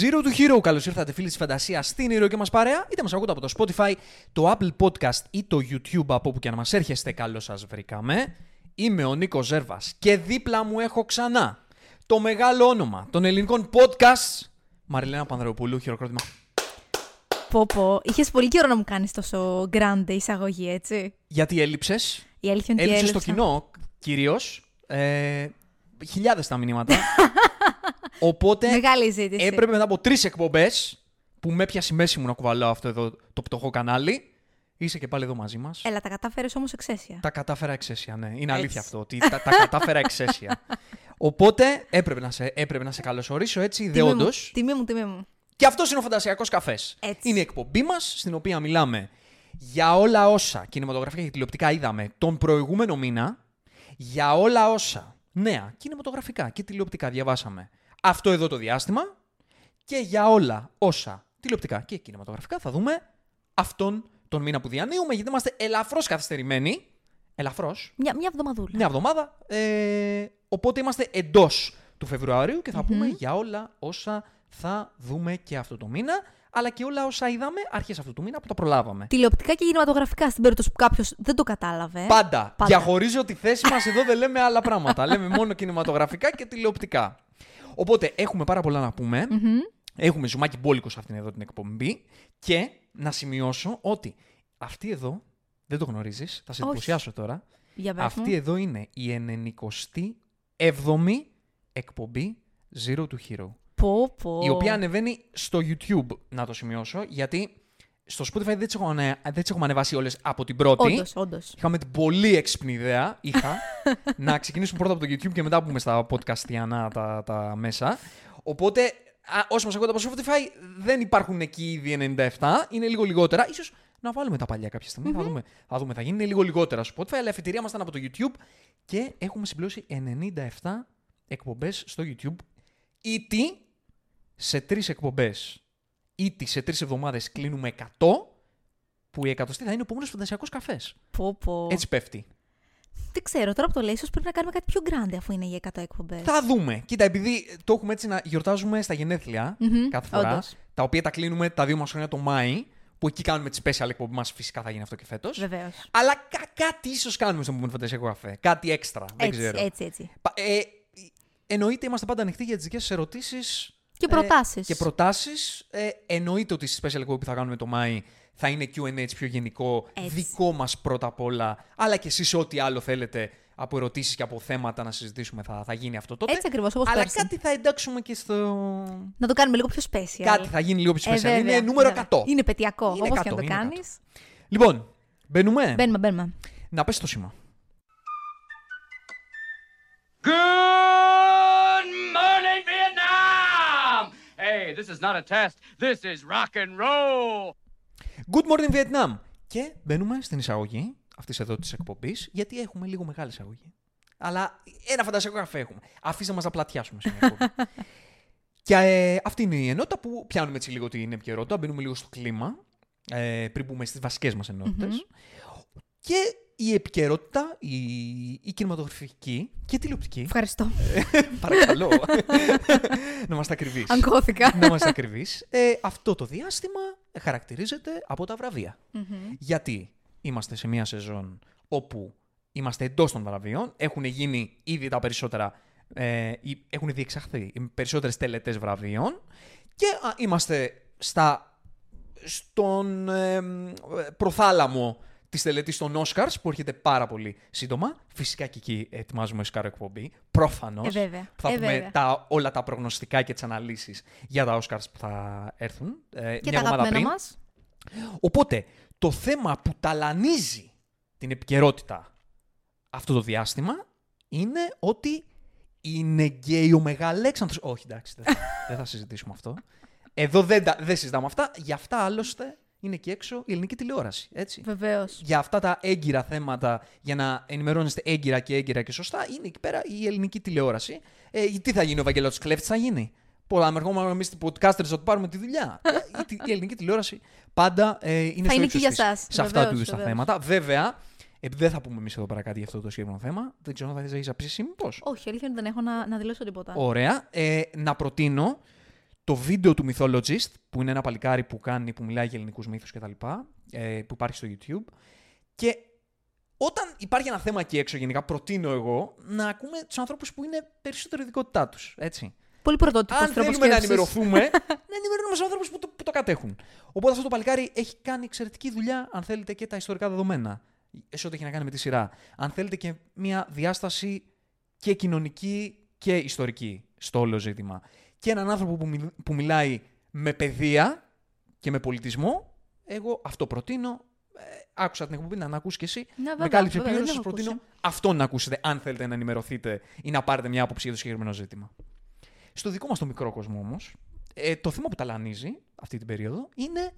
Zero to Hero. Καλώς ήρθατε, φίλοι της φαντασίας, στην ηρωική μας παρέα. Είτε μας ακούτε από το Spotify, το Apple Podcast ή το YouTube, από όπου και να μας έρχεστε. Καλώς σας βρήκαμε. Είμαι ο Νίκος Ζέρβας και δίπλα μου έχω ξανά το μεγάλο όνομα των ελληνικών podcast. Μαριλένα Πανδρεοπούλου, χειροκρότημα. Πω πω, είχες πολύ καιρό να μου κάνεις τόσο grande εισαγωγή, έτσι. Γιατί έλειψες; Η αλήθεια είναι ότι Έλειψες στο έλειψα. κοινό κυρίως. Ε, Χιλιάδες τα μηνύματα. Οπότε Μεγάλη ζήτηση. έπρεπε μετά από τρεις εκπομπές που με έπιασε η μέση μου να κουβαλάω αυτό εδώ το πτωχό κανάλι. Είσαι και πάλι εδώ μαζί μας. Έλα, τα κατάφερες όμως εξαίσια. Τα κατάφερα εξαίσια, ναι. Είναι Έτσι. αλήθεια αυτό. Ότι τα, τα κατάφερα εξαίσια. Οπότε έπρεπε να σε, έπρεπε να σε καλωσορίσω έτσι Τιμή ιδεόντως. μου, Τιμή μου, τιμή μου. Και αυτός είναι ο Φαντασιακός Καφές. Έτσι. Είναι η εκπομπή μας, στην οποία μιλάμε για όλα όσα κινηματογραφικά και τηλεοπτικά είδαμε τον προηγούμενο μήνα, για όλα όσα νέα κινηματογραφικά και τηλεοπτικά διαβάσαμε αυτό εδώ το διάστημα και για όλα όσα τηλεοπτικά και κινηματογραφικά θα δούμε αυτόν τον μήνα που διανύουμε, γιατί είμαστε ελαφρώς καθυστερημένοι. Ελαφρώς. Μια, μια εβδομαδούλα. Μια εβδομάδα. Ε, οπότε είμαστε εντός του Φεβρουαρίου και θα πούμε για όλα όσα θα δούμε και αυτό το μήνα, αλλά και όλα όσα είδαμε αρχές αυτού του μήνα που τα προλάβαμε. Τηλεοπτικά και κινηματογραφικά, στην περίπτωση που κάποιος δεν το κατάλαβε. Πάντα. Πάντα. Διαχωρίζω τη θέση μας εδώ, δεν λέμε άλλα πράγματα. λέμε μόνο κινηματογραφικά και τηλεοπτικά. Οπότε έχουμε πάρα πολλά να πούμε. Μμμ. Έχουμε ζουμάκι μπόλικος σε αυτήν εδώ την εκπομπή. Και να σημειώσω ότι αυτή εδώ δεν το γνωρίζεις, θα σε Όχι. εντυπωσιάσω τώρα. Για πες Αυτή μου. εδώ είναι η 97η εκπομπή Zero to Hero. Πω, πω. Η οποία ανεβαίνει στο YouTube, να το σημειώσω, γιατί στο Spotify δεν τις έχω, ανε- δεν τις έχουμε ανεβάσει όλες από την πρώτη. Όντως, όντως. Είχαμε την πολύ έξυπνη ιδέα, είχα, να ξεκινήσουμε πρώτα από το YouTube και μετά πούμε στα podcastiana τα, τα μέσα. Οπότε, α, όσοι μας ακούτε από το Spotify, δεν υπάρχουν εκεί ήδη 97, είναι λίγο λιγότερα. Ίσως να βάλουμε τα παλιά κάποια στιγμή, θα, δούμε, θα δούμε, θα γίνει είναι λίγο λιγότερα στο Spotify, αλλά η εφετηρία μας ήταν από το YouTube και έχουμε συμπληρώσει 97 εκπομπές στο YouTube. Ήτι σε τρεις εκπομπές, ήτι σε τρεις εβδομάδες κλείνουμε 100, που η εκατοστή θα είναι ο επόμενος φαντασιακός καφές. Πω, πω. Έτσι πέφτει. Δεν ξέρω, τώρα που το λέει, ίσως πρέπει να κάνουμε κάτι πιο grande αφού είναι για 100 εκπομπές. Θα δούμε. Κοίτα, επειδή το έχουμε έτσι να γιορτάζουμε στα γενέθλια Μμμ, κάθε φορά, όντως. τα οποία τα κλείνουμε τα δύο μας χρόνια το Μάη, που εκεί κάνουμε τη special εκπομπή μας, φυσικά θα γίνει αυτό και φέτος. Βεβαίως. Αλλά κα- κάτι ίσως κάνουμε στον επόμενο φαντασιακό καφέ. Κάτι έξτρα. Δεν Έτσι, ξέρω. έτσι, έτσι. Πα- Ε, εννοείται είμαστε πάντα ανοιχτοί για τις δικές σας ερωτήσεις. Και προτάσεις. και προτάσεις. Ε, εννοείται ότι στη special εκπομπή που θα κάνουμε το Μάη θα είναι QA έτσι πιο γενικό, Έτσι. δικό μας πρώτα απ' όλα. Αλλά και εσείς ό,τι άλλο θέλετε από ερωτήσεις και από θέματα να συζητήσουμε θα, θα γίνει αυτό τότε. Έτσι ακριβώς, όπως Αλλά πέρσι. κάτι θα εντάξουμε και στο. Να το κάνουμε λίγο πιο special. Κάτι θα γίνει λίγο πιο Ε, special. βέβαια, είναι νούμερο βέβαια. 100. Είναι πετειακό, Είναι όπως 100, και να το είναι 100. κάνεις. Λοιπόν, μπαίνουμε; Μπαίνουμε, μπαίνουμε. Να πες το σήμα. Good this is not a test. This is rock and roll. Good morning Vietnam. Και μπαίνουμε στην εισαγωγή αυτής εδώ της εκπομπής, γιατί έχουμε λίγο μεγάλη εισαγωγή. Αλλά ένα φαντασιακό καφέ έχουμε. Αφήστε μας να πλατιάσουμε στην εκπομπή. και ε, αυτή είναι η ενότητα που πιάνουμε έτσι λίγο την επικαιρότητα, μπαίνουμε λίγο στο κλίμα, ε, πριν μπούμε στις βασικές μας ενότητες. Και η επικαιρότητα, η, η κινηματογραφική και τηλεοπτική. Ευχαριστώ. Παρακαλώ. να είμαστε ακριβεί. Αγκώθηκα. να είμαστε ακριβεί. Ε, αυτό το διάστημα χαρακτηρίζεται από τα βραβεία. Γιατί είμαστε σε μια σεζόν όπου είμαστε εντός των βραβείων, έχουν γίνει ήδη τα περισσότερα. Ε, ή- έχουν διεξαχθεί οι περισσότερες τελετές βραβείων και α, είμαστε στα, στον ε, μ, προθάλαμο της τελετής των Oscars που έρχεται πάρα πολύ σύντομα. Φυσικά και εκεί ετοιμάζουμε Oscar εκπομπή, προφανώς. Ε, βέβαια. Που θα Ε, πούμε βέβαια. τα, όλα τα προγνωστικά και τις αναλύσεις για τα Oscars που θα έρθουν ε, Και μια τα εβδομάδα αγαπημένα πριν. μας. Οπότε, το θέμα που ταλανίζει την επικαιρότητα αυτό το διάστημα είναι ότι είναι γκέι ο Μεγαλέξανδρος. Όχι, εντάξει, δεν θα, δεν θα συζητήσουμε αυτό. Εδώ δεν, τα- δεν συζητάμε αυτά. Για αυτά άλλωστε είναι εκεί έξω η ελληνική τηλεόραση. Έτσι. Βεβαίως. Για αυτά τα έγκυρα θέματα, για να ενημερώνεστε έγκυρα και έγκυρα και σωστά, είναι εκεί πέρα η ελληνική τηλεόραση. Ε, τι θα γίνει, ο Βαγγελάτος Κλέφτης θα γίνει; Πολλά με ερχόμαστε εμείς οι podcasters να του πάρουμε τη δουλειά. Ε, η, τη- η ελληνική τηλεόραση πάντα ε, είναι Θα στο είναι ύψος και για της σας. Σε αυτά Βεβαίως, του είδους τα βεβαίως. θέματα. Βέβαια, επειδή δεν θα πούμε εμείς εδώ πέρα κάτι για αυτό το συγκεκριμένο θέμα, δεν ξέρω αν θα θε να πει εσύ, μήπως. Όχι, αλήθεια είναι ότι δεν έχω να, να δηλώσω τίποτα. Ωραία. Ε, να προτείνω το βίντεο του Mythologist, που είναι ένα παλικάρι που, κάνει, που μιλάει για ελληνικούς μύθους κτλ. Ε, που υπάρχει στο YouTube. Και όταν υπάρχει ένα θέμα εκεί έξω, γενικά προτείνω εγώ να ακούμε τους ανθρώπους που είναι περισσότερο ειδικότητά τους. Έτσι. Πολύ πρωτότυπος Αν τρόπος θέλουμε να ενημερωθούμε, να ενημερώνουμε τους ανθρώπους που, το- που το κατέχουν. Οπότε αυτό το παλικάρι έχει κάνει εξαιρετική δουλειά, αν θέλετε, και τα ιστορικά δεδομένα. Σε ό,τι έχει να κάνει με τη σειρά. Αν θέλετε και μια διάσταση και κοινωνική και ιστορική στο όλο ζήτημα. Και έναν άνθρωπο που, μιλ- που μιλάει με παιδεία και με πολιτισμό, εγώ αυτό προτείνω. Ε, άκουσα την εκπομπή, να ακούσει κι εσύ. Ναι, βέβαια, με κάλυψε βέβαια, πλήρω. δεν Σας έχω προτείνω ακούσει. αυτό να ακούσετε, αν θέλετε να ενημερωθείτε ή να πάρετε μια άποψη για το συγκεκριμένο ζήτημα. Στο δικό μας το μικρό κόσμο όμως, ε, το θέμα που ταλανίζει αυτή την περίοδο είναι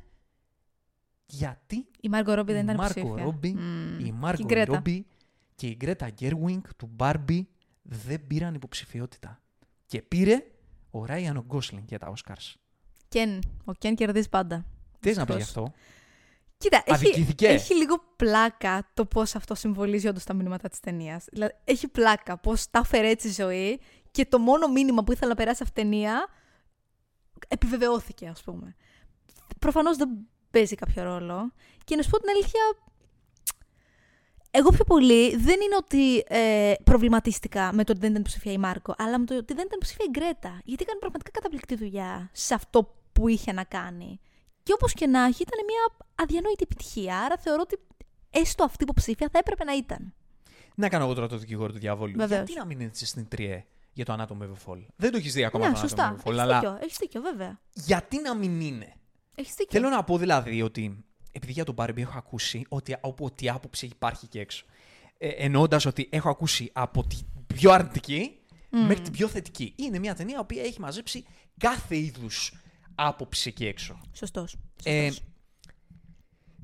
γιατί Η Μάργκο Ρόμπι δεν η ήταν Μάρκο υποψήφια. Ρόμπι, Μμμ. η Και Μάρκο Γκρέτα. Ρόμπι και η Γκρέτα Γκέρουινγκ του Μπάρμπι δεν πήραν υποψηφιότητα. Και πήρε ο Ράιαν ο Γκόσλινγκ για τα Όσκαρς. Κεν. Ο Κεν κερδίζει πάντα. Τι να πει γι' Δυστυχώς. αυτό. Κοίτα, έχει, Αδικήθηκε. έχει λίγο πλάκα το πώς αυτό συμβολίζει όντως τα μηνύματα της ταινίας. Δηλαδή, έχει πλάκα πώς τα έφερε έτσι η ζωή και το μόνο μήνυμα που ήθελα να περάσει αυτή η ταινία επιβεβαιώθηκε, ας πούμε. Προφανώς δεν παίζει κάποιο ρόλο. Και να σου πω την αλήθεια, εγώ πιο πολύ δεν είναι ότι ε, προβληματίστηκα με το ότι δεν ήταν ψηφία η Μάρκο, αλλά με το ότι δεν ήταν ψηφία η Γκρέτα. Γιατί έκανε πραγματικά καταπληκτική δουλειά σε αυτό που είχε να κάνει. Και όπως και να έχει, ήταν μια αδιανόητη επιτυχία. Άρα θεωρώ ότι έστω αυτή η υποψήφια θα έπρεπε να ήταν. Να κάνω εγώ τώρα το δικηγόρο του διαβόλου. Βεβαίως. Γιατί να μην είναι στην τριέ για το Anatomy of a Fall; Δεν το έχεις δει ακόμα ναι, το σωστά. Anatomy of a Fall, Έχεις αλλά δίκιο, έχεις δίκιο, βέβαια. γιατί να μην είναι; Έχεις δίκιο. Θέλω να πω δηλαδή ότι επειδή για τον Barbie έχω ακούσει ότι από ό,τι άποψη υπάρχει και έξω. Ε, Εννοώντας ότι έχω ακούσει από την πιο αρνητική μέχρι την πιο θετική. Είναι μια ταινία η οποία έχει μαζέψει κάθε είδους άποψη εκεί έξω. Σωστός. Ε, Σωστός.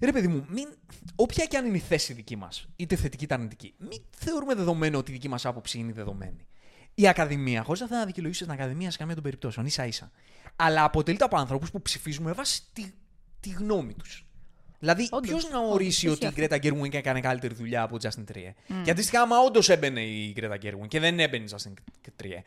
ρε παιδί μου, μην, όποια και αν είναι η θέση δική μας, είτε θετική είτε αρνητική, μην θεωρούμε δεδομένο ότι η δική μας άποψη είναι η δεδομένη. Η Ακαδημία, χωρίς να θέλω να δικαιολογήσω την Ακαδημία σε καμία των περιπτώσεων, ίσα ίσα. Αλλά αποτελείται από ανθρώπους που ψηφίζουμε βάσει τη, τη γνώμη τους. Δηλαδή, Όντως, ποιος να όντως, ορίσει ισχύει ότι η αυτό. Γκρέτα Γκέρουινγκ έκανε καλύτερη δουλειά από Justin Trier. Και αντίστοιχα, άμα όντως έμπαινε η Γκρέτα Γκέρουινγκ και δεν έμπαινε η Justin Trier,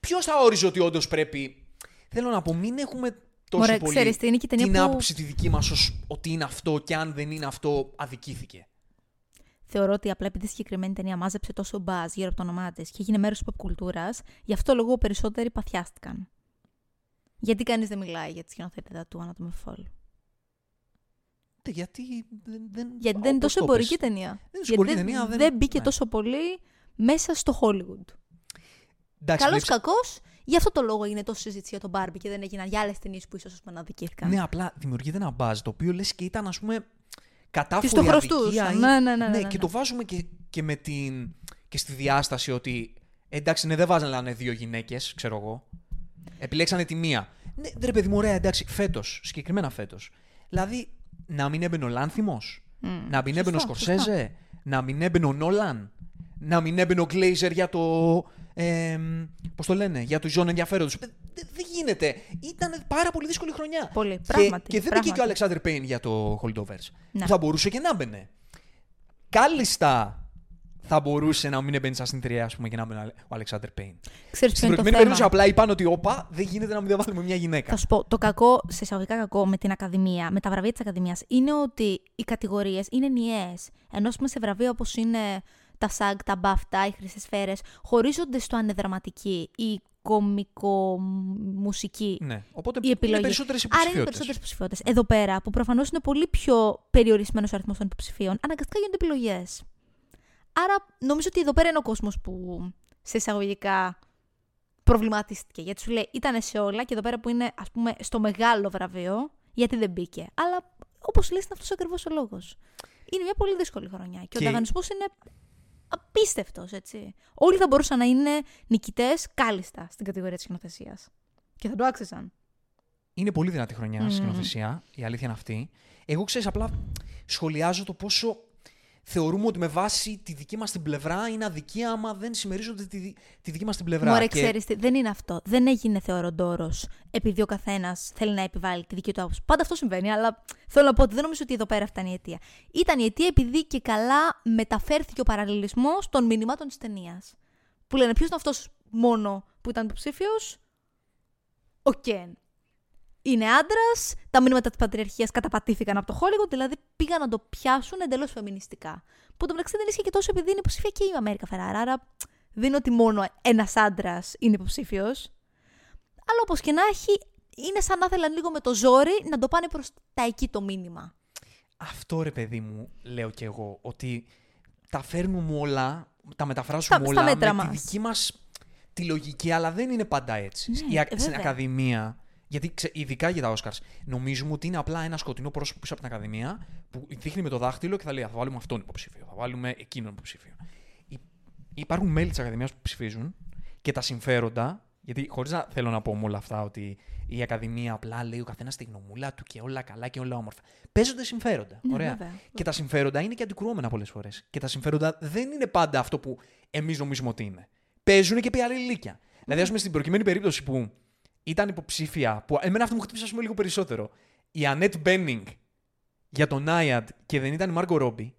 ποιος θα όριζε ότι όντως πρέπει. Θέλω να πω, μην έχουμε τόσο Μωρέ, πολύ ξέρεις τι, είναι και η ταινία την που- άποψη τη δική μας ότι είναι αυτό και αν δεν είναι αυτό, αδικήθηκε. Θεωρώ ότι απλά επειδή η συγκεκριμένη ταινία μάζεψε τόσο μπαζ γύρω από το όνομά της και έγινε μέρος της pop κουλτούρας, γι' αυτό λόγο περισσότεροι παθιάστηκαν. Γιατί κανείς δεν μιλάει για τη σκηνοθέτητα του Anatomy of Fall; Τε, Γιατί δεν. δεν Γιατί δεν είναι όπως τόσο το εμπορική πες. ταινία. είναι τόσο Γιατί εμπορική δεν, ταινία, δεν- δεν μπήκε ναι. τόσο πολύ μέσα στο Hollywood. Εντάξει, Καλός ή βλέπεις- κακός, γι' αυτό το λόγο είναι τόσο συζήτηση για τον Barbie και δεν έγιναν για άλλες ταινίες που ίσως να αδικήθηκαν. Ναι, απλά δημιουργείται ένα μπάζ το οποίο λες και ήταν, ας πούμε, Τις κατάφορη το αδικία χρωστούσαν. ή- Ναι, ναι, ναι, ναι, ναι, και ναι. το βάζουμε και, και με την. και στη διάσταση ότι. Εντάξει, ναι, δεν βάζανε δύο γυναίκες, ξέρω εγώ. Επιλέξανε τη μία. Ναι, ρε παιδί μου, ωραία, εντάξει, φέτος, συγκεκριμένα φέτος. Δηλαδή, να μην έμπαινε ο Λάνθιμος, να μην έμπαινε ο Σωστά, Σκορσέζε, να μην έμπαινε ο Νόλαν, να μην έμπαινε ο Γκλέιζερ για το. Ε, Πώς το λένε, για του ζώνε ενδιαφέροντος. Δεν γίνεται. Ήταν πάρα πολύ δύσκολη χρονιά. Πολύ, Και- πράγματι, Και, δεν μπήκε πράγματι. και ο Αλεξάνδρ Πέιν για το Holdovers. Ναι. Που θα μπορούσε και να μπαινε. Κάλλιστα θα μπορούσε να μην έμπαινε στην τρία, ας πούμε, και να μπαινε ο Αλεξάνδρ Πέιν. Ξέρεις ποιο Στην είναι το προκειμένη θέμα; περίπτωση απλά είπαν ότι όπα δεν γίνεται να μην διαβάλουμε μια γυναίκα. Θα σου πω, το κακό, σε εισαγωγικά κακό με την Ακαδημία, με τα βραβεία της Ακαδημίας, είναι ότι οι κατηγορίες είναι ενιαίες. Ενώ, ας πούμε, σε βραβεία όπως είναι τα SAG, τα BAFTA, οι χρυσές σφαίρες, χωρίζονται στο αν είναι δραματική ή κομικο-μουσική Ναι. Οπότε η επιλογή. είναι περισσότερες Άρα είναι υποψηφιότητες. περισσότερες υποψηφιότητες. Εδώ πέρα, που προφανώς είναι πολύ πιο περιορισμένος ο αριθμός των υποψηφίων, αναγκαστικά γίνονται επιλογές. Άρα νομίζω ότι εδώ πέρα είναι ο κόσμος που σε εισαγωγικά προβληματίστηκε. Γιατί σου λέει ήταν σε όλα και εδώ πέρα που είναι ας πούμε στο μεγάλο βραβείο, γιατί δεν μπήκε. Αλλά όπως λες είναι αυτός ακριβώς ο λόγος. Είναι μια πολύ δύσκολη χρονιά και, Και- ο ανταγωνισμός είναι απίστευτος, έτσι. Όλοι θα μπορούσαν να είναι νικητές κάλλιστα στην κατηγορία της σκηνοθεσίας. Και θα το άξιζαν. Είναι πολύ δυνατή χρονιά Μμμ. στη σκηνοθεσία, η αλήθεια είναι αυτή. Εγώ ξέρεις, απλά σχολιάζω το πόσο θεωρούμε ότι με βάση τη δική μας την πλευρά είναι αδικία άμα δεν συμμερίζονται τη, δι- τη δική μας την πλευρά. Μωρέ, Και- ξέρεις τι, δεν είναι αυτό. Δεν έγινε θεωροντόρο επειδή ο καθένας θέλει να επιβάλλει τη δική του άποψη. Πάντα αυτό συμβαίνει, αλλά θέλω να πω ότι δεν νομίζω ότι εδώ πέρα φτάνει η αιτία. Ήταν η αιτία επειδή και καλά μεταφέρθηκε ο παραλληλισμός των μηνυμάτων της ταινίας. Που λένε ποιος είναι αυτός μόνο που ήταν υποψήφιος, ο Κεν. Είναι άντρας. Τα μηνύματα της πατριαρχίας καταπατήθηκαν από το Hollywood, δηλαδή πήγαν να το πιάσουν εντελώς φεμινιστικά. Που το μεταξύ δεν ίσχυε και τόσο επειδή είναι υποψήφια και η Αμέρικα Φεράρα. Άρα δεν είναι ότι μόνο ένας άντρας είναι υποψήφιος. Αλλά όπως και να έχει, είναι σαν να ήθελαν λίγο με το ζόρι να το πάνε προς τα εκεί το μήνυμα. Αυτό ρε παιδί μου, λέω κι εγώ, ότι τα φέρνουμε όλα, τα μεταφράζουμε Στα- στα όλα μέτρα με μας. τη δική μας τη λογική, αλλά δεν είναι πάντα έτσι. Ναι, Η, α- ε, στην βέβαια. Ακαδημία, γιατί ξε- ειδικά για τα Oscars, νομίζουμε ότι είναι απλά ένα σκοτεινό πρόσωπο πίσω από την Ακαδημία που δείχνει με το δάχτυλο και θα λέει «Α, θα βάλουμε αυτόν υποψήφιο, θα βάλουμε εκείνον υποψήφιο. Υ- Υπάρχουν μέλη της Ακαδημίας που ψηφίζουν και τα συμφέροντα, γιατί χωρίς να θέλω να πω με όλα αυτά ότι η Ακαδημία απλά λέει ο καθένας τη γνωμούλα του και όλα καλά και όλα όμορφα. Παίζονται συμφέροντα. Ναι, Ωραία. βέβαια. Και τα συμφέροντα είναι και αντικρουόμενα πολλές φορές. Και τα συμφέροντα δεν είναι πάντα αυτό που εμείς νομίζουμε ότι είναι. Παίζουν και επί αλληλίκια. Δηλαδή, ας πούμε, στην προκειμένη περίπτωση που ήταν υποψήφια, που εμένα αυτό μου χτύπησε ας πούμε, λίγο περισσότερο. Η Ανέτ Μπένινγκ για τον Nyad και δεν ήταν η Μάργκο Ρόμπι.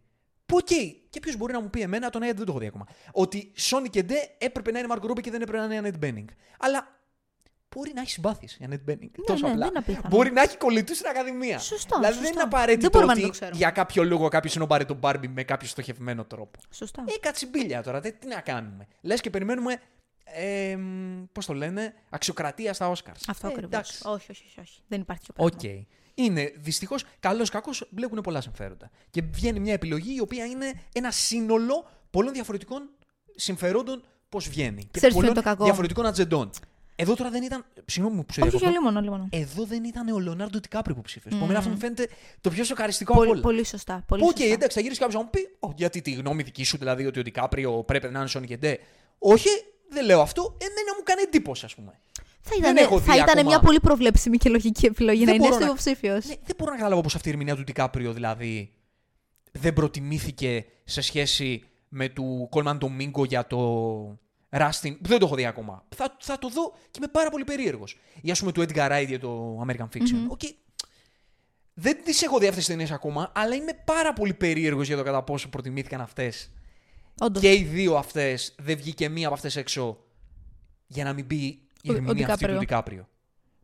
Που οk, και ποιος μπορεί να μου πει εμένα, τον Nyad δεν το έχω δει ακόμα. Ότι σώνει και ντε έπρεπε να είναι Μάργκο Ρόμπι και δεν έπρεπε να είναι η Ανέτ Μπένινγκ. Αλλά μπορεί να έχει συμπάθειε η Ανέτ Μπένινγκ. Ναι, τόσο ναι, απλά. δεν είναι απίθανο. Μπορεί να έχει κολλητούς στην Ακαδημία. Σωστό, Δηλαδή σωστό. δεν είναι απαραίτητο Δεν μπορούμε να ότι το ξέρουμε. για κάποιο λόγο κάποιος είναι ο Μπάρε τον Μπάρμπι με κάποιο στοχευμένο τρόπο. Σωστά. Ε, κατσιμπίλια τώρα, δε, τι να κάνουμε. Λες και περιμένουμε. Ε, Πώς το λένε, αξιοκρατία στα Όσκαρς. Αυτό ε, ακριβώς. εντάξει. Όχι, όχι, όχι, όχι. Δεν υπάρχει τέτοιο Οκ. πράγμα. Είναι δυστυχώς, καλός ή κακός, μπλέκουν πολλά συμφέροντα. Και βγαίνει μια επιλογή η οποία είναι ένα σύνολο πολλών διαφορετικών συμφερόντων πώς βγαίνει. Και Ξέρεις ποιο είναι πολλών το κακό; διαφορετικών ατζεντών. Εδώ τώρα δεν ήταν. Συγγνώμη που σε Όχι, όχι, διακόπτω. λίγο μόνο, λίγο. Εδώ δεν ήταν ο Λεονάρντο Ντικάπριο που ψήφισε. Μμμ. Mm. Εμένα αυτό μου φαίνεται το πιο σοκαριστικό από Πολύ, όλα. πολύ σωστά. Πολύ Οκ, σωστά. εντάξει, θα γυρίσει κάποιος να μου πει, «Ω, γιατί τη γνώμη δική σου, δηλαδή ότι ο Ντικάπριο πρέπει να είναι σώνει και ντε. Όχι, δεν λέω αυτό. Εμένα μου κάνει εντύπωση, ας πούμε. Θα δεν ήταν, έχω δει θα ήταν ακόμα. μια πολύ προβλέψιμη και λογική επιλογή Δεν να είναι μπορώ στο να- υποψήφιο. Ναι, δεν μπορώ να καταλάβω πώς αυτή η ερμηνεία του Ντικάπριο δηλαδή δεν προτιμήθηκε σε σχέση με του Κόλμαν Ντομίνγκο για το Rustin, που δεν το έχω δει ακόμα. Θα, θα το δω και είμαι πάρα πολύ περίεργος. Ή ας πούμε του Edgar Wright για το American Fiction. Ok. Δεν τις έχω δει αυτές τις ταινίες ακόμα, αλλά είμαι πάρα πολύ περίεργος για το κατά πόσο προτιμήθηκαν αυτές. Όντως. Και οι δύο αυτές, δεν βγήκε μία από αυτές έξω για να μην πει η Ο- ο ερμηνεία αυτή του Ντικάπριο. Ντικάπριο.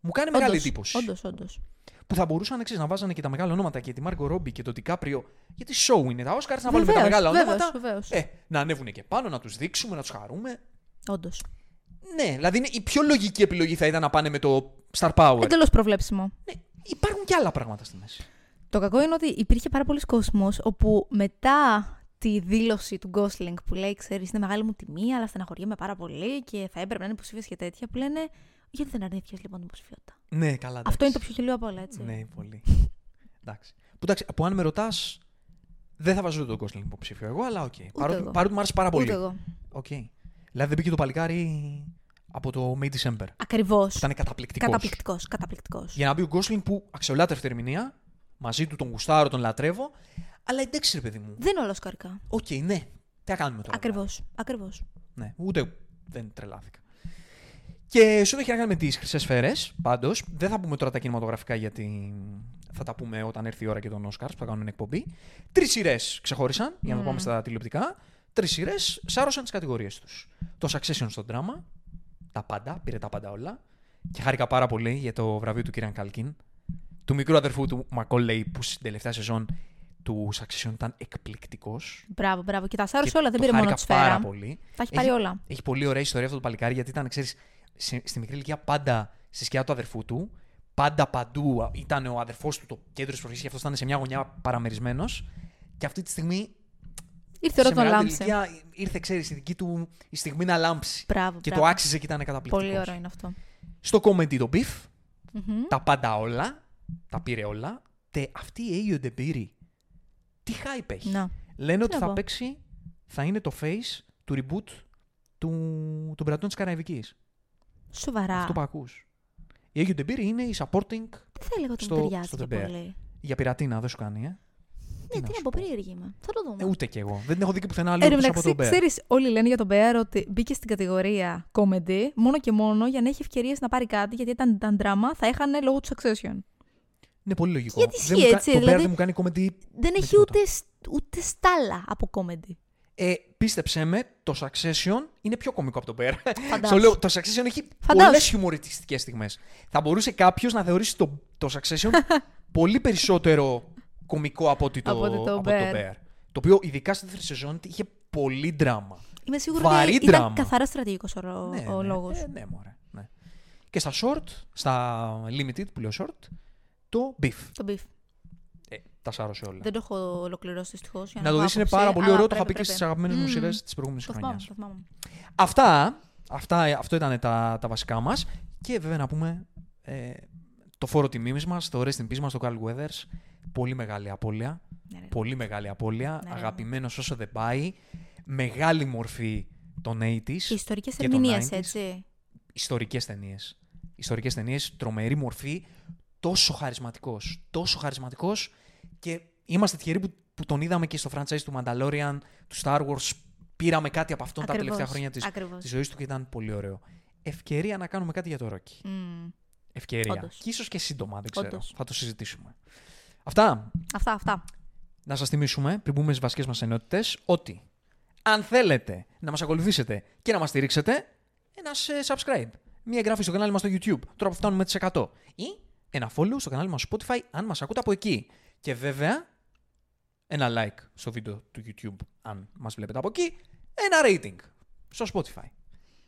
Μου κάνει μεγάλη Όντως, εντύπωση. Όντως, όντως. Που θα μπορούσαν ξέρεις, να βάζανε και τα μεγάλα ονόματα και τη Μάργκο Ρόμπι και το Ντικάπριο. Γιατί show είναι τα Oscars, να βάλουμε τα Βεβαίως, μεγάλα βεβαίως, ονόματα. βεβαίως. Ε, να ανέβουν και πάνω, να τους δείξουμε, να τους χαρούμε. Όντως. Ναι, δηλαδή είναι η πιο λογική επιλογή θα ήταν να πάνε με το Star Power. Εντελώς προβλέψιμο. Ναι, υπάρχουν και άλλα πράγματα στη μέση. Το κακό είναι ότι υπήρχε πάρα πολλοί κόσμος όπου μετά τη δήλωση του Gosling που λέει, ξέρεις, είναι μεγάλη μου τιμή, αλλά στεναχωριέμαι πάρα πολύ και θα έπρεπε να είναι υποψήφιος και τέτοια, που λένε, γιατί δεν αρνήθηκες λοιπόν την υποψηφιότητα; Ναι, καλά. εντάξει. Αυτό είναι το πιο γελοίο από όλα, έτσι. Ναι, πολύ. εντάξει. Που, εντάξει, που αν με ρωτάς, δεν θα βάζω τον Gosling υποψήφιο εγώ, αλλά οκ. Παρότι, εγώ. παρότι μου άρεσε πάρα πολύ. Ούτε εγώ. Οκ. Δηλαδή δεν μπήκε το παλικάρι από το May December. Ακριβώς. Ήταν καταπληκτικός. Καταπληκτικός. Καταπληκτικός. Για να μπει ο Γκόσλινγκ που αξιολάτρευτη ερμηνεία, μαζί του τον γουστάρω, τον λατρεύω. Αλλά εντάξει, ρε παιδί μου. Δεν είναι όλα οσκαρικά. Οκ, ναι. Τι θα κάνουμε τώρα; Ακριβώς. Ακριβώς. Ναι, ούτε δεν τρελάθηκα. Και σε ό,τι έχει να κάνει με τις χρυσές σφαίρες, πάντως, δεν θα πούμε τώρα τα κινηματογραφικά γιατί θα τα πούμε όταν έρθει η ώρα και των Oscars που θα κάνουν εκπομπή. Τρεις σειρές ξεχώρισαν, για να Μμμ. πάμε στα τηλεοπτικά. Τρεις σειρές σάρωσαν τις κατηγορίες τους. Το Succession στο δράμα, τα πάντα, πήρε τα πάντα όλα. Και χάρηκα πάρα πολύ για το βραβείο του Κίραν Καλκίν, του μικρού αδερφού του Μακόλεϊ, που στην τελευταία σεζόν τους Succession ήταν εκπληκτικός. Μπράβο, μπράβο. Και τα σάρωσε Και όλα, δεν το πήρε μόνο χάρηκα τη σφαίρα. πάρα πολύ. Τα έχει πάρει όλα. Έχει πολύ ωραία ιστορία αυτό το παλικάρι γιατί ήταν, ξέρεις, στη μικρή ηλικία πάντα στη σκιά του αδερφού του. Πάντα παντού ήταν ο αδερφός του το κέντρο της προσοχή και αυτός ήταν σε μια γωνιά παραμερισμένος. Και αυτή τη στιγμή. Ήρθε η ώρα σε να τον μεγάλη λάμψε. ηλικία ήρθε, ξέρεις, η δική του η στιγμή να λάμψει. Μπράβο, Και μπράβο. το άξιζε και ήταν καταπληκτικός. Πολύ ωραίο είναι αυτό. Στο comedy το beef, Μμμ. τα πάντα όλα. Τα πήρε όλα. Τε αυτή η Αίγιο Ντεμπίρη. Τι hype έχει. Να. Λένε ότι να θα πω. παίξει, θα είναι το face του reboot του, των πειρατών της Καραϊβικής. Σοβαρά. Αυτό που ακούς. Η Αίγιο Ντεμπίρη είναι η supporting Δεν θα έλεγα ότι στο- μου ταιριάζει στο και The Bear. πολύ. για πειρατίνα, δεν σου κάνει, ε. Ναι, να τι σου να πω, πω. περίεργη είμαι. Θα το δούμε. ε ούτε κι εγώ. Δεν την έχω δει και πουθενά άλλο Εν τω εκτός από μεταξύ, τον Bear. ξέρεις, όλοι λένε για τον Bear ότι μπήκε στην κατηγορία comedy μόνο και μόνο για να έχει ευκαιρίες να πάρει κάτι, γιατί ήταν, ήταν δράμα, θα έχανε λόγω του Succession. Είναι πολύ λογικό. Γιατί δεν ισχύει μου κα- έτσι, Το Bear δηλαδή- δεν μου κάνει comedy. Δεν έχει τίποτα. ούτε, σ- ούτε στάλα από comedy. Ε, πίστεψέ με, το Succession είναι πιο κωμικό από το Bear. Φαντάσου. Στο λέω, το Succession έχει Φαντάσου. πολλές χιουμοριστικές στιγμές. Θα μπορούσε κάποιος να θεωρήσει το, το Succession πολύ περισσότερο κωμικό από ότι το, Από ότι το από Bear. Bear. Το οποίο ειδικά στη δεύτερη σεζόν είχε πολύ δράμα. Είμαι σίγουρη Βαρύ ότι ήταν δράμα. καθαρά στρατηγικός ο, ναι, ο ναι, λόγος. Ε, ναι, μωρέ, ναι. Και στα short, στα limited που λέω short, το beef. Το beef. Ε, τα σάρωσε όλα. Δεν το έχω ολοκληρώσει δυστυχώς. Να το δεις είναι πάρα πολύ ωραίο, το είχα πει και στις αγαπημένες μου Μμμ. σειρές της προηγούμενης Το θυμάμαι, χρονιάς. το θυμάμαι. Αυτά, αυτά, αυτό ήταν τα, τα βασικά μας και βέβαια να πούμε ε, το φόρο τιμής μας, το Rest in Peace μας, το Carl Weathers, πολύ μεγάλη απώλεια, Ναι, ρε. πολύ μεγάλη απώλεια, Ναι, ρε. αγαπημένος όσο δεν πάει, μεγάλη μορφή των 80s, Και ιστορικές και των ερμηνείες, 90s. έτσι. ιστορικές ταινίες. Ιστορικές ταινίες, τρομερή μορφή, τόσο χαρισματικός, τόσο χαρισματικός και είμαστε τυχεροί που, που τον είδαμε και στο franchise του Mandalorian, του Star Wars, πήραμε κάτι από αυτόν τα Ακριβώς, τελευταία χρόνια της, ακριβώς. της ζωής του και ήταν πολύ ωραίο. Ευκαιρία να κάνουμε κάτι για το Rocky. Μμ. Ευκαιρία. Όντως. Και ίσως και σύντομα, δεν ξέρω. Όντως. Θα το συζητήσουμε. Αυτά. Αυτά, αυτά. Να σας θυμίσουμε, πριν μπούμε στις βασικές μας ενότητες, ότι αν θέλετε να μας ακολουθήσετε και να μας στηρίξετε, ένας ε, subscribe. Μία εγγραφή στο κανάλι μας στο YouTube, τώρα που φτάνουμε τις 100. Ή ένα follow στο κανάλι μας στο Spotify, αν μας ακούτε από εκεί. Και βέβαια, ένα like στο βίντεο του YouTube, αν μας βλέπετε από εκεί. Ένα rating στο Spotify.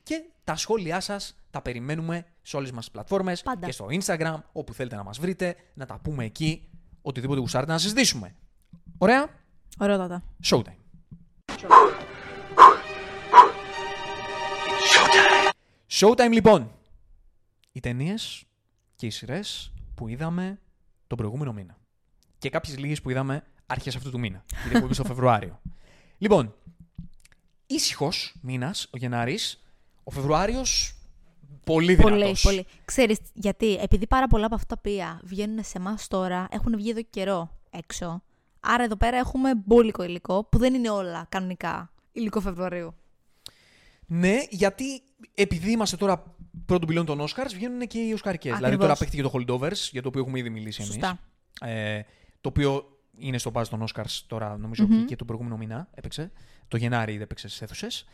Και τα σχόλιά σας τα περιμένουμε σε όλες μας τις πλατφόρμες Πάντα. και στο Instagram, όπου θέλετε να μας βρείτε, να τα πούμε εκεί, οτιδήποτε γουστάρετε να συζητήσουμε. Ωραία, Ωραιότατα. showtime. Showtime λοιπόν. Οι ταινίες και οι σειρές που είδαμε τον προηγούμενο μήνα. Και κάποιες λίγες που είδαμε αρχέ αυτού του μήνα. Γιατί έχω πει στο Φεβρουάριο. Λοιπόν, ήσυχος μήνας ο Γενάρης. Ο Φεβρουάριος πολύ δυνατός. Πολύ, πολύ. Ξέρεις γιατί, επειδή πάρα πολλά από αυτά τα οποία βγαίνουν σε εμάς τώρα έχουν βγει εδώ και καιρό έξω. Άρα εδώ πέρα έχουμε μπόλικο υλικό που δεν είναι όλα κανονικά υλικό Φεβρουαρίου. Ναι, γιατί επειδή είμαστε τώρα πρώτον πυλών των Oscars, βγαίνουν και οι Οσκαρικές. Δηλαδή Ακριβώς. τώρα παίχτηκε το Holdovers, για το οποίο έχουμε ήδη μιλήσει εμείς. Σωστά. Ε, το οποίο είναι στο buzz των Oscars τώρα, νομίζω, και- και τον προηγούμενο μήνα έπαιξε. Το Γενάρη ήδη έπαιξε στις αίθουσες.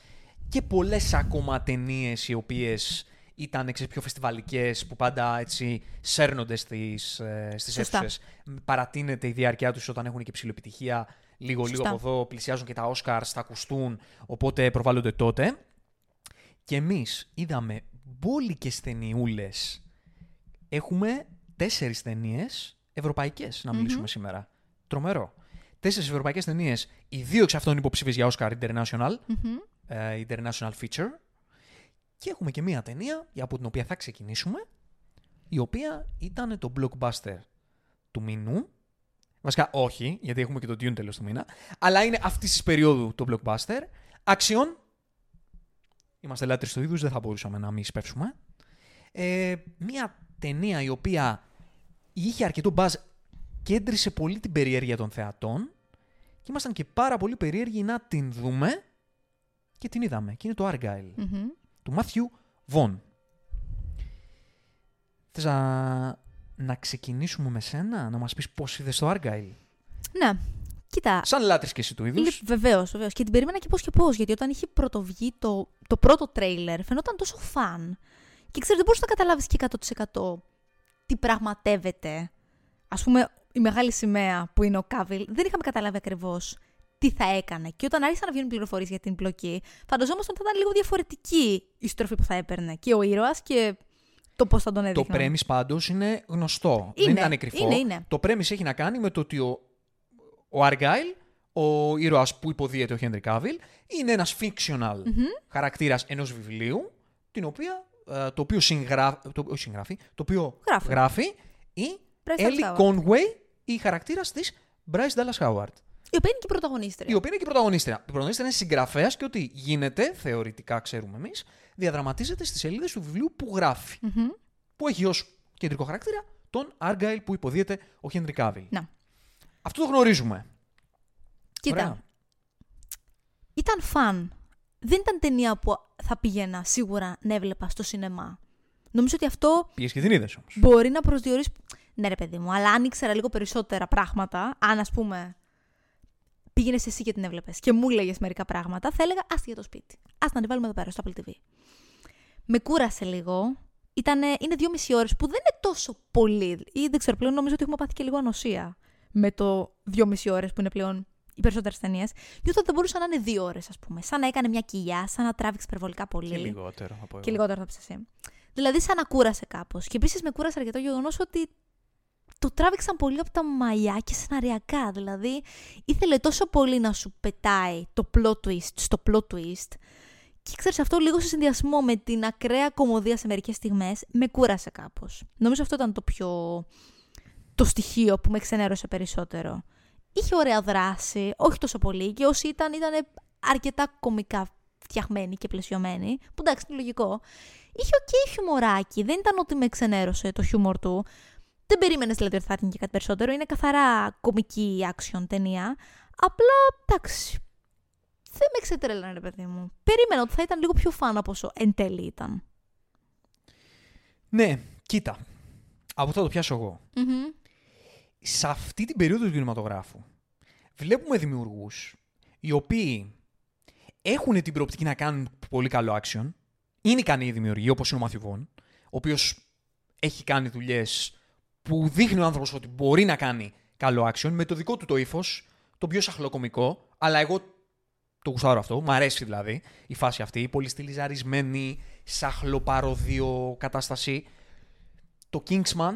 Και πολλές ακόμα ταινίες οι οποίες ήταν ξέρεις, πιο φεστιβαλικές, που πάντα έτσι σέρνονται στις, ε, στις Σωστά. αίθουσες. Παρατείνεται η διάρκεια τους όταν έχουν και ψηλοεπιτυχία. Λίγο-λίγο Σωστά. από εδώ πλησιάζουν και τα Oscars, θα ακουστούν, οπότε προβάλλονται τότε. Και εμείς είδαμε μπόλικες ταινιούλες. Έχουμε τέσσερις ταινίες ευρωπαϊκές να μιλήσουμε σήμερα. Τρομερό. Τέσσερις ευρωπαϊκές ταινίες, οι δύο εξ αυτών υποψήφιες για Oscar International, Μμμ. ε, International Feature. Και έχουμε και μία ταινία για από την οποία θα ξεκινήσουμε, η οποία ήταν το blockbuster του μηνού. Βασικά όχι, γιατί έχουμε και το Dune τέλος του μήνα. Αλλά είναι αυτής της περίοδου το blockbuster. Action. Είμαστε λάτρεις του είδους, δεν θα μπορούσαμε να μην σπεύσουμε. Ε, μία ταινία η οποία είχε αρκετό buzz, κέντρισε πολύ την περιέργεια των θεατών και ήμασταν και πάρα πολύ περίεργοι να την δούμε και την είδαμε. Και είναι το Argyle Μμμ. του Μάθιου Βον. Θες να, να ξεκινήσουμε με σένα, να μας πεις πώς είδες το Argyle; Ναι. Κοίτα, Σαν λάτρεις και εσύ του είδους. Βεβαίως, βεβαίως. Και την περίμενα και πώς και πώς. Γιατί όταν είχε πρωτοβγεί το, το πρώτο τρέιλερ, φαινόταν τόσο φαν. Και ξέρω, δεν μπορούσα να καταλάβεις και 100% τι πραγματεύεται. Α πούμε, η μεγάλη σημαία που είναι ο Κάβιλ, δεν είχαμε καταλάβει ακριβώς τι θα έκανε. Και όταν άρχισαν να βγαίνουν πληροφορίες για την πλοκή, φανταζόμασταν ότι θα ήταν λίγο διαφορετική η στροφή που θα έπαιρνε. Και ο ήρωας και το πώς θα τον Το έδειχναν. premise πάντως είναι γνωστό. Δεν Είναι, ήταν κρυφό. είναι, είναι. Το premise έχει να κάνει με το ότι ο, ο Argyle, ο ήρωας που υποδίεται ο Henry Cavill, είναι ένας fictional χαρακτήρας ενός βιβλίου, την οποία, ε, το οποίο συγγράφει, το, όχι συγγράφει, το οποίο Γράφει. η Bryce Dallas Ellie Howard. Conway, η χαρακτήρας της Bryce Dallas Howard. Η οποία είναι και η πρωταγωνίστρια. Η οποία είναι και η πρωταγωνίστρια. Η πρωταγωνίστρια είναι συγγραφέας και ότι γίνεται, θεωρητικά ξέρουμε εμείς, διαδραματίζεται στις σελίδες του βιβλίου που γράφει. Μμμ. Που έχει ως κεντρικό χαρακτήρα τον Argyle που υποδίεται ο Henry Cavill. Να. Αυτό το γνωρίζουμε. Κοίτα, Ωραία. ήταν φαν. Δεν ήταν ταινία που θα πήγαινα σίγουρα να έβλεπα στο σινεμά. Νομίζω ότι αυτό Πήγες και την είδες όμως. μπορεί να προσδιορίσει. Ναι, ρε παιδί μου, αλλά αν ήξερα λίγο περισσότερα πράγματα, αν ας πούμε πήγαινες εσύ και την έβλεπες και μου έλεγε μερικά πράγματα, θα έλεγα Άστι για το σπίτι. Α να την βάλουμε εδώ πέρα στο Apple TV. Με κούρασε λίγο. Ήτανε, είναι δύο μισή ώρες που δεν είναι τόσο πολύ. Ή δεν ξέρω, πλέον νομίζω ότι έχουμε πάθει και λίγο ανοσία με το δύο μισή ώρες που είναι πλέον οι περισσότερες ταινίες. Νιώθω ότι θα μπορούσαν να είναι δύο ώρες, ας πούμε. Σαν να έκανε μια κοιλιά, σαν να τράβηξε υπερβολικά πολύ. Και λιγότερο από εγώ. Και λιγότερο θα πει εσύ. Δηλαδή, σαν να κούρασε κάπως. Και επίσης με κούρασε αρκετό γεγονός ότι το τράβηξαν πολύ από τα μαλλιά και σεναριακά. Δηλαδή, ήθελε τόσο πολύ να σου πετάει το plot twist στο plot twist. Και ξέρεις, αυτό λίγο σε συνδυασμό με την ακραία κομμωδία σε μερικές στιγμές με κούρασε κάπως. Νομίζω αυτό ήταν το πιο. Το στοιχείο που με ξενέρωσε περισσότερο. Είχε ωραία δράση, όχι τόσο πολύ, και όσοι ήταν, ήταν αρκετά κομικά φτιαχμένοι και πλαισιωμένοι, που εντάξει είναι λογικό. Είχε ok okay χιουμοράκι, δεν ήταν ότι με ξενέρωσε το χιούμορ του. Δεν περίμενες δηλαδή ότι θα ήταν και κάτι περισσότερο. Είναι καθαρά κομική action ταινία. Απλά εντάξει. Δεν με ξετρέλανε, ρε παιδί μου. Περίμενα ότι θα ήταν λίγο πιο fun από όσο εν τέλει ήταν. Ναι, κοίτα. Από αυτό το πιάσω εγώ. Σε αυτή την περίοδο του κινηματογράφου βλέπουμε δημιουργούς οι οποίοι έχουν την προοπτική να κάνουν πολύ καλό action. Είναι ικανοί οι δημιουργοί, όπως είναι ο Μαθιβόν, ο οποίος έχει κάνει δουλειές που δείχνει ο άνθρωπος ότι μπορεί να κάνει καλό action με το δικό του το ύφος, το πιο σαχλοκομικό, αλλά εγώ το γουστάρω αυτό, μου αρέσει δηλαδή η φάση αυτή, η πολύ στυλιζαρισμένη, σαχλοπαροδιο κατάσταση. Το Kingsman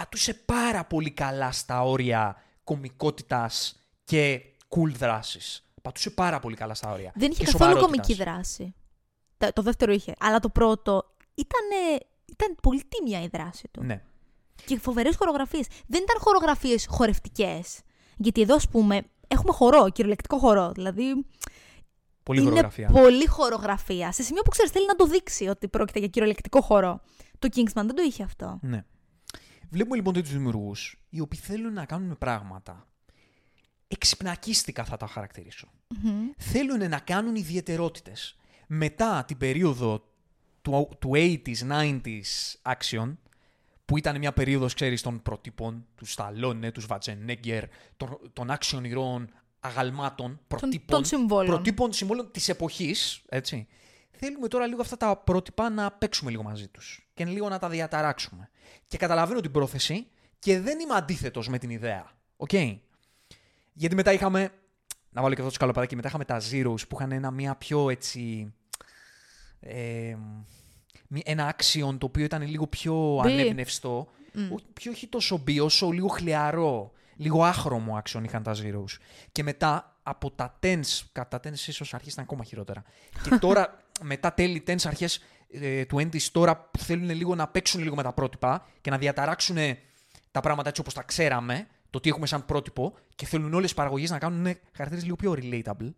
πατούσε πάρα πολύ καλά στα όρια κομικότητας και cool δράσης. Πατούσε πάρα πολύ καλά στα όρια. Δεν είχε και καθόλου σοβαρότητας. κομική δράση. Το, το δεύτερο είχε. Αλλά το πρώτο ήταν, ήταν πολύ τίμια η δράση του. Ναι. Και φοβερές χορογραφίες. Δεν ήταν χορογραφίες χορευτικές. Γιατί εδώ, ας πούμε, έχουμε χορό, κυριολεκτικό χορό. Δηλαδή. Πολύ είναι χορογραφία. πολύ χορογραφία. Σε σημείο που ξέρεις, θέλει να το δείξει ότι πρόκειται για κυριολεκτικό χορό. Το Kingsman δεν το είχε αυτό. Ναι. Βλέπουμε λοιπόν τέτοιους δημιουργούς οι οποίοι θέλουν να κάνουν πράγματα. Εξυπνακίστικα θα τα χαρακτηρίσω. Θέλουν να κάνουν ιδιαιτερότητες. Μετά την περίοδο του, του 80s, 90s action, που ήταν μια περίοδος, ξέρεις, των προτύπων, του Σταλόνε, του Σβαρτσενέγκερ, των, των action ηρώων αγαλμάτων, προτύπων, των συμβόλων. προτύπων συμβόλων της εποχής, έτσι. Θέλουμε τώρα λίγο αυτά τα πρότυπα να παίξουμε λίγο μαζί τους και λίγο να τα διαταράξουμε. Και καταλαβαίνω την πρόθεση και δεν είμαι αντίθετος με την ιδέα. ΟΚ; Γιατί μετά είχαμε, να βάλω και αυτό το σκαλοπατάκι, μετά είχαμε τα zeros που είχαν ένα μια πιο έτσι... Ε, μη- ένα action το οποίο ήταν λίγο πιο Μπι. ανέμπνευστο. Όχι, πιο όχι τόσο μπι, όσο λίγο χλιαρό. Λίγο άχρωμο action είχαν τα Zeros. Και μετά από τα tens, κατά τα tens ίσως αρχίσαν ακόμα χειρότερα. και τώρα μετά τέλη tens αρχές ε, του 20s τώρα που θέλουν λίγο να παίξουν λίγο με τα πρότυπα και να διαταράξουν τα πράγματα έτσι όπως τα ξέραμε, το τι έχουμε σαν πρότυπο και θέλουν όλες οι παραγωγές να κάνουν χαρακτήρες λίγο πιο relatable.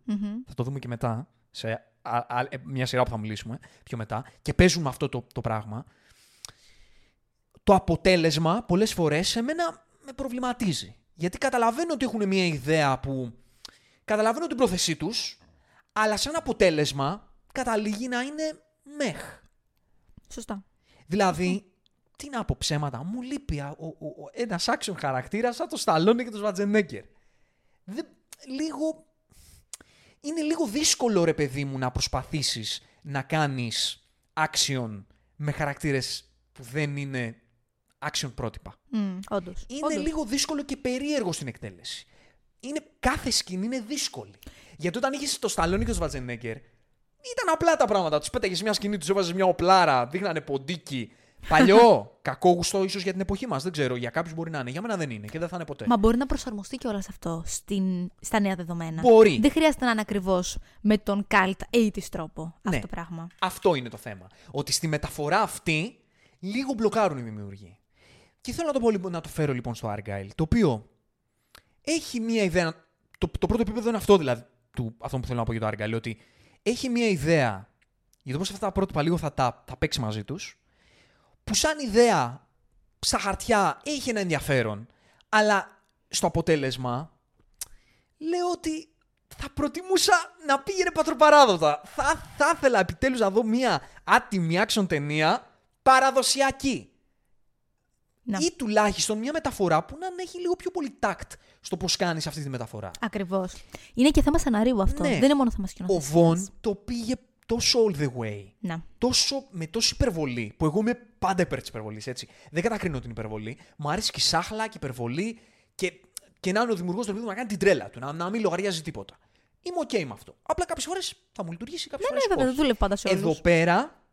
Θα το δούμε και μετά, σε α- α- ε, μια σειρά που θα μιλήσουμε πιο μετά. Και παίζουν με αυτό το, το πράγμα. Το αποτέλεσμα πολλές φορές εμένα με προβληματίζει. Γιατί καταλαβαίνω ότι έχουν μια ιδέα που... Καταλαβαίνω την πρόθεσή τους, αλλά σαν αποτέλεσμα καταλήγει να είναι μεχ. Σωστά. Δηλαδή, τι να πω ψέματα, μου λείπει α- ο, ο, ο, ένας action χαρακτήρας σαν το Σταλόνι και το Σβατζενέγκερ. Δεν, λίγο... Είναι λίγο δύσκολο ρε παιδί μου να προσπαθήσεις να κάνεις action με χαρακτήρες που δεν είναι action πρότυπα. Mm, Όντως. Είναι λίγο δύσκολο και περίεργο στην εκτέλεση. Είναι, κάθε σκηνή είναι δύσκολη. Γιατί όταν είχες το Σταλόνι και το Σβατζενέγκερ, ήταν απλά τα πράγματα. Τους πέταγες μια σκηνή, τους έβαζες μια οπλάρα, δείχνανε ποντίκι. Παλιό, κακό γουστό ίσως για την εποχή μας. Δεν ξέρω. Για κάποιους μπορεί να είναι. Για μένα δεν είναι και δεν θα είναι ποτέ. Μα μπορεί να προσαρμοστεί κιόλα αυτό στην, στα νέα δεδομένα. Μπορεί. Δεν χρειάζεται να είναι ακριβώς με τον cult 80's τρόπο αυτό Ναι. το πράγμα. Αυτό είναι το θέμα. Ότι στη μεταφορά αυτή λίγο μπλοκάρουν οι δημιουργοί. Και θέλω να το, πω, λοιπόν- να το φέρω λοιπόν στο Argyle, το οποίο έχει μία ιδέα. Το, το πρώτο επίπεδο είναι αυτό δηλαδή, του, αυτό που θέλω να πω για το Argyle, ότι έχει μία ιδέα για το πώ αυτά τα πρότυπα λίγο θα τα, θα παίξει μαζί τους, που σαν ιδέα στα χαρτιά έχει ένα ενδιαφέρον, αλλά στο αποτέλεσμα λέω ότι θα προτιμούσα να πήγαινε πατροπαράδοτα. Θα, θα ήθελα επιτέλους να δω μια άτιμη action ταινία παραδοσιακή. Να. Ή τουλάχιστον μια μεταφορά που να έχει λίγο πιο πολύ τάκτ στο πώς κάνεις αυτή τη μεταφορά. Ακριβώς. Είναι και θέμα σεναρίου αυτό. Ναι. Δεν είναι μόνο θέμα Ο σκηνοθεσίας. Βον το πήγε τόσο all the way. Να. τόσο, με τόση υπερβολή, που εγώ είμαι πάντα υπέρ της υπερβολής, έτσι. Δεν κατακρίνω την υπερβολή. Μου αρέσει και η σάχλα και η υπερβολή και, και να είναι ο δημιουργός του επίπεδου να κάνει την τρέλα του, να, να μην λογαριάζει τίποτα. Είμαι OK με αυτό. Απλά κάποιες φορές θα μου λειτουργήσει, κάποιες Ναι, ναι, φορές βέβαια, δεν δουλεύει πάντα σε όλους. Εδώ πέρα,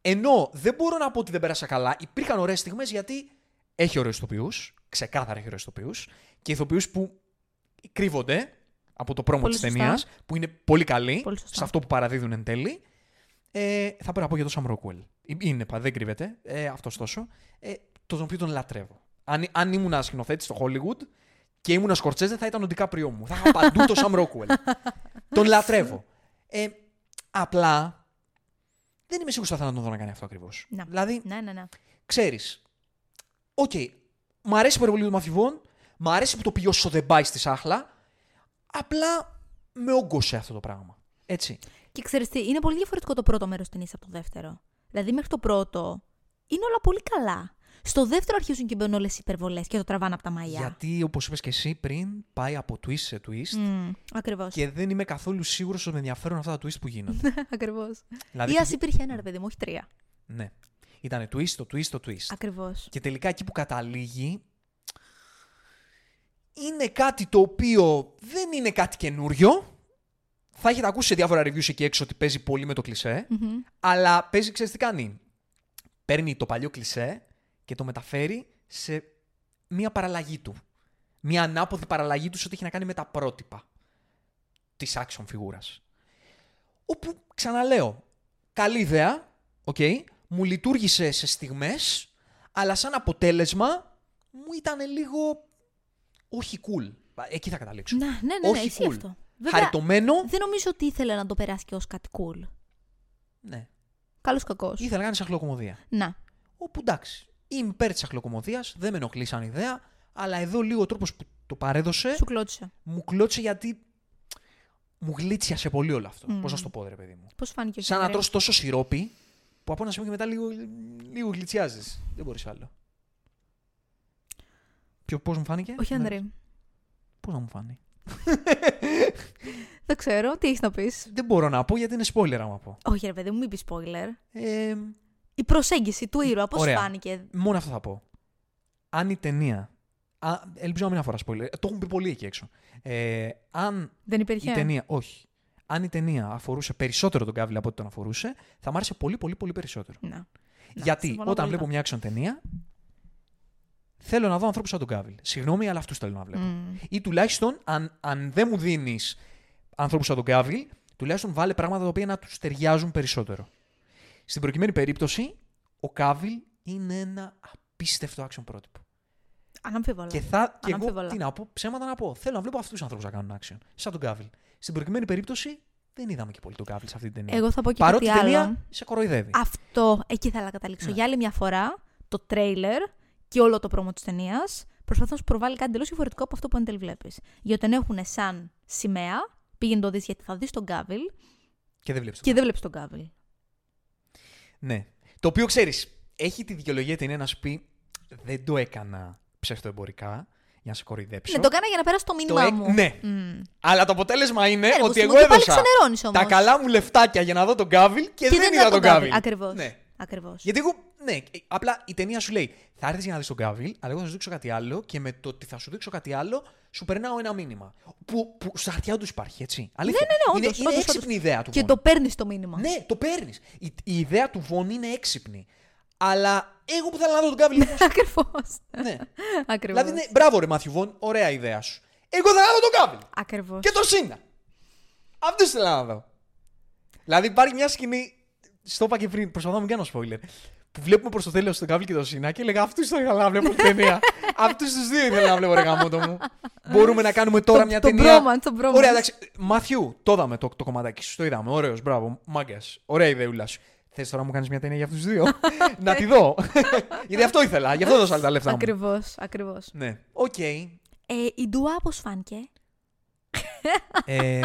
ενώ δεν μπορώ να πω ότι δεν πέρασα καλά, υπήρχαν ωραίες στιγμές γιατί έχει ωραίου ηθοποιού, ξεκάθαρα έχει ωραίου ηθοποιού, και ηθοποιούς που κρύβονται από το πρόμο Πολύ της σωστά. ταινίας, που είναι πολύ καλοί Πολύ σωστά. σε αυτό που παραδίδουν εν τέλει. Ε, θα πρέπει να πω για τον Sam Rockwell. Ε, Είναι, πα, δεν κρύβεται. Ε, Αυτός τόσο. Ε, τον οποίο τον λατρεύω. Αν, αν ήμουν σκηνοθέτης στο Hollywood και ήμουν Σκορτσέζε, θα ήταν ο Ντικάπριό μου. Θα είχα παντού τον Sam Rockwell. τον λατρεύω. Ε, απλά δεν είμαι σίγουρος ότι θα ήθελα να τον δω να κάνει αυτό ακριβώς. Να. Δηλαδή, Ναι, ναι, ναι. ξέρεις. ΟΚ, μ' αρέσει η υπερβολή του Μάθιου Βον, μ' αρέσει που το πήγε όσο δεν πάει στη σάχλα. Απλά με μπούκωσε αυτό το πράγμα. Έτσι. Και ξέρεις τι, είναι πολύ διαφορετικό το πρώτο μέρος ταινίας από το δεύτερο. Δηλαδή, μέχρι το πρώτο είναι όλα πολύ καλά. Στο δεύτερο αρχίζουν και μπαίνουν όλες οι υπερβολές και το τραβάνε από τα μαλλιά. Γιατί, όπως είπες και εσύ πριν, πάει από twist σε twist Mm, Ακριβώς. και δεν είμαι καθόλου σίγουρος ότι με ενδιαφέρουν αυτά τα twist που γίνονται. Ακριβώς. δηλαδή, Ή ας υπήρχε ένα ρε παιδί μου, όχι τρία. Ναι. Ήταν twist, το twist, το twist. Ακριβώς. Και τελικά εκεί που καταλήγει είναι κάτι το οποίο δεν είναι κάτι καινούριο. Θα έχετε ακούσει σε διάφορα reviews εκεί έξω ότι παίζει πολύ με το κλισέ. Αλλά παίζει, ξέρεις τι κάνει; Παίρνει το παλιό κλισέ και το μεταφέρει σε μία παραλλαγή του. Μία ανάποδη παραλλαγή του σε ό,τι έχει να κάνει με τα πρότυπα της action φιγούρας. Όπου, ξαναλέω, καλή ιδέα, ΟΚ, μου λειτουργήσε σε στιγμές, αλλά σαν αποτέλεσμα μου ήταν λίγο όχι cool. Εκεί θα καταλήξω. Να, ναι, ναι, ναι, όχι ισχύει cool. αυτό. Βέβαια, Χαριτωμένο, δεν νομίζω ότι ήθελε να το περάσει και ως κάτι cool. ναι. Καλώς κακώς. Ήθελε να κάνει σαχλοκωμωδία. Να. Όπου εντάξει, είμαι υπέρ της σαχλοκωμωδία, δεν με ενοχλεί σαν ιδέα, αλλά εδώ λίγο ο τρόπος που το παρέδωσε Σου κλώτσαγε. μου κλώτσαγε γιατί μου γλίτσιασε πολύ όλο αυτό. Μμμ. Πώς να σου το πω, ρε παιδί μου. Πώς φάνηκε ο Σαν να Κιάνερ; τρως τόσο σιρόπι που από ένα σημείο και μετά λίγο, λίγο γλιτσιάζει. Δεν μπορείς άλλο. Ποιο, πώς μου φάνηκε; Όχι, Ανδρέ. Πώς να μου φάνει; Δεν ξέρω, τι έχεις να πεις; Δεν μπορώ να πω γιατί είναι spoiler άμα πω. Όχι, ρε παιδί μου, μην πεις spoiler. Ε, Η προσέγγιση του ήρωα, πώς Ωραία. φάνηκε; μόνο αυτό θα πω. Αν η ταινία. Α, ελπίζω να μην αφορά spoiler. Το έχουν πει πολύ εκεί έξω. Ε, αν Δεν υπήρχε; η ταινία. Όχι. Αν η ταινία αφορούσε περισσότερο τον Κάβιλ από ό,τι τον αφορούσε, θα μ' άρεσε πολύ, πολύ, πολύ περισσότερο. Να. Να, Γιατί συμφωνώ όταν πολύ. βλέπω μια action ταινία, θέλω να δω ανθρώπους σαν τον Κάβιλ. Συγγνώμη, αλλά αυτούς θέλω να βλέπω. Μμ. Ή τουλάχιστον, αν, αν δεν μου δίνεις ανθρώπους σαν τον Κάβιλ, τουλάχιστον βάλε πράγματα τα οποία να τους ταιριάζουν περισσότερο. Στην προκειμένη περίπτωση, ο Κάβιλ είναι ένα απίστευτο action πρότυπο. Αναμφίβολα. Και θα. Και εγώ Αναμφίβολα. τι να πω, ψέματα να πω. Θέλω να βλέπω αυτούς τους ανθρώπους να κάνουν action. Σαν τον Κάβιλ. Στην προκειμένη περίπτωση, δεν είδαμε και πολύ τον Κάβιλ σε αυτή την ταινία. Εγώ θα πω και Παρότι κάτι η ταινία άλλο. σε κοροϊδεύει. Αυτό, εκεί θέλω να καταλήξω. Ναι. Για άλλη μια φορά, το τρέιλερ και όλο το πρόμο της ταινίας προσπαθούν να σου προβάλλει κάτι εντελώς διαφορετικό από αυτό που εν τέλει βλέπεις. Γιατί τον έχουν σαν σημαία, πήγαινε το δεις γιατί θα δεις τον Κάβιλ Και δεν βλέπεις. και δεν βλέπεις τον Κάβιλ. Ναι. Το οποίο ξέρεις, έχει τη δικαιολογία την να σου πει δεν το έκανα ψευτοεμπορικά για να σε κοροϊδέψω. Ναι, το έκανα για να περάσει το μήνυμά έ- μου. ναι. Μμ. Αλλά το αποτέλεσμα είναι Ναι, ρε, ότι Κωστή μου, εγώ και πάλι έδωσα ξενερώνεις όμως. τα καλά μου λεφτάκια για να δω τον Κάβιλ και, δεν είδα τον Κάβιλ. Ακριβώς. Ναι. Ακριβώς. Γιατί εγώ, ναι, απλά η ταινία σου λέει θα έρθεις για να δεις τον Κάβιλ, αλλά εγώ θα σου δείξω κάτι άλλο και με το ότι θα σου δείξω κάτι άλλο σου περνάω ένα μήνυμα. Που, που στα χαρτιά του υπάρχει, έτσι. Αλήθεια. ναι, ναι, είναι, όντως, είναι όντως, έξυπνη η όντως. ιδέα του. Και Βον. το παίρνεις το μήνυμα. Ναι, το παίρνεις. Η, η ιδέα του Βον είναι έξυπνη. Αλλά εγώ που θέλω να δω τον Κάβιλ. όμως, Ακριβώς. ναι. Ακριβώς. Δηλαδή, ναι, μπράβο ρε Μάθιου Βον, ωραία ιδέα σου. Εγώ θέλω να δω τον Κάβιλ. Ακριβώς. Και το Σίνα. Αυτό θέλω να δω. Δηλαδή υπάρχει μια σκηνή. Στο είπα και πριν, προσπαθώ να μην κάνω spoiler. Που βλέπουμε προς το τέλος τον Κάβιλ και τον Σίνα και έλεγα Αυτούς ήθελα να βλέπω την ταινία. Αυτούς τους δύο ήθελα να βλέπω, ρε γαμότο μου. Μπορούμε να κάνουμε τώρα Το- μια το ταινία. bromance, το bromance. Ωραία, εντάξει. Μάθιου, το είδαμε το, το κομματάκι σου. Το είδαμε. Ωραίος, μπράβο. Μάγκα. Ωραία ιδεούλα σου. Θες τώρα να μου κάνεις μια ταινία για αυτούς τους δύο; να τη δω. Γιατί αυτό ήθελα. Γι' αυτό 'δωσα τα λεφτά μου. Ακριβώς. Ακριβώς. Ναι. ΟΚ. Ε, η Dua πώς σου φάνηκε; Ε,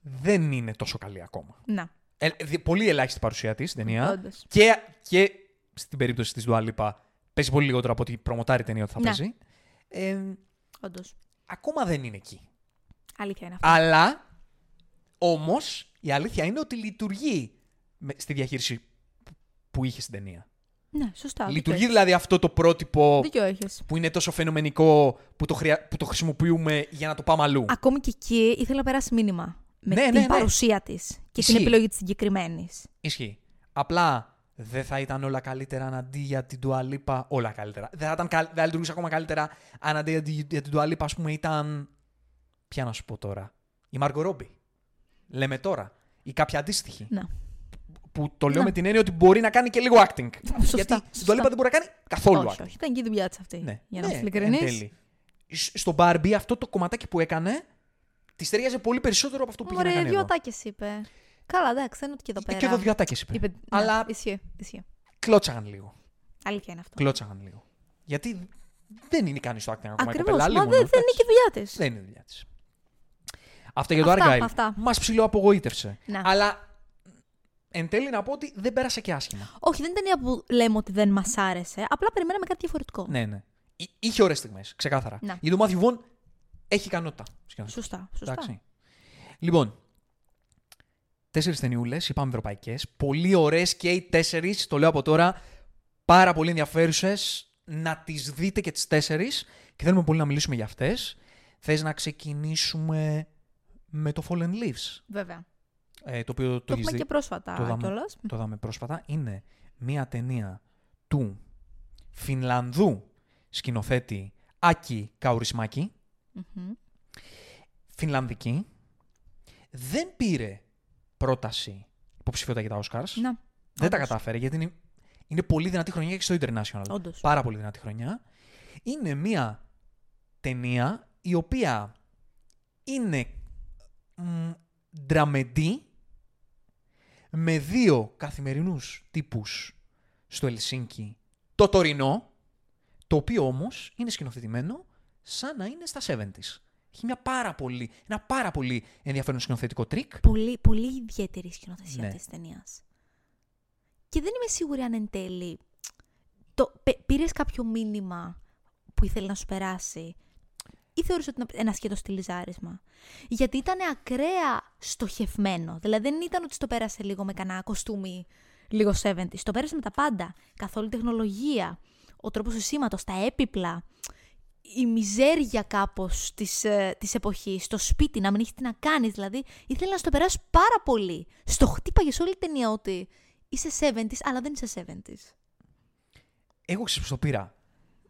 δεν είναι τόσο καλή ακόμα. Να. Ε, δι- πολύ ελάχιστη παρουσία της στην ταινία. Όντως. Και, και στην περίπτωση της Dua Lipa, παίζει πολύ λιγότερο από ότι προμοτάρει η ταινία ότι θα Ναι. παίζει. Ε, Όντως. ακόμα δεν είναι εκεί. Αλήθεια είναι αυτό. Αλλά όμως η αλήθεια είναι ότι λειτουργεί με- στη διαχείριση που είχε στην ταινία. Ναι, σωστά. Λειτουργεί δηλαδή αυτό το πρότυπο Δίκιο έχεις. που είναι τόσο φαινομενικό που το, χρεια... που το χρησιμοποιούμε για να το πάμε αλλού. Ακόμη και εκεί ήθελα να περάσει μήνυμα. Με Ναι, την ναι, ναι. παρουσία της και Ισχύει. την επιλογή της συγκεκριμένης. Ισχύει. Απλά δεν θα ήταν όλα καλύτερα αν αντί για την Τουαλίπα. Όλα καλύτερα. Δεν θα, ήταν, καλ- δεν θα λειτουργούσε ακόμα καλύτερα αν αντί για την- για την Τουαλίπα, ας πούμε, ήταν. Ποια να σου πω τώρα. Η Μάργκο Ρόμπι. Λέμε τώρα. Ή κάποια αντίστοιχη. Ναι. Που το λέω Ναι. με την έννοια ότι μπορεί να κάνει και λίγο acting. Σωστά, Γιατί στην σωστά. Τουαλίπα δεν μπορεί να κάνει καθόλου όχι, acting. όχι. Ήταν και η δουλειά της αυτή. Ναι. Για να ναι, είμαστε εν ειλικρινείς. τέλει. Σ- Στο Barbie αυτό το κομματάκι που έκανε τη ταιριάζει πολύ περισσότερο από αυτό που πήγε να Ωραία, κάνει δύο εδώ. ατάκες είπε. Καλά, εντάξει, δεν είναι ότι και εδώ πέρα. Και εδώ δύο ατάκες είπε. είπε. ναι, Αλλά Ισχύει. ισχύει. κλώτσαγαν λίγο. Αλήθεια είναι αυτό. Κλώτσαγαν λίγο. Γιατί δεν είναι κανείς στο acting ακόμα. η Ακριβώς. κοπέλα, Μα λίγο δεν, μόνο, δεν είναι εντάξει. και η δουλειά της. Δεν είναι η δουλειά της. Αυτά για το Αυτά, Argyle. αυτά. Μας ψηλοαπογοήτευσε. Ναι. Αλλά εν τέλει να πω ότι δεν πέρασε και άσχημα. Όχι, δεν είναι ταινία που λέμε ότι δεν μας άρεσε. Απλά περιμέναμε κάτι διαφορετικό. Ναι, ναι. Εί- Είχε ωραίες στιγμές, ξεκάθαρα. Ναι. Γιατί ο Μάθιου Βον έχει ικανότητα. σκηνοθέτη. Σωστά. σωστά. Εντάξει. Λοιπόν, τέσσερις ταινιούλες, είπαμε ευρωπαϊκές. Πολύ ωραίες και οι τέσσερις, το λέω από τώρα. Πάρα πολύ ενδιαφέρουσες. Να τις δείτε και τις τέσσερις. Και θέλουμε πολύ να μιλήσουμε για αυτές. Θες να ξεκινήσουμε με το Fallen Leaves; Βέβαια. Ε, το οποίο το, Το έχεις έχουμε δει- και πρόσφατα το δάμε, κιόλας. το δάμε πρόσφατα. Είναι μια ταινία του Φινλανδού σκηνοθέτη Άκη Καουρισμάκη. Φινλανδική. Δεν πήρε πρόταση υποψηφιότητα για τα Oscars. Να. Δεν τα όντως. κατάφερε γιατί είναι, είναι πολύ δυνατή χρονιά και στο International. Όντως. Πάρα πολύ δυνατή χρονιά. Είναι μια ταινία η οποία είναι μ, dramedy με δύο καθημερινούς τύπους στο Ελσίνκι το τωρινό, το οποίο όμως είναι σκηνοθετημένο σαν να είναι στα 70s. Έχει μια πάρα πολύ, ένα πάρα πολύ ενδιαφέρον σκηνοθετικό τρικ. Πολύ, πολύ ιδιαίτερη σκηνοθεσία Ναι. αυτής της ταινίας. Και δεν είμαι σίγουρη αν εν τέλει το, πήρες κάποιο μήνυμα που ήθελε να σου περάσει ή θεωρείς ότι είναι ένα σχέτο στυλιζάρισμα; Γιατί ήταν ακραία στοχευμένο. Δηλαδή δεν ήταν ότι στο πέρασε λίγο με κανένα κοστούμι λίγο 70. Το πέρασε με τα πάντα. Καθ' όλη η τεχνολογία, ο τρόπος του σήματος, τα έπιπλα, η μιζέρια κάπως της, ε, της εποχής, το σπίτι, να μην έχεις τι να κάνεις, δηλαδή ήθελες να στο περάσεις πάρα πολύ. Στο χτύπαγες σε όλη την ταινία ότι είσαι 70s, αλλά δεν είσαι 70s. Εγώ ξέρεις πώς το πήρα.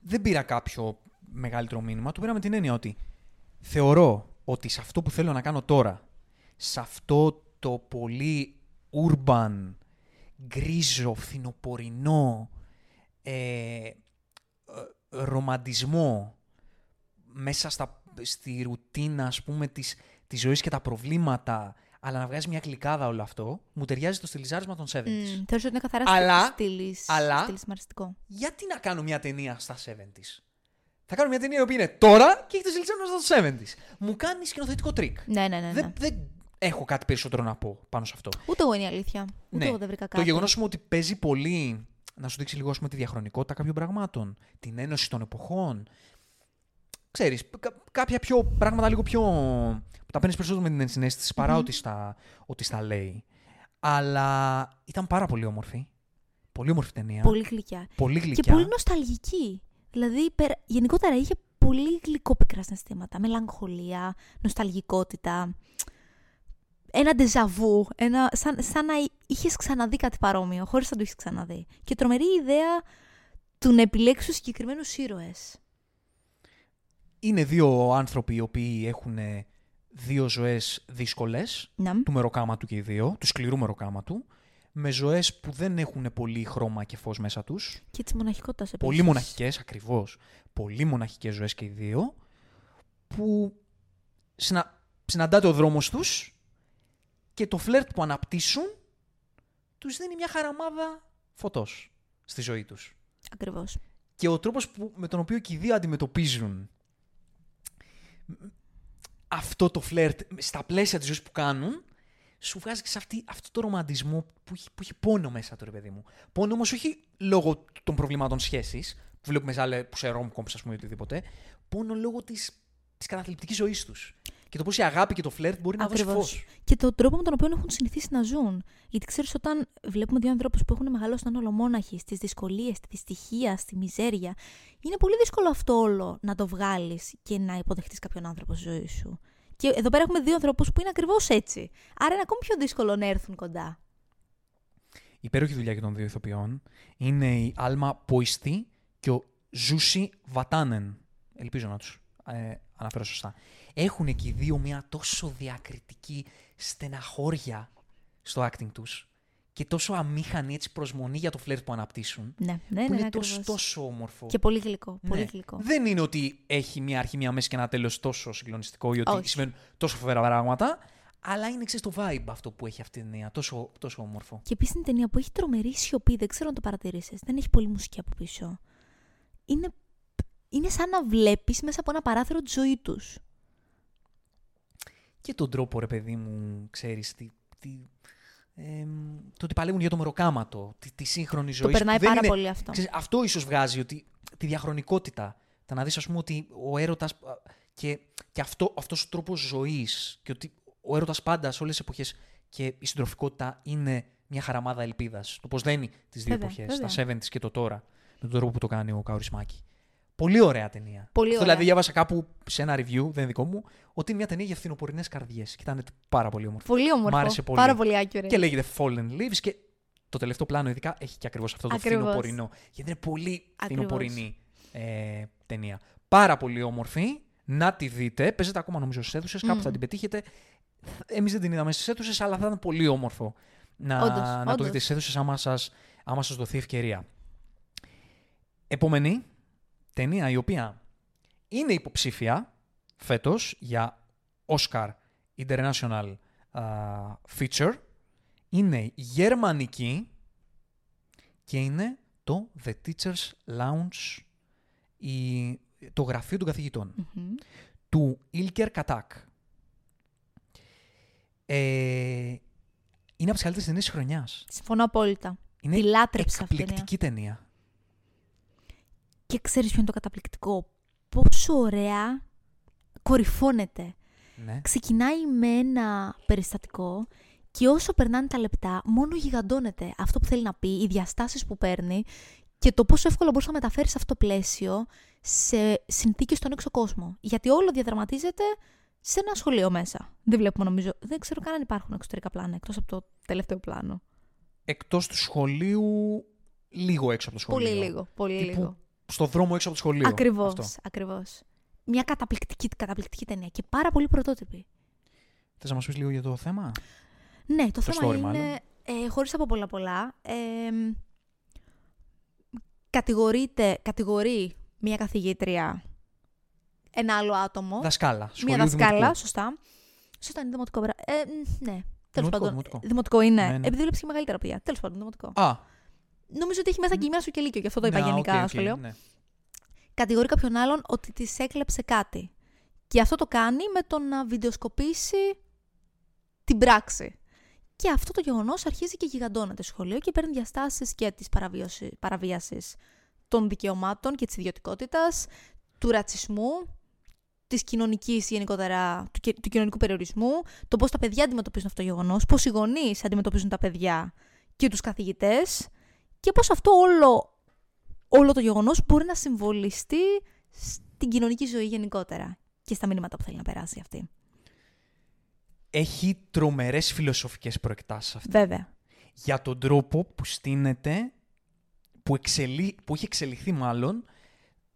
Δεν πήρα κάποιο μεγαλύτερο μήνυμα. Το πήρα με την έννοια ότι θεωρώ ότι σε αυτό που θέλω να κάνω τώρα, σε αυτό το πολύ urban, γκρίζο, φθινοπορεινό, ε, ε, ρομαντισμό μέσα στα, στη ρουτίνα, ας πούμε, της, της ζωής και τα προβλήματα, αλλά να βγάζει μια κλικάδα όλο αυτό, μου ταιριάζει το στυλιζάρισμα των 70s. Mm, θεωρείς ότι είναι καθαρά Αλλά- στυλιζ-, αλλά- στυλιζαριστικό. γιατί να κάνω μια ταινία στα 70s. Θα κάνω μια ταινία η οποία είναι τώρα και έχει το στυλιζάρισμα στα 70s. Μου κάνει σκηνοθετικό τρικ. Ναι, ναι, ναι. ναι. Δεν, δεν έχω κάτι περισσότερο να πω πάνω σε αυτό. Ούτε εγώ είναι η αλήθεια. Ούτε Ναι. εγώ δεν βρήκα κάτι. Το γεγονός μου ότι παίζει πολύ να σου δείξει λίγο ας πούμε, τη διαχρονικότητα κάποιων πραγμάτων, την ένωση των εποχών. Ξέρεις, κα- κάποια πιο πράγματα λίγο πιο. που τα παίρνεις περισσότερο με την ενσυναίσθηση παρά ότι, στα, ότι στα λέει. Αλλά ήταν πάρα πολύ όμορφη. Πολύ όμορφη ταινία. Πολύ γλυκιά. πολύ γλυκιά. Και πολύ νοσταλγική. Δηλαδή, περα- γενικότερα είχε πολύ γλυκό πικρά συναισθήματα. Μελαγχολία, νοσταλγικότητα. Ένα ντεζαβού. Ένα, σαν, σαν να είχες ξαναδεί κάτι παρόμοιο, χωρίς να το έχεις ξαναδεί. Και τρομερή ιδέα του να επιλέξεις συγκεκριμένους ήρωες. Είναι δύο άνθρωποι οι οποίοι έχουν δύο ζωές δύσκολες, Να. του μεροκάματου και οι δύο, του σκληρού μεροκάματου, με ζωές που δεν έχουν πολύ χρώμα και φως μέσα τους, Και τη μοναχικότητας επίσης. πολύ μοναχικές ακριβώς, πολύ μοναχικές ζωές και οι δύο, που συνα... συναντάται ο δρόμος τους και το φλερτ που αναπτύσσουν τους δίνει μια χαραμάδα φωτός στη ζωή τους. Ακριβώς. και ο τρόπος που, με τον οποίο και οι δύο αντιμετωπίζουν αυτό το φλερτ στα πλαίσια της ζωής που κάνουν, σου βγάζει και σε αυτή, αυτό το ρομαντισμό που έχει, που έχει πόνο μέσα του, ρε παιδί μου. Πόνο όμως όχι λόγω των προβλημάτων σχέσης, που βλέπουμε σε, άλλε, που σε rom-coms, ας πούμε, ή οτιδήποτε. Πόνο λόγω της της καταθλιπτικής ζωής τους. Και το πώς η αγάπη και το φλερτ μπορεί να δώσει Ακριβώς. φω. Και τον τρόπο με τον οποίο έχουν συνηθίσει να ζουν. Γιατί ξέρεις, όταν βλέπουμε δύο ανθρώπους που έχουν μεγαλώσει να είναι ολομόναχοι, στις δυσκολίες, στη δυστυχία, στη μιζέρια, είναι πολύ δύσκολο αυτό όλο να το βγάλεις και να υποδεχτείς κάποιον άνθρωπο στη ζωή σου. Και εδώ πέρα έχουμε δύο ανθρώπους που είναι ακριβώς έτσι. Άρα είναι ακόμη πιο δύσκολο να έρθουν κοντά. Υπέροχη δουλειά και των δύο ηθοποιών είναι η Άλμα Ποιστή και ο Ζούσι Βατάνεν. Ελπίζω να τους ε, αναφέρω σωστά. Έχουν και οι δύο μια τόσο διακριτική στεναχώρια στο acting τους και τόσο αμήχανη έτσι προσμονή για το φλερτ που αναπτύσσουν. Ναι, ναι, που ναι, είναι ακριβώς. τόσο, τόσο όμορφο. Και πολύ γλυκό. Πολύ Ναι. γλυκό. Δεν είναι ότι έχει μια αρχή, μια μέση και ένα τέλος τόσο συγκλονιστικό ή ότι Όχι. σημαίνουν τόσο φοβερά πράγματα. Αλλά είναι ξέρεις, το vibe αυτό που έχει αυτή η ταινία. Τόσο, τόσο όμορφο. Και επίσης είναι ταινία που έχει τρομερή σιωπή, δεν ξέρω αν το παρατηρήσεις. Δεν έχει πολύ μουσική από πίσω. Είναι, είναι σαν να βλέπεις μέσα από ένα παράθυρο της ζωής τους. Και τον τρόπο, ρε παιδί μου, ξέρεις, τι, τι, εμ, το ότι παλεύουν για το μεροκάματο, τη, τη σύγχρονη ζωή. Το περνάει πάρα πολύ αυτό. Ξέρεις, αυτό ίσως βγάζει ότι, τη διαχρονικότητα. Τα να δεις, ας πούμε, ότι ο έρωτας α, και, και αυτό, αυτός ο τρόπος ζωής και ότι ο έρωτας πάντα σε όλες τις εποχές και η συντροφικότητα είναι μια χαραμάδα ελπίδας. Το πώς δένει τις δύο Βέβαια, εποχές, βέβαια. τα 70s και το τώρα, με τον τρόπο που το κάνει ο Καουρισμάκη. Πολύ ωραία ταινία. Πολύ Αυτό, ωραία. Δηλαδή, διάβασα κάπου σε ένα review, δεν είναι δικό μου, ότι είναι μια ταινία για φθινοπορεινές καρδιές. Και ήταν πάρα πολύ όμορφο. Πολύ όμορφο. Μ' άρεσε πολύ. Πάρα πολύ accurate. Και λέγεται Fallen Leaves και το τελευταίο πλάνο, ειδικά, έχει και ακριβώς αυτό το Ακριβώς. φθινοπορεινό. Γιατί είναι πολύ Ακριβώς. φθινοπορεινή ε, ταινία. Πάρα πολύ όμορφη. Να τη δείτε. Παίζεται ακόμα νομίζω στις αίθουσες. Κάπου Μμμ. θα την πετύχετε. Εμείς δεν την είδαμε στις αίθουσες, αλλά θα ήταν πολύ όμορφο να, Όντως, να το όντως. δείτε στις αίθουσες άμα σας άμα σας δοθεί ευκαιρία. Επόμενη ταινία η οποία είναι υποψήφια φέτος για Oscar International α, Feature είναι γερμανική και είναι το The Teacher's Lounge η, το γραφείο των καθηγητών Μμμ. του Ilker Katak. Ε, είναι από τις καλύτερες ταινίες της χρονιάς. Συμφωνώ απόλυτα. Είναι Τη λάτρεψα αυτή την ταινία. εκπληκτική ταινία. Και ξέρεις ποιο είναι το καταπληκτικό; Πόσο ωραία κορυφώνεται. Ναι. Ξεκινάει με ένα περιστατικό και όσο περνάνε τα λεπτά, μόνο γιγαντώνεται αυτό που θέλει να πει, οι διαστάσεις που παίρνει και το πόσο εύκολα μπορείς να μεταφέρεις αυτό το πλαίσιο σε συνθήκες στον έξω κόσμο. Γιατί όλο διαδραματίζεται σε ένα σχολείο μέσα. Δεν βλέπουμε, νομίζω. Δεν ξέρω καν αν υπάρχουν εξωτερικά πλάνα εκτός από το τελευταίο πλάνο. Εκτός του σχολείου, λίγο έξω από το σχολείο. Πολύ λίγο. Πολύ Τύπου λίγο. Στο δρόμο έξω από το σχολείο. Ακριβώς. Αυτό. Ακριβώς. Μια καταπληκτική, καταπληκτική ταινία και πάρα πολύ πρωτότυπη. Θες να μας πεις λίγο για το θέμα; Ναι, το, Το θέμα story, είναι, μάλλον. ε, χωρίς από πολλά πολλά, ε, κατηγορείται, κατηγορεί μια καθηγήτρια ένα άλλο άτομο, Δασκάλα. μια σχολείου δασκάλα, δημοτικού. σωστά. Σωστά είναι δημοτικό, βρα- ε, μ, ναι. Τέλος Δημοτικό, πάντων, δημοτικό. είναι. Ναι, ναι. Επειδή δούλεψε και μεγαλύτερα παιδιά. Τέλος πάντων, δημοτικό. Α, Νομίζω ότι έχει μέσα και σου και λύκειο, γι' αυτό το είπα ναι, γενικά ΟΚ, ΟΚ, σχολείο. ναι. Κατηγορεί κάποιον άλλον ότι της έκλεψε κάτι. Και αυτό το κάνει με το να βιντεοσκοπήσει την πράξη. Και αυτό το γεγονός αρχίζει και γιγαντώνεται στο σχολείο και παίρνει διαστάσεις και της παραβίωση- παραβίασης των δικαιωμάτων και της ιδιωτικότητας, του ρατσισμού, της κοινωνικής γενικότερα, του, ki- του κοινωνικού περιορισμού, το πώς τα παιδιά αντιμετωπίζουν αυτό το γεγονός, πώς οι γονείς αντιμετωπίζουν τα παιδιά και τους καθηγητές και πώς αυτό όλο, όλο το γεγονός μπορεί να συμβολιστεί στην κοινωνική ζωή γενικότερα και στα μηνύματα που θέλει να περάσει αυτή. Έχει τρομερές φιλοσοφικές προεκτάσεις αυτή. Βέβαια. Για τον τρόπο που στείνεται, που, εξελί, που έχει εξελιχθεί μάλλον,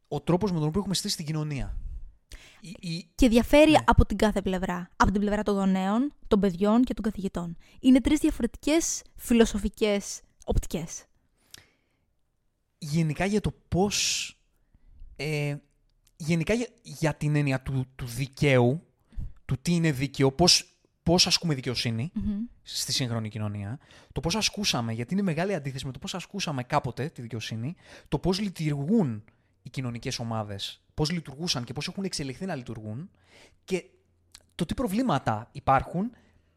ο τρόπος με τον οποίο έχουμε στήσει την κοινωνία. Η, η, Και διαφέρει Ναι. από την κάθε πλευρά. Από την πλευρά των γονέων, των παιδιών και των καθηγητών. Είναι τρεις διαφορετικές φιλοσοφικές οπτικές. Γενικά για το πώς... Ε, γενικά για, για την έννοια του, του δικαίου, του τι είναι δίκαιο, πώς, πώς ασκούμε δικαιοσύνη Μμμ. στη σύγχρονη κοινωνία, το πώς ασκούσαμε, γιατί είναι μεγάλη αντίθεση με το πώς ασκούσαμε κάποτε τη δικαιοσύνη, το πώς λειτουργούν οι κοινωνικές ομάδες, πώς λειτουργούσαν και πώς έχουν εξελιχθεί να λειτουργούν και το τι προβλήματα υπάρχουν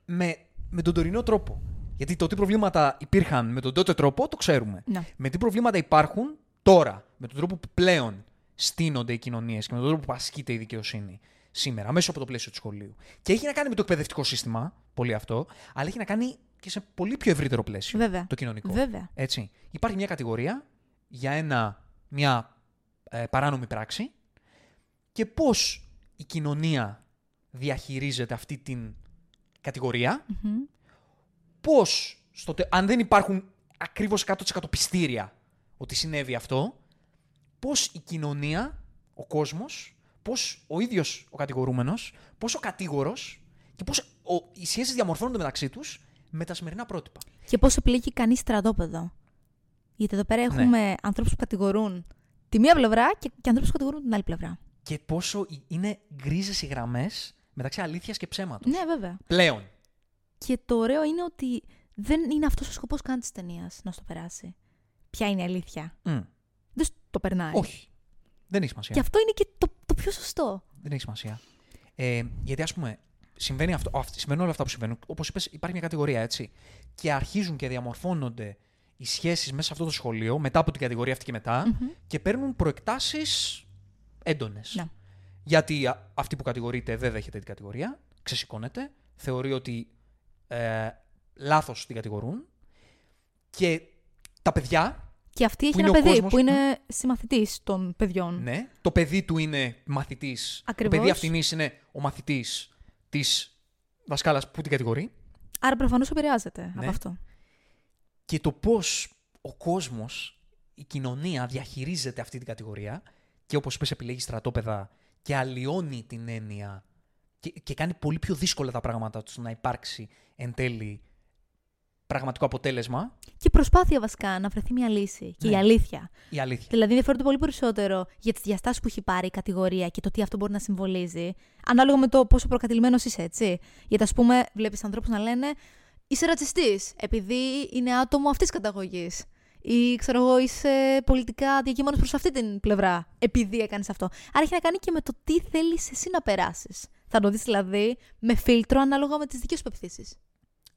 με, με τον τωρινό τρόπο. Γιατί το τι προβλήματα υπήρχαν με τον τότε τρόπο το ξέρουμε. Ναι. Με τι προβλήματα υπάρχουν Τώρα, με τον τρόπο που πλέον στείνονται οι κοινωνίες και με τον τρόπο που ασκείται η δικαιοσύνη σήμερα, μέσα από το πλαίσιο του σχολείου. Και έχει να κάνει με το εκπαιδευτικό σύστημα, πολύ αυτό, αλλά έχει να κάνει και σε πολύ πιο ευρύτερο πλαίσιο. Βέβαια. Το κοινωνικό. Βέβαια. Έτσι. Υπάρχει μια κατηγορία για ένα, μια ε, παράνομη πράξη και πώς η κοινωνία διαχειρίζεται αυτή την κατηγορία, πώς, στο, τε- αν δεν υπάρχουν ακριβώς 100% πιστήρια ότι συνέβη αυτό, πώς η κοινωνία, ο κόσμος, πώς ο ίδιος ο κατηγορούμενος, πώς ο κατήγορος και πώς ο, οι σχέσεις διαμορφώνονται μεταξύ τους με τα σημερινά πρότυπα. Και πώς επιλέγει κανείς στρατόπεδο. Γιατί εδώ πέρα έχουμε Ναι. ανθρώπους που κατηγορούν τη μία πλευρά και, και ανθρώπους που κατηγορούν την άλλη πλευρά. Και πόσο οι- είναι γκρίζες οι γραμμές μεταξύ αλήθειας και ψέματος. Ναι, βέβαια. Πλέον. Και το ωραίο είναι ότι δεν είναι αυτός ο σκοπός καν της ταινίας να στο περάσει. Ποια είναι η αλήθεια; Μμ. Δεν σ- το περνάει. Όχι. Δεν έχει σημασία. Και αυτό είναι και το, το πιο σωστό. Δεν έχει σημασία. Ε, γιατί, ας πούμε, συμβαίνει αυτό, αυ- συμβαίνουν όλα αυτά που συμβαίνουν. Όπως είπες, υπάρχει μια κατηγορία, έτσι. Και αρχίζουν και διαμορφώνονται οι σχέσεις μέσα σε αυτό το σχολείο, μετά από την κατηγορία αυτή και μετά, και παίρνουν προεκτάσεις έντονες. Ναι. Γιατί α, αυτή που κατηγορείται δεν δέχεται την κατηγορία, ξεσηκώνεται, θεωρεί ότι ε, λάθος την κατηγορούν. Και τα παιδιά Και αυτή έχει είναι ένα ο παιδί κόσμος, που είναι συμμαθητής των παιδιών. Ναι. Το παιδί του είναι μαθητής. Το Ακριβώς. παιδί αυτήν είναι ο μαθητής της δασκάλας που την κατηγορεί. Άρα προφανώς επηρεάζεται Ναι. από αυτό. Και το πώς ο κόσμος, η κοινωνία διαχειρίζεται αυτή την κατηγορία και όπως είπες, επιλέγει στρατόπεδα και αλλοιώνει την έννοια και, και κάνει πολύ πιο δύσκολα τα πράγματα τους να υπάρξει εν τέλει πραγματικό αποτέλεσμα. Και προσπάθεια βασικά να βρεθεί μια λύση. Και Ναι. η αλήθεια. Η αλήθεια. Δηλαδή ενδιαφέρονται πολύ περισσότερο για τις διαστάσεις που έχει πάρει η κατηγορία και το τι αυτό μπορεί να συμβολίζει. Ανάλογα με το πόσο προκατηλημένος είσαι, έτσι. Γιατί, ας πούμε, βλέπεις ανθρώπους να λένε Είσαι ρατσιστής, επειδή είναι άτομο αυτής της καταγωγής. Ή ξέρω εγώ, είσαι πολιτικά διακείμενο προς αυτή την πλευρά, επειδή έκανες αυτό. Άρα έχει να κάνει και με το τι θέλεις εσύ να περάσεις. Θα το δεις δηλαδή με φίλτρο ανάλογα με τις δικές σου πεπιθήσεις.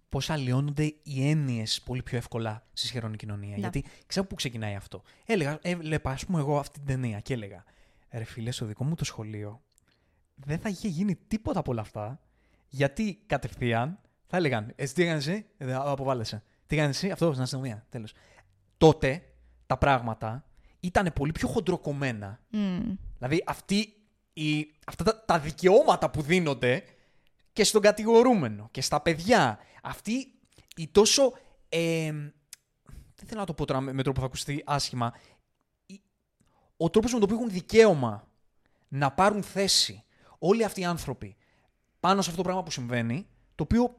Πώς αλλοιώνονται οι έννοιες πολύ πιο εύκολα στη σχερόνη κοινωνία. Ναι. Γιατί ξέρω πού ξεκινάει αυτό. Έλεγα, έβλεπα, ας πούμε, εγώ αυτή την ταινία και έλεγα, ρε φίλε, στο δικό μου το σχολείο δεν θα είχε γίνει τίποτα από όλα αυτά, γιατί κατευθείαν θα έλεγαν, εσύ τι έκανες εσύ, ε, αποβάλλεσαι. Τι έκανες εσύ, αυτό στην αστυνομία. Τέλος. Τότε τα πράγματα ήταν πολύ πιο χοντροκομμένα. Μμμ. Δηλαδή αυτή η, αυτά τα, τα δικαιώματα που δίνονται και στον κατηγορούμενο και στα παιδιά. Αυτή η τόσο. Ε, δεν θέλω να το πω τώρα με, με τρόπο που θα ακουστεί άσχημα. η- ο τρόπος με τον οποίο έχουν δικαίωμα να πάρουν θέση όλοι αυτοί οι άνθρωποι πάνω σε αυτό το πράγμα που συμβαίνει, το οποίο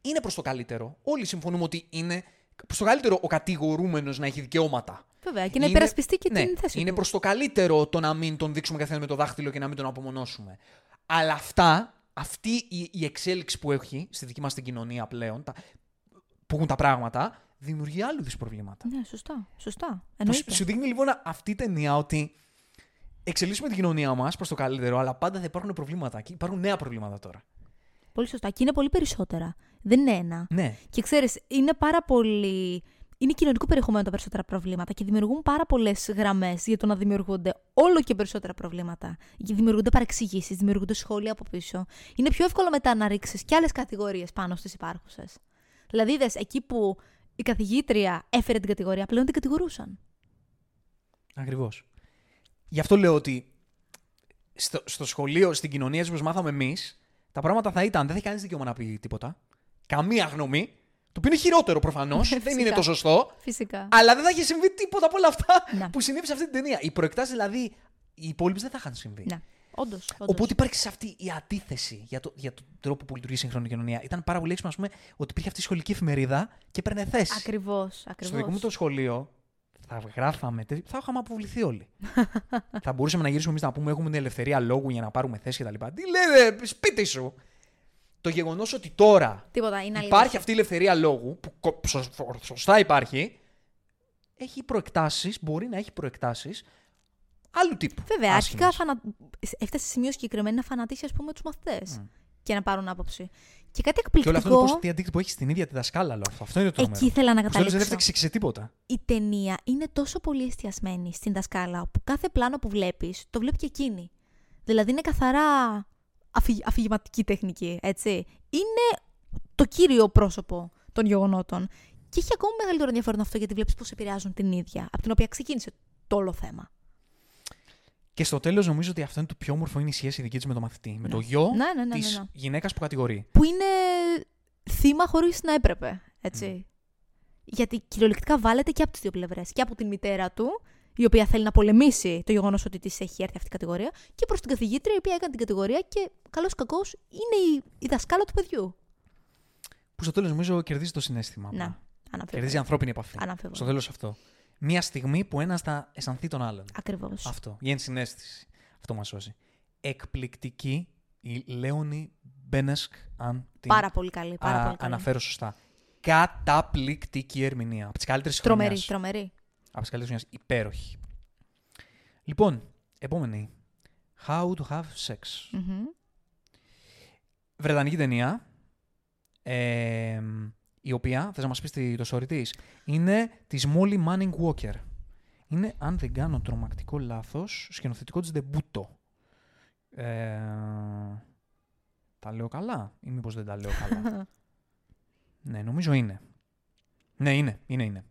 είναι προς το καλύτερο. Όλοι συμφωνούμε ότι είναι προς το καλύτερο ο κατηγορούμενος να έχει δικαιώματα. Βέβαια, και να υπερασπιστεί και ναι, την θέση Είναι του. προς το καλύτερο το να μην τον δείξουμε καθένα με το δάχτυλο και να μην τον απομονώσουμε. Αλλά αυτά, αυτή η, η εξέλιξη που έχει στη δική μας την κοινωνία πλέον, τα, που έχουν τα πράγματα, δημιουργεί άλλους είδου προβλήματα. Ναι, σωστά. Σωστά. Που Εννοείται. σου δείχνει λοιπόν αυτή η ταινία ότι εξελίσσουμε την κοινωνία μας προς το καλύτερο, αλλά πάντα θα υπάρχουν προβλήματα. Και υπάρχουν νέα προβλήματα τώρα. Πολύ σωστά. Και είναι πολύ περισσότερα. Δεν είναι ένα. Ναι. Και ξέρεις, είναι πάρα πολύ. Είναι κοινωνικό περιεχομένο τα περισσότερα προβλήματα και δημιουργούν πάρα πολλές γραμμές για το να δημιουργούνται όλο και περισσότερα προβλήματα. Και δημιουργούνται παρεξηγήσεις, δημιουργούνται σχόλια από πίσω. Είναι πιο εύκολο μετά να ρίξεις και άλλες κατηγορίες πάνω στις υπάρχουσες. Δηλαδή, είδες εκεί που η καθηγήτρια έφερε την κατηγορία, πλέον την κατηγορούσαν. Ακριβώς. Γι' αυτό λέω ότι στο, στο σχολείο, στην κοινωνία έτσι όπως μάθαμε εμείς, τα πράγματα θα ήταν. Δεν θα έχει κανείς δικαίωμα να πει τίποτα. Καμία γνώμη. Το οποίο είναι χειρότερο προφανώς. δεν Φυσικά. είναι το σωστό. Φυσικά. Αλλά δεν θα είχε συμβεί τίποτα από όλα αυτά Ναι. που συνέβη σε αυτή την ταινία. Οι προεκτάσεις δηλαδή, οι υπόλοιπες δεν θα είχαν συμβεί. Ναι. Όντως. Οπότε υπάρχει σε αυτή η αντίθεση για, το, για τον τρόπο που λειτουργεί η σύγχρονη κοινωνία. Ήταν πάρα πολύ έξυπνο, ας πούμε, ότι υπήρχε αυτή η σχολική εφημερίδα και έπαιρνε θέση. Ακριβώς. Στο δικό μου το σχολείο θα γράφαμε, τε- θα είχαμε αποβληθεί όλοι. θα μπορούσαμε να γυρίσουμε εμείς να πούμε: Έχουμε την ελευθερία λόγου για να πάρουμε θέση κτλ. Τι λέτε, σπίτι σου. Το γεγονός ότι τώρα Τίποτα. Είναι αλήθεια. υπάρχει αυτή η ελευθερία λόγου, που κο- σω- σωστά υπάρχει, έχει προεκτάσεις, μπορεί να έχει προεκτάσεις άλλου τύπου. Βέβαια, άσχημες. αρχικά φανα... έφτασε σε σημείο συγκεκριμένο να φανατίσει, ας πούμε, τους μαθητές και να πάρουν άποψη. Και κάτι Και όλο αυτό το εκπληκτικό. πώς τι αντίκτυπο έχει στην ίδια τη δασκάλα. Αυτό, αυτό είναι το τρομερό. Εκεί ήθελα να Στο τέλος δεν καταλήξω. έφταξε σε τίποτα. Η ταινία είναι τόσο πολύ εστιασμένη στην δασκάλα που κάθε πλάνο που βλέπεις το βλέπει και εκείνη. Δηλαδή είναι καθαρά αφη- αφηγηματική τεχνική, έτσι. Είναι το κύριο πρόσωπο των γεγονότων. Και έχει ακόμα μεγαλύτερο ενδιαφέρον αυτό γιατί βλέπεις πώς επηρεάζουν την ίδια, από την οποία ξεκίνησε το όλο θέμα. Και στο τέλος νομίζω ότι αυτό είναι το πιο όμορφο είναι η σχέση δική της με το μαθητή. Με το γιο Ναι, ναι, ναι, της ναι, ναι. γυναίκας που κατηγορεί. Που είναι θύμα χωρίς να έπρεπε, έτσι. Γιατί κυριολεκτικά βάλετε και από τις δύο πλευρές. Και από την μητέρα του, η οποία θέλει να πολεμήσει το γεγονός ότι της έχει έρθει αυτή η κατηγορία, και προς την καθηγήτρια, η οποία έκανε την κατηγορία και καλός ή κακός είναι η, η δασκάλα του παιδιού. Που στο τέλος νομίζω κερδίζει το συνέστημα. Να, απλά. αναμφίβολα. Κερδίζει ανθρώπινη επαφή. Αναμφίβολα. Στο τέλος αυτό. Μία στιγμή που ένας θα αισθανθεί τον άλλον. Ακριβώς. Αυτό. Η ενσυναίσθηση. Αυτό μας σώζει. Εκπληκτική η Λέωνη Μπένεσκ, αν την Πάρα πολύ καλή. Πάρα α, πολύ καλή. αναφέρω σωστά. Καταπληκτική ερμηνεία. Από τις καλύτερες Τρομερή, τρομερή. Από τις καλύτερες χρονιέ. Υπέροχη. Λοιπόν, επόμενη. How to have sex. Μμμ. Βρετανική ταινία. ε, η οποία, θες να μας πεις τη- το story της, είναι της Molly Manning Walker. Είναι, αν δεν κάνω τρομακτικό λάθος, σκηνοθετικό της Δεμπούτο. Ε, τα λέω καλά ή μήπως δεν τα λέω καλά; ναι, νομίζω είναι. Ναι, είναι, είναι, είναι.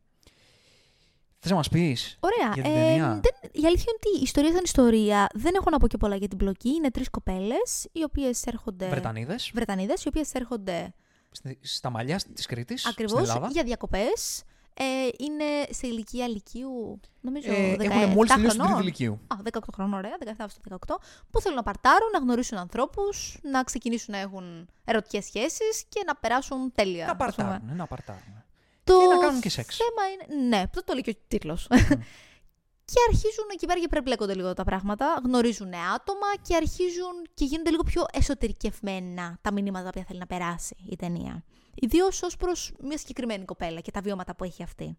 Θες να μας πεις Ωραία. για την Ε, ταινία. δεν, η αλήθεια είναι ότι η ιστορία σαν ιστορία δεν έχω να πω και πολλά για την πλοκή. Είναι τρεις κοπέλες, οι οποίες έρχονται. Βρετανίδες, Βρετανίδες, οι οποίες έρχονται στη- στα μαλλιά της Κρήτης, στην ακριβώς Ελλάδα. για διακοπές. Ε, είναι σε ηλικία λυκείου, νομίζω. Ε, 17 έχουν μόλις τελειώσει την χρονών. τρίτη ηλικίου. Α, 18 χρονών, ωραία, 17 στο 18, που θέλουν να παρτάρουν, να γνωρίσουν ανθρώπους, να ξεκινήσουν να έχουν ερωτικές σχέσεις και να περάσουν τέλεια. Να ας πούμε. παρτάρουν, να παρτάρουν. Το Και να κάνουν και σεξ. θέμα είναι. Ναι, αυτό το λέει και ο τίτλος. και αρχίζουν εκεί πέρα και περιπλέκονται λίγο τα πράγματα. Γνωρίζουν άτομα και αρχίζουν και γίνονται λίγο πιο εσωτερικευμένα τα μηνύματα που θέλει να περάσει η ταινία. Ιδίως ως προς μια συγκεκριμένη κοπέλα και τα βιώματα που έχει αυτή.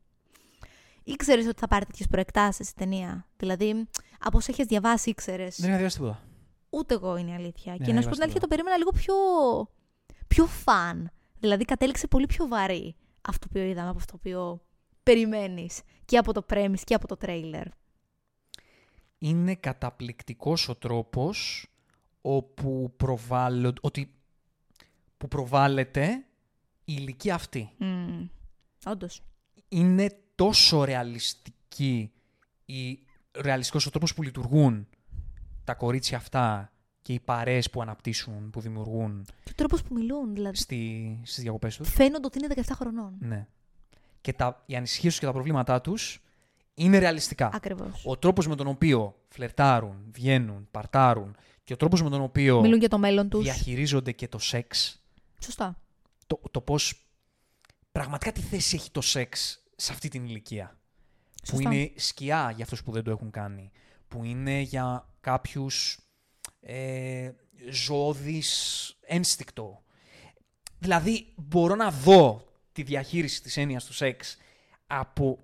Ήξερε ότι θα πάρει τέτοιες προεκτάσεις η ταινία; Δηλαδή, από όσο έχει διαβάσει, ήξερες; Δεν είχα διαβάσει τίποτα. Ούτε εγώ είναι η αλήθεια. Ναι, και να σου πω είμαστε την αλήθεια, εδώ. το περίμενα λίγο πιο, πιο φαν. Δηλαδή, κατέληξε πολύ πιο βαρύ αυτό που είδαμε από αυτό το οποίο περιμένεις και από το premise και από το τρέιλερ. είναι καταπληκτικός ο τρόπος όπου προβάλλον- ότι, που προβάλλεται η ηλικία αυτή. Mm. Όντως. Είναι τόσο ρεαλιστική η, ρεαλιστικός ο τρόπος που λειτουργούν τα κορίτσια αυτά και οι παρέες που αναπτύσσουν, που δημιουργούν Και ο τρόπος που μιλούν, δηλαδή. στη, στις διακοπές τους. Φαίνονται ότι είναι 17 χρονών. Ναι. Και τα, οι ανησυχίες τους και τα προβλήματά τους είναι ρεαλιστικά. Ακριβώς. Ο τρόπος με τον οποίο φλερτάρουν, βγαίνουν, παρτάρουν και ο τρόπος με τον οποίο Μιλούν για το μέλλον τους. διαχειρίζονται και το σεξ, Σωστά. το, το πώς πραγματικά τι θέση έχει το σεξ σε αυτή την ηλικία. Σωστά. Που είναι σκιά για αυτούς που δεν το έχουν κάνει. Που είναι για κάποιους ε, ζωώδης ένστικτο. Δηλαδή μπορώ να δω τη διαχείριση της έννοιας του σεξ από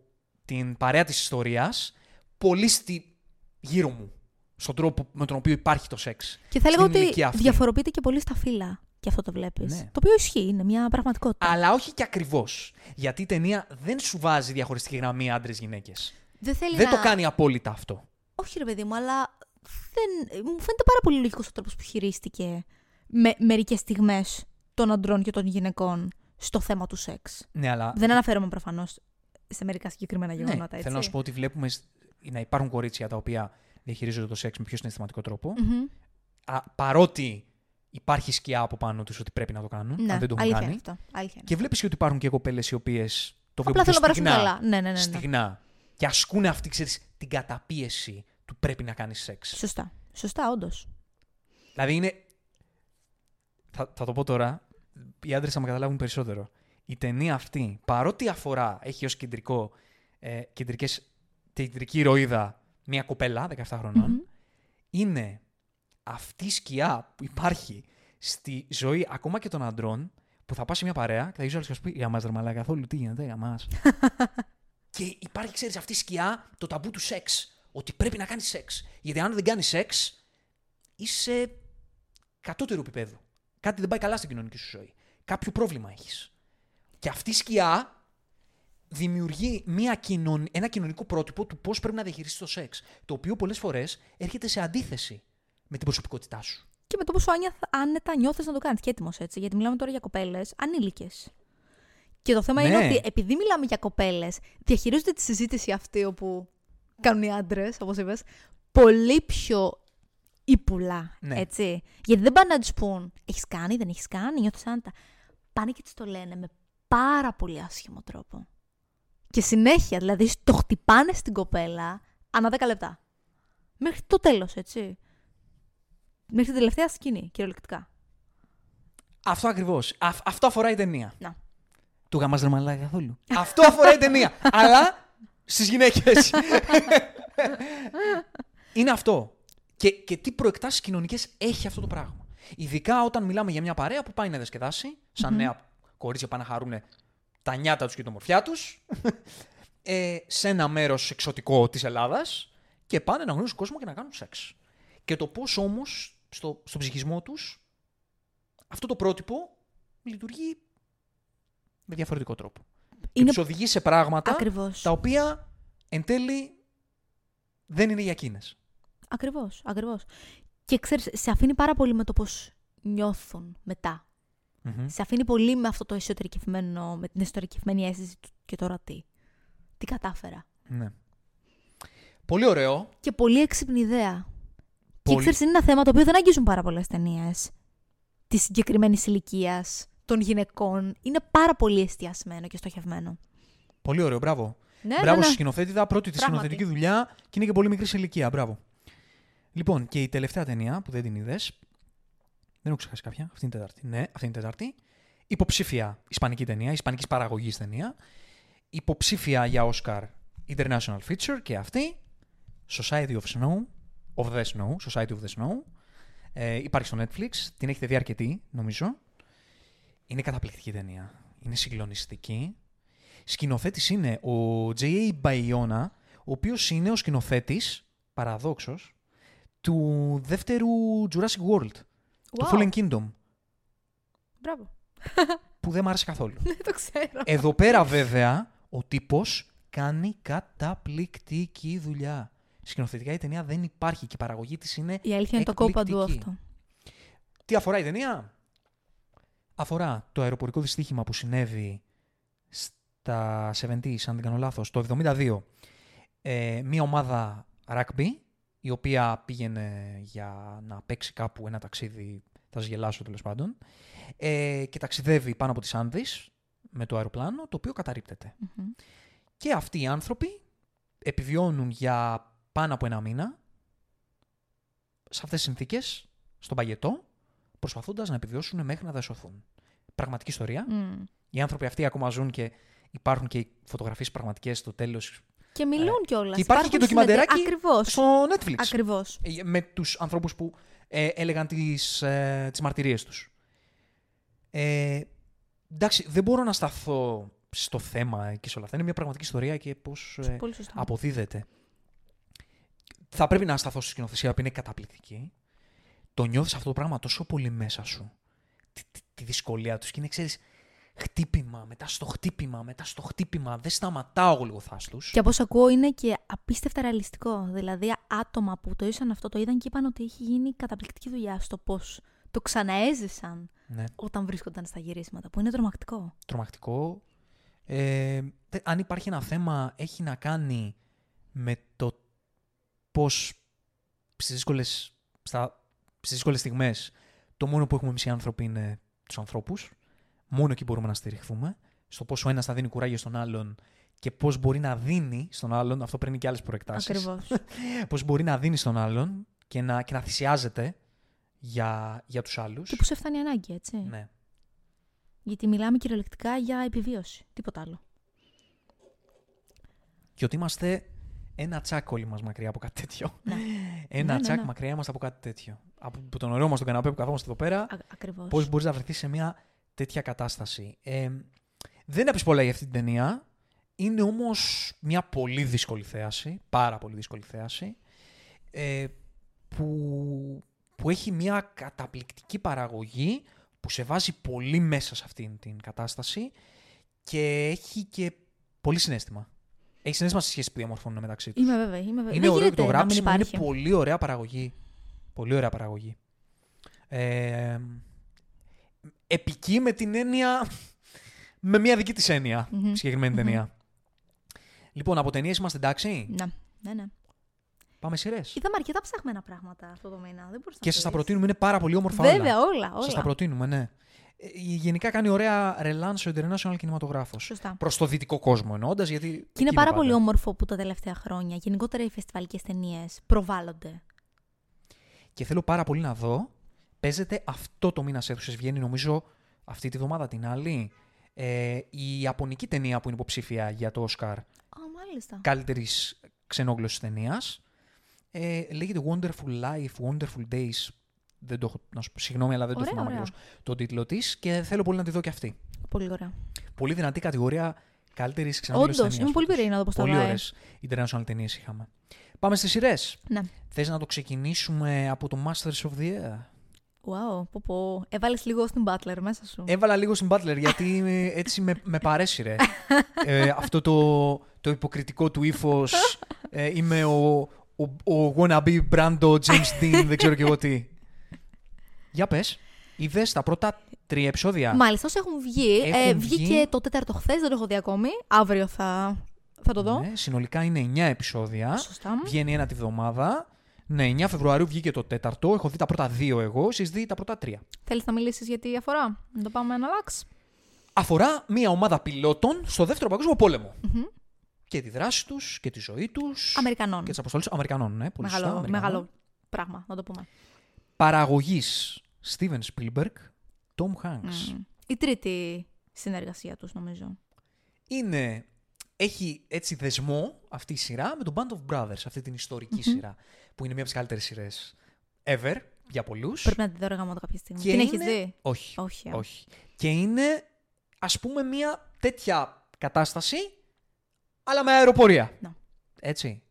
την παρέα της ιστορίας πολύ στη, γύρω μου. Στον τρόπο με τον οποίο υπάρχει το σεξ. Και θα έλεγα στην ότι ηλικία αυτή. διαφοροποιείται και πολύ στα φύλλα. Και αυτό το βλέπεις. Ναι. Το οποίο ισχύει, είναι μια πραγματικότητα. Αλλά όχι και ακριβώς. Γιατί η ταινία δεν σου βάζει διαχωριστική γραμμή άντρε-γυναίκε. δεν θέλει Δεν να... το κάνει απόλυτα αυτό. Όχι, ρε παιδί μου, αλλά δεν... μου φαίνεται πάρα πολύ λογικός ο τρόπος που χειρίστηκε με μερικές στιγμές των αντρών και των γυναικών στο θέμα του σεξ. Ναι, αλλά. Δεν αναφέρομαι προφανώς σε μερικά συγκεκριμένα ναι, γεγονότα, έτσι. θέλω να σου πω ότι βλέπουμε σ- να υπάρχουν κορίτσια τα οποία διαχειρίζονται το σεξ με πιο συναισθηματικό τρόπο. Μμμ. Α, παρότι υπάρχει σκιά από πάνω τους ότι πρέπει να το κάνουν, Ναι, αν δεν το έχουν αλήθεια κάνει. είναι αυτό. Αλήθεια είναι. Και βλέπεις και ότι υπάρχουν και κοπέλες οι οποίες το Απλά βλέπουν θέλουν πιο να περάσουν στιγνά, καλά. Ναι, ναι, ναι. ναι. στιγνά. Και ασκούν αυτή, ξέρεις, την καταπίεση του πρέπει να κάνεις σεξ. Σωστά. Σωστά, όντως. Δηλαδή είναι. Θα, θα το πω τώρα. Οι άντρες θα με καταλάβουν περισσότερο. Η ταινία αυτή, παρότι αφορά, έχει ως κεντρικό, ε, κεντρικές, κεντρική ηρωίδα μια κοπέλα 17 χρονων είναι αυτή η σκιά που υπάρχει στη ζωή ακόμα και των αντρών που θα πας σε μια παρέα και θα είσαι όλο και θα σου πεις Για μα, ρε καθόλου τι γίνεται, για μα. και υπάρχει, ξέρεις, αυτή η σκιά, το ταμπού του σεξ. Ότι πρέπει να κάνεις σεξ. Γιατί αν δεν κάνεις σεξ, είσαι κατώτερου επίπεδου. Κάτι δεν πάει καλά στην κοινωνική σου ζωή. κάποιο πρόβλημα έχεις. Και αυτή η σκιά δημιουργεί μια κοινων... ένα κοινωνικό πρότυπο του πώς πρέπει να διαχειριστείς το σεξ. Το οποίο πολλές φορές έρχεται σε αντίθεση με την προσωπικότητά σου. Και με το πόσο άνια- άνετα νιώθεις να το κάνεις. Και έτοιμος έτσι. Γιατί μιλάμε τώρα για κοπέλες ανήλικες. Και το θέμα είναι Ναι. ότι επειδή μιλάμε για κοπέλες, διαχειρίζονται τη συζήτηση αυτή όπου κάνουν οι άντρες, όπως είπες, πολύ πιο ύπουλα. Ναι. Έτσι. Γιατί δεν πάνε να τους πούν, Έχεις κάνει, δεν έχεις κάνει, νιώθεις άνετα. Πάνε και τη το λένε με πάρα πολύ άσχημο τρόπο. Και συνέχεια, δηλαδή, το χτυπάνε στην κοπέλα ανά 10 λεπτά. Μέχρι το τέλος, έτσι. Μέχρι την τελευταία σκηνή, κυριολεκτικά. Αυτό ακριβώς. Αυτό αφορά η ταινία. Να. Του γαμάς ρε μαλάκα καθόλου. Αυτό αφορά η ταινία. Αλλά στις γυναίκες. είναι αυτό. Και, και τι προεκτάσεις κοινωνικές έχει αυτό το πράγμα. Ειδικά όταν μιλάμε για μια παρέα που πάει να δεσκεδάσει, σαν νέα κορίτσια πάνε να χαρούν τα νιάτα τους και την ομορφιά τους, ε, σε ένα μέρος εξωτικό της Ελλάδας και πάνε να γνωρίσουν κόσμο και να κάνουν σεξ. Και το πώς όμως στο, στον ψυχισμό τους αυτό το πρότυπο λειτουργεί με διαφορετικό τρόπο. Και Είναι τους οδηγεί σε πράγματα Ακριβώς. τα οποία εν τέλει δεν είναι για εκείνες. Ακριβώς, ακριβώς. Και ξέρεις, σε αφήνει πάρα πολύ με το πώς νιώθουν μετά. Μμμ. Σε αφήνει πολύ με αυτό το εσωτερικευμένο, με την εσωτερικευμένη αίσθηση του και τώρα τι. Τι κατάφερα. Ναι. Πολύ ωραίο. Και πολύ έξυπνη ιδέα. Και Πολύ- ξέρεις, είναι ένα θέμα το οποίο δεν αγγίζουν πάρα πολλές ταινίες της συγκεκριμένης ηλικίας των γυναικών. Είναι πάρα πολύ εστιασμένο και στοχευμένο. Πολύ ωραίο, μπράβο. Ναι, μπράβο ναι, στη ναι. σκηνοθέτηδα, πρώτη της Πράγματι. σκηνοθετική δουλειά και είναι και πολύ μικρής σε ηλικία. Μπράβο. Λοιπόν, και η τελευταία ταινία που δεν την είδες. Δεν έχω ξεχάσει κάποια. Αυτή είναι η Τετάρτη. Ναι, αυτή είναι η Τετάρτη. Υποψήφια Ισπανική ταινία, Ισπανικής παραγωγής ταινία. Υποψήφια για Oscar International Feature και αυτή. Society of Snow. Of the Snow. Society of the Snow. Ε, υπάρχει στο Netflix. Την έχετε δει αρκετή, νομίζω. Είναι καταπληκτική ταινία. Είναι συγκλονιστική. Σκηνοθέτης είναι ο J.A. Bayona, ο οποίος είναι ο σκηνοθέτης, παραδόξως, του δεύτερου Jurassic World, του Wow. Fallen Kingdom, Μπράβο. που δεν μ' άρεσε καθόλου. Δεν το ξέρω. Εδώ πέρα βέβαια, ο τύπος κάνει καταπληκτική δουλειά. Σκηνοθετικά η ταινία δεν υπάρχει και η παραγωγή της είναι Η αλήθεια είναι το κόπο παντού εκπληκτική. αυτό. Τι αφορά η ταινία; Αφορά το αεροπορικό δυστύχημα που συνέβη στα 70s, αν δεν κάνω λάθος, το 72. Ε, μία ομάδα rugby, η οποία πήγαινε για να παίξει κάπου ένα ταξίδι, θα σας γελάσω τέλος πάντων, ε, και ταξιδεύει πάνω από τις Άνδεις με το αεροπλάνο, το οποίο καταρρίπτεται. Μμμ. Και αυτοί οι άνθρωποι επιβιώνουν για πάνω από ένα μήνα σε αυτές τις συνθήκες, στον παγετό, προσπαθώντας να επιβιώσουν μέχρι να δεσωθούν. Πραγματική ιστορία. Μμ. Οι άνθρωποι αυτοί ακόμα ζουν και υπάρχουν και φωτογραφίες πραγματικές στο τέλος Και μιλούν κιόλα. Ε, και υπάρχει και ντοκιμαντεράκι Ακριβώς. στο Netflix. Ακριβώς. Ε, με τους ανθρώπους που ε, έλεγαν τις, ε, τις μαρτυρίες τους. Ε, εντάξει, δεν μπορώ να σταθώ στο θέμα και σε όλα αυτά. Είναι μια πραγματική ιστορία και πώς ε, Πολύ σωστά. αποδίδεται. Θα πρέπει να σταθώ στη σκηνοθεσία που είναι καταπληκτική. Το νιώθεις αυτό το πράγμα τόσο πολύ μέσα σου. Τη, τη, τη δυσκολία τους και είναι, ξέρεις, χτύπημα, μετά στο χτύπημα, μετά στο χτύπημα. Δεν σταματάω ο λιγοθάστους. Και από όσο ακούω είναι και απίστευτα ρεαλιστικό. Δηλαδή, άτομα που το ήσαν αυτό το είδαν και είπαν ότι έχει γίνει καταπληκτική δουλειά στο πώς το ξαναέζησαν Ναι. όταν βρίσκονταν στα γυρίσματα. Που είναι τρομακτικό. τρομακτικό. Ε, τε- αν υπάρχει ένα θέμα, έχει να κάνει με το πώς στις δύσκολες, στα, στις δύσκολες στιγμές το μόνο που έχουμε εμείς οι άνθρωποι είναι τους ανθρώπους. Μόνο εκεί μπορούμε να στηριχθούμε. Στο πόσο ένας θα δίνει κουράγιο στον άλλον και πώς μπορεί να δίνει στον άλλον, αυτό παίρνει και άλλες προεκτάσεις. Ακριβώς. Πώς μπορεί να δίνει στον άλλον και να, και να θυσιάζεται για, για τους άλλους. και που σε φτάνει ανάγκη, έτσι. Ναι. Γιατί μιλάμε κυριολεκτικά για επιβίωση. Τίποτα άλλο. Και ότι είμαστε ένα τσάκ όλοι μας μακριά από κάτι τέτοιο. Ναι. Ένα Ναι, ναι, τσάκ ναι. μακριά είμαστε από κάτι τέτοιο. Από από τον ωραίο μας τον καναπέ που καθόμαστε εδώ πέρα, Ακριβώς. πώς μπορείς να βρεθείς σε μια τέτοια κατάσταση. Ε, δεν έπεισε πολλά για αυτή την ταινία. Είναι όμως μια πολύ δύσκολη θέαση, πάρα πολύ δύσκολη θέαση, ε, που, που έχει μια καταπληκτική παραγωγή που σε βάζει πολύ μέσα σε αυτήν την κατάσταση και έχει και πολύ συνέστημα. Έχεις συνέστημα στη σχέση που διαμορφώνουν μεταξύ τους; Είμαι βέβαια. Είμαι βέβαια. Είναι Δεν ωραίο και γίνεται το να μην γράψιμο, είναι υπάρχει. πολύ ωραία παραγωγή. Πολύ ωραία παραγωγή. Ε, επική με την έννοια. με μια δική της έννοια. Μμμ, Συγκεκριμένη μμμ. ταινία. Λοιπόν, από ταινίες είμαστε εντάξει; Ναι, ναι, ναι. Πάμε σειρές. Είδαμε αρκετά ψαχμένα πράγματα αυτό το μήνα. Δεν μπορούσα Και να σας το τα δεις. προτείνουμε, είναι πάρα πολύ όμορφα όλα. Βέβαια, όλα. όλα. Σας τα προτείνουμε, ναι. Ε, Γενικά κάνει ωραία ρελάνς ο international κινηματογράφος. Σωστά. Προς το δυτικό κόσμο εννοώντας, γιατί. Και εκεί είναι πάρα πάντα. πολύ όμορφο που τα τελευταία χρόνια γενικότερα οι φεστιβάλικες ταινίες προβάλλονται. Και θέλω πάρα πολύ να δω. Παίζεται αυτό το μήνα σε αίθουσες. Βγαίνει νομίζω αυτή τη βδομάδα την άλλη. Ε, η Ιαπωνική ταινία που είναι υποψήφια για το Όσκαρ Α, μάλιστα. καλύτερης ξενόγλωση ταινίας. Ε, λέγεται Wonderful Life, Wonderful Days. Δεν το έχω, να σου πω, συγγνώμη, αλλά δεν Ωραία, το θυμάμαι ωραία. ακριβώς τον τίτλο της και θέλω πολύ να τη δω και αυτή. Πολύ ωραία. Πολύ δυνατή κατηγορία καλύτερη ξενόγλωση Όντως, ταινία. είμαι πολύ περίεργη να δω πώς θα Πολύ πάει. ωραίες international ταινίες είχαμε. Πάμε στις σειρές. Ναι. Θες να το ξεκινήσουμε από το Masters of the Air; Wow, πω πω. Έβαλες λίγο στην Butler μέσα σου. Έβαλα λίγο στην Butler γιατί ε, έτσι με, με παρέσυρε. ε, αυτό το, το υποκριτικό του ύφος. Ε, είμαι ο, ο, ο wannabe Brando James Dean, δεν ξέρω και εγώ τι. Για πες, είδες τα πρώτα τρία επεισόδια. Μάλιστα, όσοι έχουν βγει. Έχουν ε, βγει. βγήκε το τέταρτο χθες, δεν το έχω δει ακόμη. Αύριο θα, θα το δω. Ναι, συνολικά είναι 9 επεισόδια. Σωστά. Βγαίνει ένα τη βδομάδα. Ναι, 9 Φεβρουαρίου βγήκε το τέταρτο. Έχω δει τα πρώτα δύο εγώ, εσείς δει τα πρώτα τρία. Θέλεις να μιλήσεις για τι αφορά; Να το πάμε να αλλάξει. Αφορά μια ομάδα πιλότων στο δεύτερο παγκόσμιο πόλεμο. Και τη δράση τους και τη ζωή τους. Αμερικανών. Και τις αποστολές Αμερικανών, ναι. Πολύ σωστά, Μεγάλο, Αμερικανών. μεγάλο πράγμα, να το πούμε. Παραγωγής Steven Spielberg, Tom Hanks. Μμ. Η τρίτη συνεργασία τους, νομίζω. Είναι, έχει έτσι δεσμό αυτή η σειρά με το Band of Brothers, αυτή την ιστορικη σειρά, που είναι μία από τις καλύτερες σειρές ever για πολλούς. Πρέπει να τη δω ρεγάμα κάποια στιγμή. Και Την είναι- έχεις δει; Όχι, Όχι, α. όχι. Και είναι, ας πούμε, μία τέτοια κατάσταση, αλλά με αεροπορία. Ναι. Έτσι.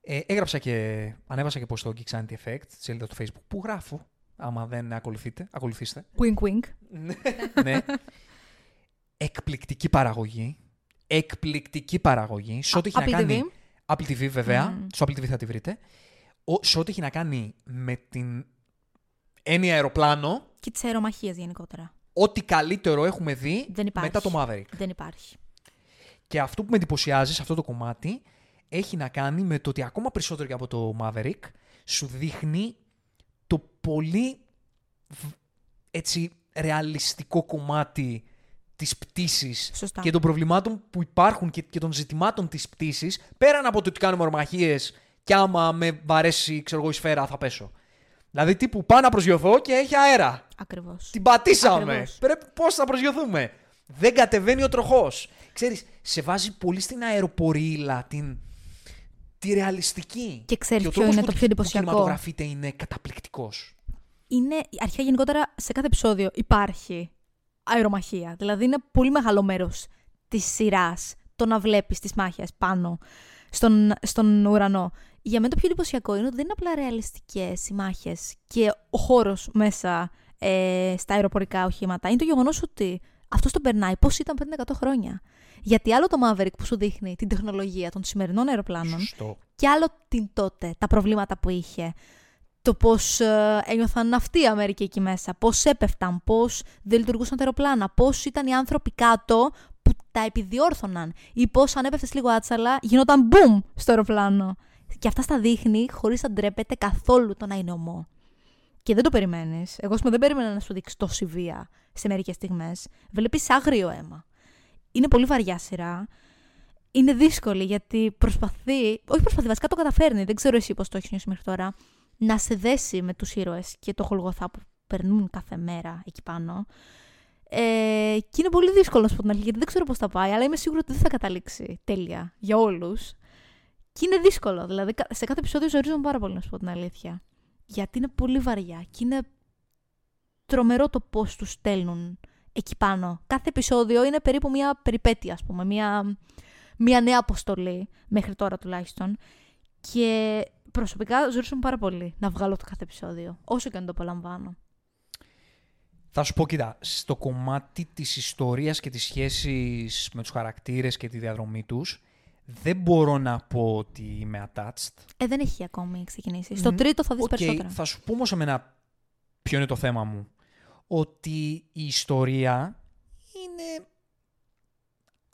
Ε, έγραψα και, ανέβασα και post στο Geek Sanity Effect, τη σελίδα του Facebook, που γράφω, άμα δεν ακολουθείτε, ακολουθήστε. Wink wink. ναι. Εκπληκτική παραγωγή. Εκπληκτική παραγωγή. Σε ό,τι έχει να Apple κάνει. TV. Apple TV, βέβαια. Μμμ. Στο Apple TV θα τη βρείτε. Ο, σε ό,τι έχει να κάνει με την έννοια αεροπλάνο, Και τις αερομαχίες γενικότερα. ό,τι καλύτερο έχουμε δει Δεν υπάρχει. μετά το Maverick. Δεν υπάρχει. Και αυτό που με εντυπωσιάζει σε αυτό το κομμάτι έχει να κάνει με το ότι ακόμα περισσότερο και από το Maverick σου δείχνει το πολύ β- έτσι ρεαλιστικό κομμάτι της πτήσης Σωστά. και των προβλημάτων που υπάρχουν και, και των ζητημάτων της πτήσης πέραν από το ότι κάνουμε ορμαχίες και άμα με βαρέσει ξέρω εγώ, η σφαίρα θα πέσω. Δηλαδή τύπου πάω να προσγειωθώ και έχει αέρα. Ακριβώς. Την πατήσαμε. Ακριβώς. Πρέπει πώς θα προσγειωθούμε; Δεν κατεβαίνει ο τροχός. Ξέρεις, σε βάζει πολύ στην αεροπορίλα, την, τη ρεαλιστική. Και ξέρεις ο ποιο τρόπος είναι που το πιο εντυπωσιακό; Που κινηματογραφείται είναι καταπληκτικός. Είναι αρχικά γενικότερα σε κάθε επεισόδιο υπάρχει αερομαχία. Δηλαδή είναι πολύ μεγάλο μέρος της σειράς το να βλέπεις τις μάχες πάνω στον, στον ουρανό. Για μένα το πιο εντυπωσιακό είναι ότι δεν είναι απλά ρεαλιστικές οι μάχες και ο χώρος μέσα ε, στα αεροπορικά οχήματα. Είναι το γεγονός ότι αυτό τον περνάει πώς ήταν πριν 100 χρόνια. Γιατί άλλο το Maverick που σου δείχνει την τεχνολογία των σημερινών αεροπλάνων Σωστό. και άλλο την τότε, τα προβλήματα που είχε. Το πώς ε, ένιωθαν αυτοί οι Αμερικοί εκεί μέσα, πώς έπεφταν, πώς δεν λειτουργούσαν τα αεροπλάνα, πώς ήταν οι άνθρωποι κάτω που τα επιδιόρθωναν ή πώς αν έπεφτες λίγο άτσαλα γινόταν boom στο αεροπλάνο. Και αυτά στα δείχνει χωρίς να ντρέπεται καθόλου το να είναι ομό. Και δεν το περιμένεις. Εγώ, ας πούμε, δεν περίμενα να σου δείξει τόση βία σε μερικές στιγμές. Βλέπεις άγριο αίμα. Είναι πολύ βαριά σειρά. Είναι δύσκολη γιατί προσπαθεί. Όχι προσπαθεί, βασικά το καταφέρνει. Δεν ξέρω εσύ πώς το έχεις νιώσει μέχρι τώρα. Να σε δέσει με τους ήρωες και το χολγοθά που περνούν κάθε μέρα εκεί πάνω. Ε, και είναι πολύ δύσκολο να σου πω την αλήθεια, γιατί δεν ξέρω πώς θα πάει, αλλά είμαι σίγουρη ότι δεν θα καταλήξει τέλεια για όλους. Και είναι δύσκολο. Δηλαδή, κα- σε κάθε επεισόδιο ζορίζομαι πάρα πολύ, να σου πω την αλήθεια. Γιατί είναι πολύ βαριά και είναι τρομερό το πώς τους στέλνουν εκεί πάνω. Κάθε επεισόδιο είναι περίπου μια περιπέτεια, ας πούμε. Μια, μια νέα αποστολή, μέχρι τώρα τουλάχιστον. Και προσωπικά ζορίζομαι πάρα πολύ να βγάλω το κάθε επεισόδιο, όσο και αν το απολαμβάνω. Θα σου πω, κοίτα, στο κομμάτι της ιστορίας και της σχέσης με τους χαρακτήρες και τη διαδρομή τους, δεν μπορώ να πω ότι είμαι attached. Ε, δεν έχει ακόμη ξεκινήσει. Στο τρίτο θα δεις ΟΚ, περισσότερα. Θα σου πω όμως εμένα ποιο είναι το θέμα μου. Ότι η ιστορία είναι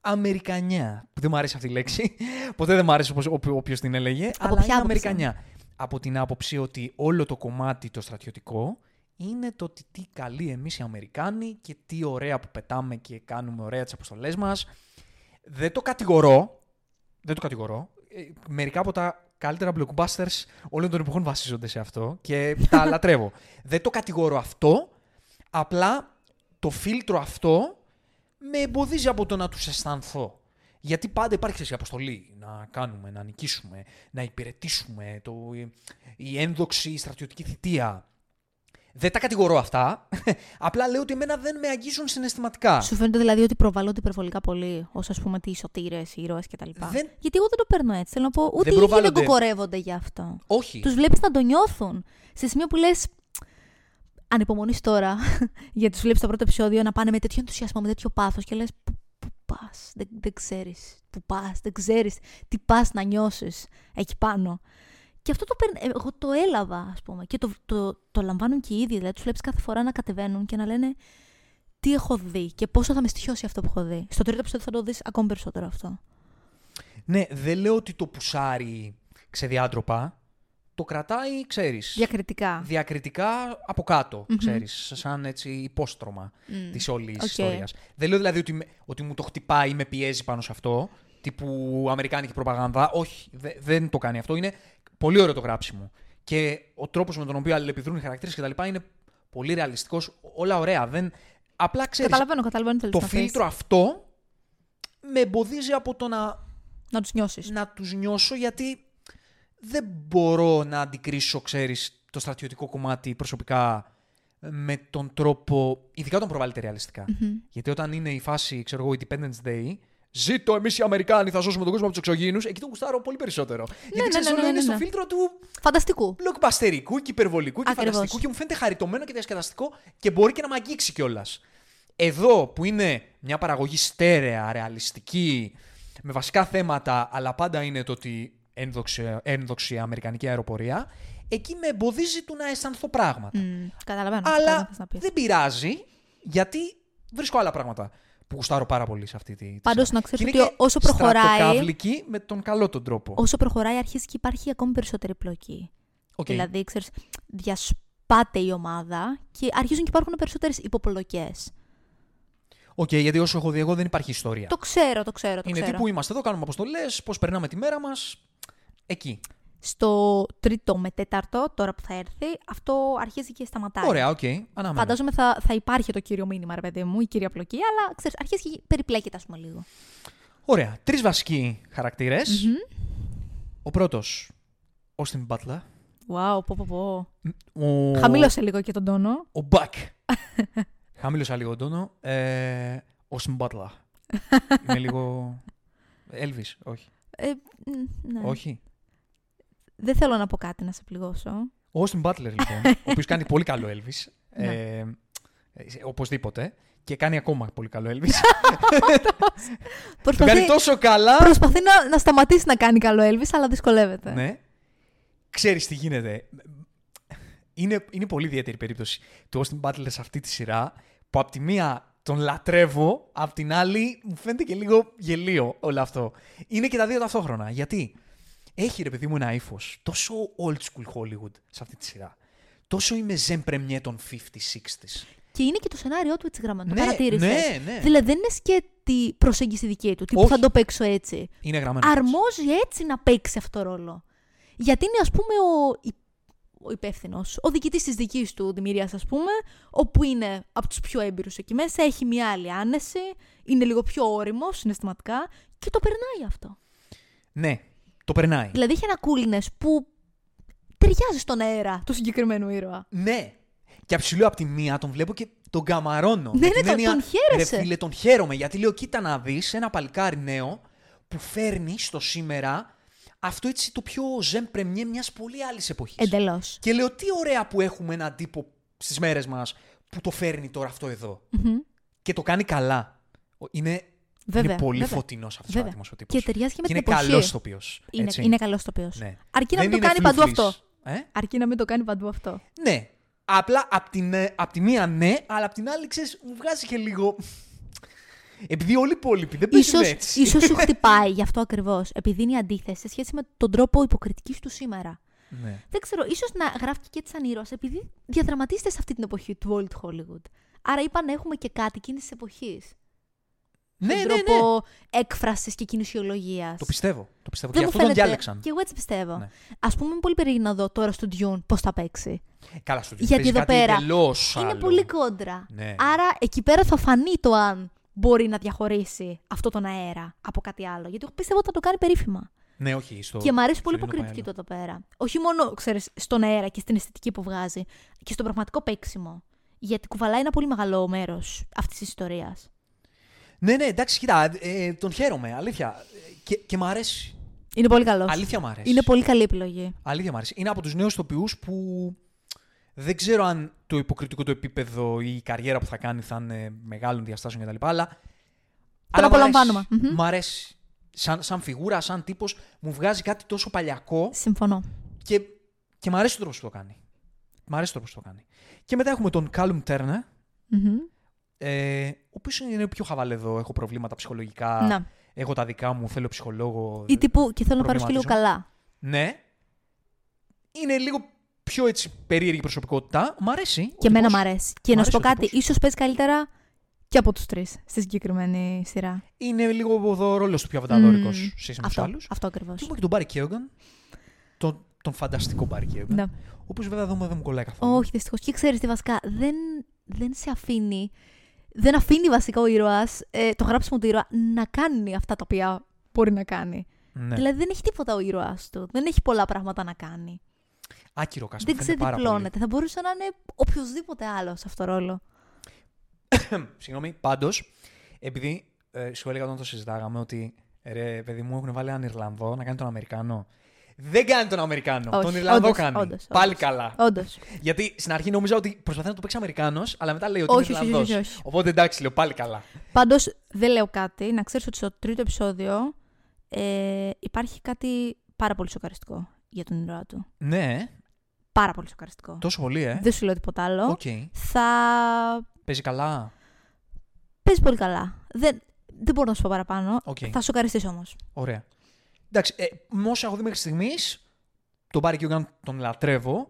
Αμερικανιά. Που δεν μου αρέσει αυτή η λέξη. Ποτέ δεν μου άρεσε όπως όποιος την έλεγε. Από αλλά ποια είναι άποψη; Αμερικανιά. Από την άποψη ότι όλο το κομμάτι το στρατιωτικό είναι το ότι τι καλοί εμείς οι Αμερικάνοι και τι ωραία που πετάμε και κάνουμε ωραία τις αποστολές μας. Δεν το κατηγορώ. Δεν το κατηγορώ. Ε, Μερικά από τα καλύτερα blockbusters όλων των εποχών βασίζονται σε αυτό και τα λατρεύω. Δεν το κατηγορώ αυτό. Απλά το φίλτρο αυτό με εμποδίζει από το να τους αισθανθώ. Γιατί πάντα υπάρχει ξέρεις, η αποστολή να κάνουμε, να νικήσουμε, να υπηρετήσουμε, το, η ένδοξη στρατιωτική θητεία. Δεν τα κατηγορώ αυτά. Απλά λέω ότι εμένα δεν με αγγίζουν συναισθηματικά. Σου φαίνεται δηλαδή ότι προβάλλονται υπερβολικά πολύ ως ας πούμε τις σωτήρες, οι ήρωες κτλ. Δεν- Γιατί εγώ δεν το παίρνω έτσι. Θέλω να πω, ούτε οι ίδιοι δεν προβάλλονται. κοκορεύονται γι' αυτό. Όχι. Τους βλέπεις να το νιώθουν. Σε σημείο που λες. Ανυπομονείς τώρα, γιατί του βλέπεις το πρώτο επεισόδιο να πάνε με τέτοιο ενθουσιασμό, με τέτοιο πάθος και λες. Πού, πού πας, δεν, δεν ξέρεις. Πού πας, δεν ξέρεις τι πας να νιώσεις εκεί πάνω. Και αυτό το παίρνει. Εγώ το έλαβα, ας πούμε. Και το, το, το λαμβάνουν και οι ίδιοι. Δηλαδή, τους βλέπεις κάθε φορά να κατεβαίνουν και να λένε τι έχω δει και πόσο θα με στοιχειώσει αυτό που έχω δει. Στο τρίτο επεισόδιο θα το δεις ακόμη περισσότερο αυτό. Ναι, δεν λέω ότι το πουσάρι ξεδιάντροπα. Το κρατάει, ξέρεις, Διακριτικά. διακριτικά από κάτω, ξέρεις, σαν έτσι υπόστρωμα της όλης ΟΚ. ιστορίας. Δεν λέω δηλαδή ότι, με- ότι μου το χτυπάει ή με πιέζει πάνω σε αυτό, τύπου αμερικάνικη προπαγάνδα. Όχι, δε- δεν το κάνει αυτό. Είναι πολύ ωραίο το γράψιμο. Και ο τρόπος με τον οποίο αλληλεπιδρούν οι χαρακτήρες κτλ. είναι πολύ ρεαλιστικός, όλα ωραία. Δεν... Απλά ξέρεις, Καταλαβαίνω, καταλαβαίνω τι το θέλεις να πεις. φίλτρο αυτό με εμποδίζει από το να Να τους νιώσεις. να τους νιώσω γιατί δεν μπορώ να αντικρίσω, ξέρεις, το στρατιωτικό κομμάτι προσωπικά με τον τρόπο, ειδικά όταν προβάλλεται ρεαλιστικά. Γιατί όταν είναι η φάση, ξέρω εγώ, Independence Day, ζήτω εμείς οι Αμερικάνοι θα σώσουμε τον κόσμο από τους εξωγήινους, εκεί το γουστάρω πολύ περισσότερο. γιατί ναι, ξέρεις, ναι, όλο ναι, είναι ναι, στο ναι. φίλτρο του Φανταστικού. blockbusterικού και υπερβολικού και Ακριβώς. φανταστικού και μου φαίνεται χαριτωμένο και διασκεδαστικό και μπορεί και να με αγγίξει κιόλας. Εδώ που είναι μια παραγωγή στέρεα, ρεαλιστική, με βασικά θέματα, αλλά πάντα είναι το ότι ένδοξη, ένδοξη αμερικανική αεροπορία, εκεί με εμποδίζει του να αισθανθώ πράγματα. Μμ, καταλαβαίνω. καταλαβαίνω τι Αλλά θες να πεις. δεν πειράζει, γιατί βρίσκω άλλα πράγματα που γουστάρω πάρα πολύ σε αυτή τη. τη Πάντως, σειρά. να ξέρεις Και είναι ότι και όσο προχωράει- στρατοκαυλική με τον καλό τον τρόπο. Όσο προχωράει, αρχίζει και υπάρχει ακόμη περισσότερη πλοκή. ΟΚ. Δηλαδή, ξέρεις, διασπάται η ομάδα και αρχίζουν και υπάρχουν περισσότερες υποπλοκές. ΟΚ, γιατί όσο έχω δει εγώ δεν υπάρχει ιστορία. Το ξέρω, το ξέρω, το Είναι ξέρω. τύπου είμαστε εδώ, κάνουμε αποστολές, πώς περνάμε τη μέρα μας. Εκεί. Στο τρίτο με τέταρτο, τώρα που θα έρθει, αυτό αρχίζει και σταματάει. Ωραία, ΟΚ. Αναμένω. Φαντάζομαι θα, θα υπάρχει το κύριο μήνυμα, ρε παιδί μου, η κύρια πλοκή, αλλά ξέρεις, αρχίζει και περιπλέκεται, ας πούμε, λίγο. Ωραία. Τρεις βασικοί χαρακτήρες. Ο πρώτος, Austin Butler. Wow, πω, πω, πω. Ο... Χαμήλωσε λίγο και τον τόνο. Ο Buck. Χαμήλωσα λίγο τον τόνο. Ε, Austin Butler. Είναι λίγο. Elvis, όχι. Ε, μ, ναι. Όχι. Δεν θέλω να πω κάτι να σε πληγώσω. Ο Austin Butler, λοιπόν, ο οποίος κάνει πολύ καλό Elvis. Ναι. Ε, ε, οπωσδήποτε. Και κάνει ακόμα πολύ καλό Elvis. Τον κάνει Προσπαθεί, τόσο καλά. προσπαθεί να, να σταματήσει να κάνει καλό Elvis, αλλά δυσκολεύεται. Ναι. Ξέρεις τι γίνεται. Είναι, είναι πολύ ιδιαίτερη περίπτωση του Austin Butler σε αυτή τη σειρά που απ' τη μία τον λατρεύω, απ' την άλλη μου φαίνεται και λίγο γελίο όλο αυτό. Είναι και τα δύο ταυτόχρονα. Γιατί έχει ρε παιδί μου ένα ύφος τόσο old school Hollywood σε αυτή τη σειρά. Τόσο είμαι ζεν πρεμιέ των 50s, 60s. Και είναι και το σενάριό του έτσι γραμμένο. Το Ναι, παρατήρησες. ναι, ναι. Δηλαδή δεν είναι σκέτη προσέγγιση δική του. Τύπου Όχι. θα το παίξω έτσι. Είναι γραμμένο. έτσι. Αρμόζει έτσι να παίξει αυτό το ρόλο. Γιατί είναι, ας πούμε, ο, υ- ο υπεύθυνος, ο διοικητής της δικής του δημιουργίας, ας πούμε, όπου είναι από τους πιο έμπειρους εκεί μέσα, έχει μια άλλη άνεση, είναι λίγο πιο όριμο συναισθηματικά και το περνάει αυτό. Ναι, το περνάει. Δηλαδή έχει ένα coolness που ταιριάζει στον αέρα του συγκεκριμένου ήρωα. Ναι. Και αψιλού από τη μία τον βλέπω και τον καμαρώνω. Ναι, Με ναι, την τον- έννοια, τον χαίρεσαι. Ρε φίλε, τον χαίρομαι. Γιατί λέω, κοίτα να δεις ένα παλικάρι νέο που φέρνει στο σήμερα αυτό έτσι το πιο ζεν πρεμιέ μιας πολύ άλλης εποχής. Εντελώς. Και λέω, τι ωραία που έχουμε έναν τύπο στις μέρες μας που το φέρνει τώρα αυτό εδώ. Μμμ. Και το κάνει καλά. Ο- Είναι, Βέβαια, είναι πολύ βέβαια. φωτεινός αυτός ο Βέβαια. άτιμος ο τύπος. Και ταιριάζει και με Και την είναι εποχή. καλός ηθοποιό. Είναι, είναι καλός τοπίο. Ναι. Αρκεί να Δεν μην το είναι κάνει παντού φλούφλης. αυτό. Ε; Αρκεί να μην το κάνει παντού αυτό. Ναι. Απλά απ' την, ε, απ' τη μία ναι, αλλά απ' την άλλη ξέρεις, μου βγάζει και λίγο. Επειδή όλοι οι υπόλοιποι δεν παίζουν Ίσως, έτσι. ίσως σου χτυπάει γι' αυτό ακριβώς. Επειδή είναι η αντίθεση σε σχέση με τον τρόπο υποκριτικής του σήμερα. Ναι. Δεν ξέρω, ίσως να γράφει και έτσι σαν ήρωας, επειδή διαδραματίζεται σε αυτή την εποχή του Old Hollywood. Άρα είπα να έχουμε και κάτι εκείνης της εποχής. Ναι, στον ναι, ναι. τρόπο έκφρασης και κοινουσιολογία. Το πιστεύω. Το πιστεύω. Δεν και μου αυτό τον φαίνεται. διάλεξαν. Και εγώ έτσι πιστεύω. Ναι. Α πούμε, είμαι πολύ περίεργη να δω τώρα στο Dune πώς θα παίξει. Καλά, στο Γιατί παίζει εδώ κάτι πέρα εντελώς Είναι άλλο. πολύ κόντρα. Ναι. Άρα εκεί πέρα θα φανεί το αν μπορεί να διαχωρίσει αυτό τον αέρα από κάτι άλλο. Γιατί εγώ πιστεύω ότι θα το κάνει περίφημα. Ναι, όχι. Στο... Και μου αρέσει στο πολύ Ειρήνο υποκριτική πάει του εδώ πέρα. Όχι μόνο, ξέρεις, στον αέρα και στην αισθητική που βγάζει, και στον πραγματικό παίξιμο. Γιατί κουβαλάει ένα πολύ μεγάλο μέρος αυτής της ιστορίας. Ναι, ναι, εντάξει, κοίτα, ε, τον χαίρομαι, αλήθεια. Ε, Και, και μ' αρέσει. Είναι πολύ καλός. Αλήθεια μ' αρέσει. Είναι πολύ καλή επιλογή. Αλήθεια μ' αρέσει. Είναι από τους νέους ηθοποιού που δεν ξέρω αν το υποκριτικό του επίπεδο ή η καριέρα που θα κάνει θα είναι μεγάλων διαστάσεων κτλ. Αλλά. αλλά μ' απολαμβάνουμε. αρέσει. Μμμ. Μ' αρέσει. Σαν, σαν φιγούρα, σαν τύπος, μου βγάζει κάτι τόσο παλιακό Συμφωνώ. και, και μ' αρέσει ο τρόπο που το κάνει. Μ' αρέσει ο τρόπο που το κάνει. Και μετά έχουμε τον Callum Turner, Μμμ. ε, ο οποίος είναι πιο χαβαλέδο. Έχω προβλήματα ψυχολογικά. Να. Έχω τα δικά μου, θέλω ψυχολόγο. Ή τύπου και θέλω να πάρω και λίγο προβληματισμό. καλά. Ναι. Είναι λίγο πιο έτσι περίεργη προσωπικότητα. Μ' αρέσει. Και ο εμένα τύπος. μ' αρέσει. Και Μ' να σου πω αρέσει ο κάτι, τύπος. ίσως παίζει καλύτερα και από τους τρεις στη συγκεκριμένη σειρά. Είναι λίγο ο ρόλος του πιο αβανταδόρικος Μμμ. σε σχέση με του Αυτό, άλλους. αυτό ακριβώς. Και έχουμε και τον Μπάρι Κέογκαν. Τον, τον φανταστικό Μπάρι Κέογκαν. Ναι. Ο οποίο βέβαια εδώ μου δεν μου κολλάει καθόλου. Όχι, δυστυχώς. Και ξέρεις τι βασικά, δεν, δεν σε αφήνει. Δεν αφήνει βασικά ο ήρωας, ε, το γράψιμο του ήρωα, να κάνει αυτά τα οποία μπορεί να κάνει. Ναι. Δηλαδή δεν έχει τίποτα ο ήρωα του. Δεν έχει πολλά πράγματα να κάνει. Άκυρο cast. δεν μου φαίνεται πάρα ξεδιπλώνεται. Θα μπορούσε να είναι οποιοδήποτε άλλο σε αυτό το ρόλο. πολύ. Συγγνώμη, πάντως, επειδή ε, σου έλεγα όταν το συζητάγαμε ότι ρε, παιδί μου, έχουν βάλει έναν Ιρλανδό να κάνει τον Αμερικάνο. Δεν κάνει τον Αμερικάνο. Όχι, τον Ιρλανδό όντως, κάνει. όντως, Πάλι όντως. καλά. Όντως. Γιατί στην αρχή νόμιζα ότι προσπαθεί να το παίξει Αμερικάνος, αλλά μετά λέει ότι Όχι, είναι όχι, Ιρλανδός. όχι, όχι. Οπότε εντάξει, λέω πάλι καλά. Πάντως δεν λέω κάτι. Να ξέρεις ότι στο τρίτο επεισόδιο ε, υπάρχει κάτι πάρα πολύ σοκαριστικό για τον ήρωά του. Ναι, Πάρα πολύ σοκαριστικό. τόσο πολύ, ε. Δεν σου λέω τίποτα άλλο. ΟΚ. Θα Παίζει καλά. παίζει πολύ καλά. Δεν, δεν μπορώ να σου πω παραπάνω. Οκ. Θα σοκαριστείς όμως. Ωραία. Εντάξει, ε, με όσα έχω δει μέχρι στιγμής, τον Μπάρι Κίογκαν τον λατρεύω.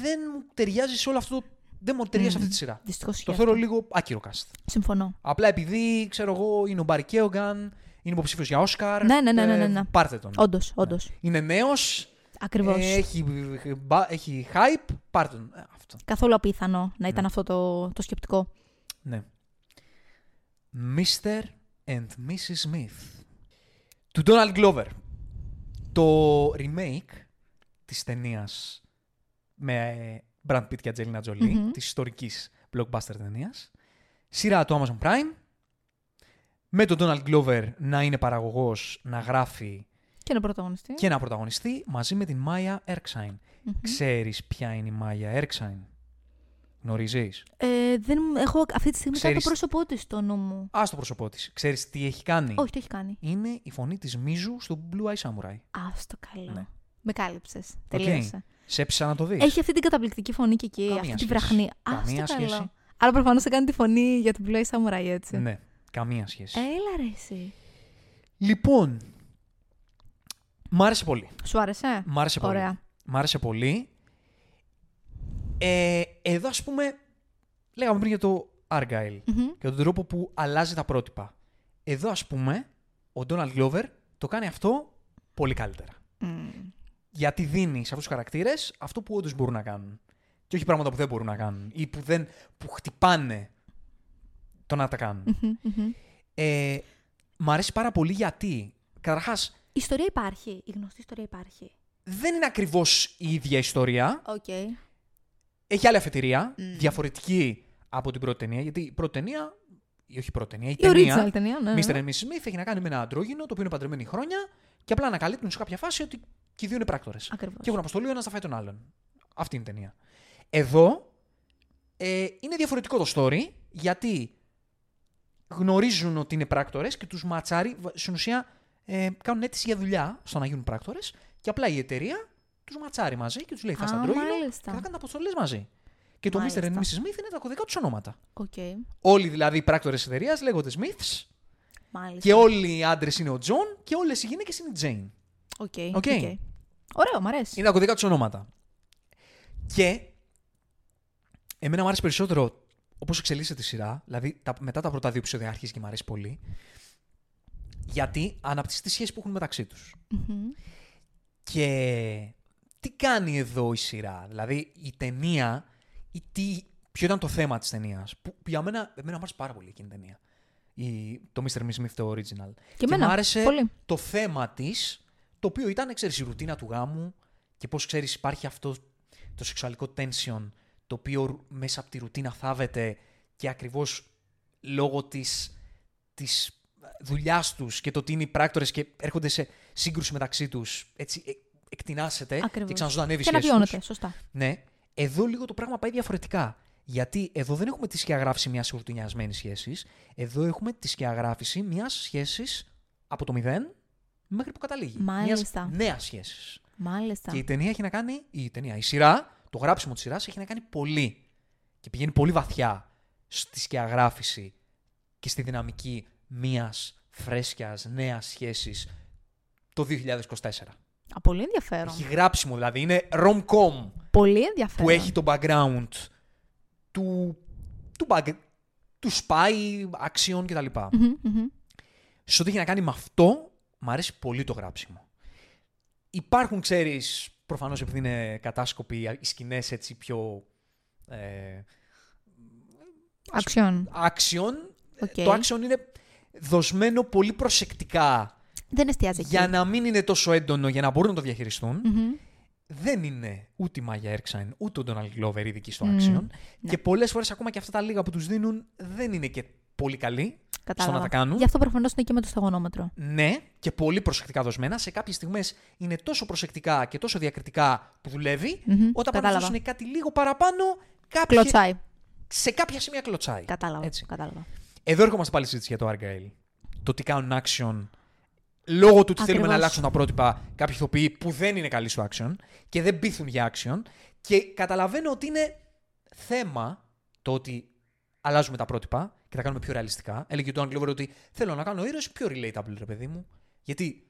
Δεν μου ταιριάζει σε όλο αυτό. Δεν μου ταιριάζει σε αυτή τη σειρά. Δυστυχώς Το θεωρώ λίγο άκυρο cast. Συμφωνώ. Απλά επειδή ξέρω εγώ είναι ο Μπάρι Κίογκαν, είναι υποψήφιος για Όσκαρ. Ναι, ναι, ναι, ναι, ναι, ναι. πάρτε τον. Όντως, όντως. Είναι νέος. Ακριβώς. έχει, μπα- έχει hype. Πάρτε τον. Ε, αυτό. Καθόλου απίθανο να ήταν Ναι. αυτό το, το σκεπτικό. Ναι. Mr. and Mrs. Smith. Του Donald Glover. Το remake της ταινίας με Brad Pitt και Angelina Jolie, Μμμ. της ιστορικής blockbuster ταινίας. Σειρά του Amazon Prime. Με τον Donald Glover να είναι παραγωγός, να γράφει Και είναι πρωταγωνιστή. και να πρωταγωνιστεί μαζί με την Maya Erskine. Μμμ. Ξέρεις ποια είναι η Maya Erskine. Γνωρίζεις; Ε, δεν, έχω αυτή τη στιγμή Ξέρεις- κάτι πρόσωπό της στο νου μου. Α το πρόσωπό της. Ξέρεις τι έχει κάνει; Όχι, το έχει κάνει. είναι η φωνή της Μίζου στο Blue Eye Samurai. Α το καλό. Ναι. Με κάλυψες. Τελείωσε. Σε έψησα να το δεις. Έχει αυτή την καταπληκτική φωνή και εκεί. Καμία αυτή τη σχέση. βραχνή. Α Καμία το σχέση. καλό. Άρα προφανώς θα κάνει τη φωνή για την Blue Eye Samurai, έτσι. Ναι, καμία σχέση. Έλα ρε εσύ. Λοιπόν, μ' άρεσε πολύ. Σου άρεσε; Μ' άρεσε πολύ. Ωραία. Μ' άρεσε πολύ. Ε, εδώ, ας πούμε, λέγαμε πριν για το Argyle Μμμ. και τον τρόπο που αλλάζει τα πρότυπα. Εδώ, ας πούμε, ο Donald Glover το κάνει αυτό πολύ καλύτερα. Μμ. Γιατί δίνει σε αυτούς τους χαρακτήρες αυτό που όντως μπορούν να κάνουν. Και όχι πράγματα που δεν μπορούν να κάνουν ή που, δεν, που χτυπάνε το να τα κάνουν. Μμμ, μμμ. Ε, μ' αρέσει πάρα πολύ γιατί, καταρχάς, Η ιστορία υπάρχει. Η γνωστή ιστορία υπάρχει. δεν είναι ακριβώς η ίδια ιστορία. Οκ. Έχει άλλη αφετηρία, Μμ. διαφορετική από την πρώτη ταινία. Γιατί η πρώτη ταινία, ή όχι η πρώτη ταινία, η, Η original ταινία ταινία, ναι. Mr. and Mrs. Smith έχει να κάνει με ένα αντρόγινο το οποίο είναι παντρεμένοι χρόνια και απλά ανακαλύπτουν σε κάποια φάση ότι και οι δύο είναι πράκτορες. Ακριβώς. Και έχουν αποστολή ο ένας να φάει τον άλλον. Αυτή είναι η ταινία. Εδώ Ε, είναι διαφορετικό το story, γιατί γνωρίζουν ότι είναι πράκτορες και τους ματσάρει, βα- στην ουσία ε, κάνουν αίτηση για δουλειά στο να γίνουν πράκτορες και απλά η εταιρεία τους ματσάρει μαζί και τους λέει θα Α, στα αντρόγινο μάλιστα. και θα κάνουν αποστολές μαζί. Και το Mr. Μάλιστα. and Mrs. Smith είναι τα κωδικά τους ονόματα. Οκ. Όλοι δηλαδή οι πράκτορες εταιρείας λέγονται Smiths Μάλιστα. και όλοι οι άντρες είναι ο John και όλες οι γυναίκες είναι η Jane. Οκ. Οκ. οκ. Ωραίο, μ' αρέσει. Είναι τα κωδικά τους ονόματα. Και εμένα μου άρεσε περισσότερο όπως εξελίσσεται η σειρά. Δηλαδή τα, μετά τα πρώτα δύο επεισόδια αρχίζει και μου αρέσει πολύ. Γιατί αναπτύσσει τη σχέση που έχουν μεταξύ τους. Μμμ. Και τι κάνει εδώ η σειρά. Δηλαδή η ταινία, ή τι, ποιο ήταν το θέμα της ταινίας. Που, που για μένα, εμένα μου άρεσε πάρα πολύ εκείνη η ταινία. Η, το Mr. Miss Smith, το original. Και εμένα, μου άρεσε πολύ. το θέμα της, το οποίο ήταν, ξέρεις, η ρουτίνα του γάμου και πώς, ξέρεις, υπάρχει αυτό το σεξουαλικό tension, το οποίο μέσα από τη ρουτίνα θάβεται και ακριβώς λόγω της, της δουλειάς τους και το ότι είναι οι πράκτορες και έρχονται σε σύγκρουση μεταξύ τους, έτσι ε, εκτινάσεται και Ακριβώς. ξαναζωντανεύει η Και σχέση αναβιώνεται, τους. σωστά. Ναι. Εδώ λίγο το πράγμα πάει διαφορετικά. Γιατί εδώ δεν έχουμε τη σκιαγράφηση μιας ρουτινιασμένη σχέσης. Εδώ έχουμε τη σκιαγράφηση μιας σχέσης από το μηδέν μέχρι που καταλήγει. Μάλιστα. Νέας σχέσης. Μάλιστα. Και η ταινία έχει να κάνει. Η ταινία, η σειρά, το γράψιμο της σειράς έχει να κάνει πολύ. Και πηγαίνει πολύ βαθιά στη σκιαγράφηση και στη δυναμική μιας φρέσκιας νέας σχέσης το 2024. Α, πολύ ενδιαφέρον. Έχει γράψιμο δηλαδή. Είναι rom-com Πολύ ενδιαφέρον. που έχει το background του, του, bag, του spy, action κτλ. Μμμ, μμμ. Σε ό,τι έχει να κάνει με αυτό, μου αρέσει πολύ το γράψιμο. Υπάρχουν, ξέρεις, προφανώς επειδή είναι κατάσκοποι, οι σκηνές έτσι πιο ε, Action. action. Οκ. Το action είναι δοσμένο πολύ προσεκτικά Δεν εστιάζει εκεί. για να μην είναι τόσο έντονο, για να μπορούν να το διαχειριστούν. Μμμ. δεν είναι ούτε η Μάγια Έρσκιν ούτε ο Ντόναλτ Γκλόβερ ειδικοί στο Μμμ. action. Ναι. Και πολλές φορές ακόμα και αυτά τα λίγα που τους δίνουν δεν είναι και πολύ καλοί Κατάλαβα. στο να τα κάνουν. Γι' αυτό προφανώς είναι και με το σταγονόμετρο. Ναι, και πολύ προσεκτικά δοσμένα. Σε κάποιες στιγμές είναι τόσο προσεκτικά και τόσο διακριτικά που δουλεύει, Μμμ, όταν πρέπει να κατάλαβα. δώσουν κάτι λίγο παραπάνω, κάποιοι- Κλωτσάει. σε κάποια σημεία κλωτσάει. Κατάλαβα. Έτσι. Κατάλαβα. Εδώ έρχομαστε πάλι στη συζήτηση για το Argyle. Το τι κάνουν action λόγω του ότι θέλουμε Ακριβώς. να αλλάξουν τα πρότυπα κάποιοι ηθοποιοί που δεν είναι καλοί στο action και δεν πείθουν για action. Και καταλαβαίνω ότι είναι θέμα το ότι αλλάζουμε τα πρότυπα και τα κάνουμε πιο ρεαλιστικά. Έλεγε το Άγγλο ότι θέλω να κάνω ήρωες πιο relatable, ρε παιδί μου. Γιατί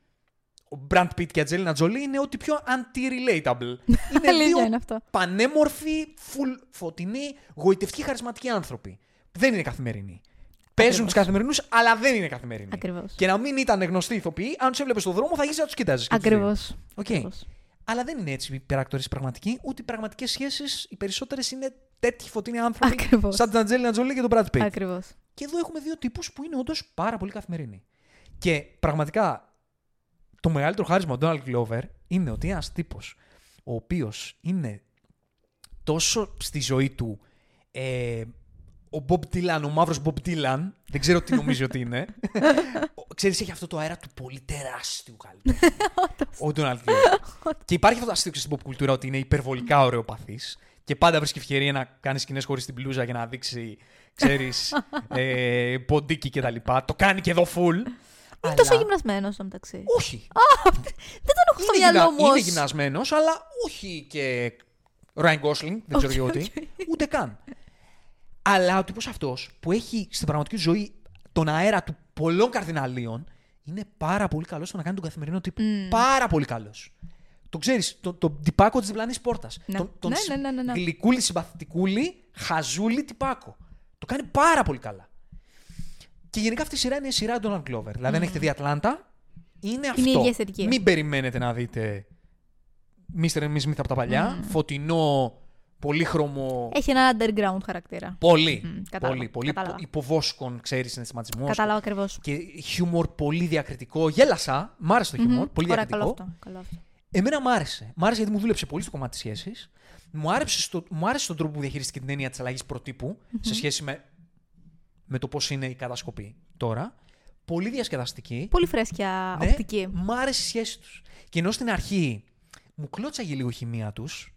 ο Brad Pitt και η Αντζελίνα Τζολί είναι ό,τι πιο anti-relatable. είναι Αλήθεια δύο είναι αυτό. πανέμορφοι, full φωτεινοί, γοητευτικοί, χαρισματικοί άνθρωποι. Δεν είναι καθημερινοί. Παίζουν τους καθημερινούς, αλλά δεν είναι καθημερινοί. Ακριβώς. Και να μην ήταν γνωστοί ηθοποιοί, αν τους έβλεπες στον δρόμο, θα γύριζες να τους κοιτάζεις. Ακριβώς. Οκ. Αλλά δεν είναι έτσι οι υπεράκτορε πραγματικοί, ούτε οι πραγματικές σχέσεις. Οι περισσότερες είναι τέτοιοι φωτεινοί άνθρωποι. Ακριβώς. Σαν την Αντζέλινα Τζολί και τον Brad Pitt. Ακριβώς. Και εδώ έχουμε δύο τύπους που είναι όντως πάρα πολύ καθημερινοί. Και πραγματικά το μεγαλύτερο χάρισμα του Donald Glover είναι ότι ένας τύπος ο οποίος είναι τόσο στη ζωή του ε, ο Bob Dylan, ο μαύρος Bob Dylan, δεν ξέρω τι νομίζει ότι είναι. Ο- Ξέρεις, έχει αυτό το αέρα του πολύ τεράστιου καλλιτέχνη. ο Donald Glover. και υπάρχει αυτό το αστείο ξέρεις, στην pop κουλτούρα ότι είναι υπερβολικά ωραιοπαθής και πάντα βρίσκει ευκαιρία να κάνει σκηνές χωρίς την μπλούζα για να δείξει, ξέρεις, ε, ποντίκι κτλ. Το κάνει και εδώ full. Είναι τόσο γυμνασμένος στο μεταξύ. Όχι. Δεν τον έχω στο είναι, μυαλό γυμνα... μου. είναι ως- γυμνασμένος, αλλά όχι και Ryan Gosling, δεν ξέρω γιατί, ούτε καν. Αλλά ο τύπος αυτός που έχει στην πραγματική του ζωή τον αέρα του πολλών καρδιναλίων είναι πάρα πολύ καλός στο να κάνει τον καθημερινό τύπο. Πάρα πολύ καλός. Το ξέρεις, τον το τυπάκο της διπλανής πόρτας. Ναι. Τον, τον Ναι, συ- ναι, ναι, ναι, ναι. γλυκούλη, συμπαθητικούλη, χαζούλη τυπάκο. Το κάνει πάρα πολύ καλά. Και γενικά αυτή η σειρά είναι η σειρά Donald Glover. Δηλαδή, αν έχετε δει Ατλάντα, είναι αυτό. η ίδια αισθητική. Μην περιμένετε να δείτε Mr. and Mrs. Smith από τα παλιά. Φωτεινό, πολύχρωμο. Έχει ένα underground χαρακτήρα. Πολύ. Μμ, κατάλαβα, πολύ. Πολύ κατάλαβα. υπο- υποβόσκον, ξέρεις, συναισθηματισμός. Κατάλαβα ακριβώς. Και χιούμορ πολύ διακριτικό. Γέλασα. Μ' άρεσε το χιούμορ. Πολύ Ωραία, διακριτικό. καλό αυτό. Καλό αυτό. Εμένα μ' άρεσε. Μ' άρεσε γιατί μου δούλεψε πολύ στο κομμάτι της σχέσης. Μου, άρεσε στο, μου άρεσε τον τρόπο που διαχειρίστηκε την έννοια της αλλαγής προτύπου σε σχέση με, με το πώς είναι η κατασκοπή τώρα. Πολύ διασκεδαστική. Πολύ φρέσκια Ναι, οπτική. Μ' άρεσε η σχέση τους. Και ενώ στην αρχή μου κλώτσαγε λίγο η χημεία τους,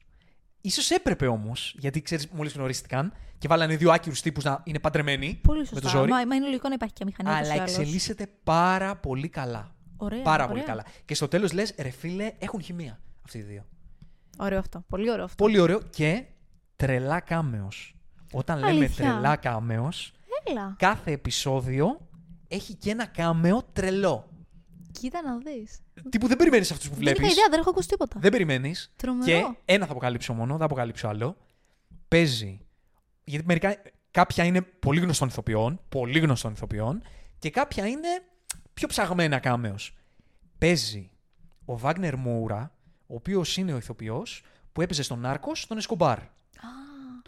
ίσως έπρεπε όμως, γιατί ξέρεις, μόλις γνωρίστηκαν και βάλανε δύο άκυρους τύπους να είναι παντρεμένοι. Πολύ Με σωστά. το ζόρι. Μα, μα είναι λογικό να υπάρχει και μηχανή. ούτως ή αλλά άλλως. εξελίσσεται πάρα πολύ καλά. Ωραία, πάρα ωραία. πολύ καλά. Και στο τέλος λες, ρε φίλε, έχουν χημεία αυτοί οι δύο. Ωραίο αυτό. Πολύ ωραίο αυτό. Πολύ ωραίο και τρελά κάμεος. Όταν λέμε Αλήθεια. τρελά κάμεος, Έλα. κάθε επεισόδιο έχει και ένα κάμεο τρελό. Κοίτα να δεις. Τι που δεν περιμένεις αυτούς που Δεν βλέπεις. είχα ιδέα, δεν έχω ακούσει τίποτα. Δεν περιμένεις. Τρομερό. Και ένα θα αποκαλύψω μόνο, δεν αποκαλύψω άλλο. Παίζει. Γιατί μερικά, κάποια είναι πολύ γνωστών ηθοποιών, πολύ γνωστών ηθοποιών, και κάποια είναι πιο ψαγμένα κάμεος. Παίζει ο Βάγνερ Μούρα, ο οποίος είναι ο ηθοποιός που έπαιζε στον Νάρκο στον Εσκομπάρ.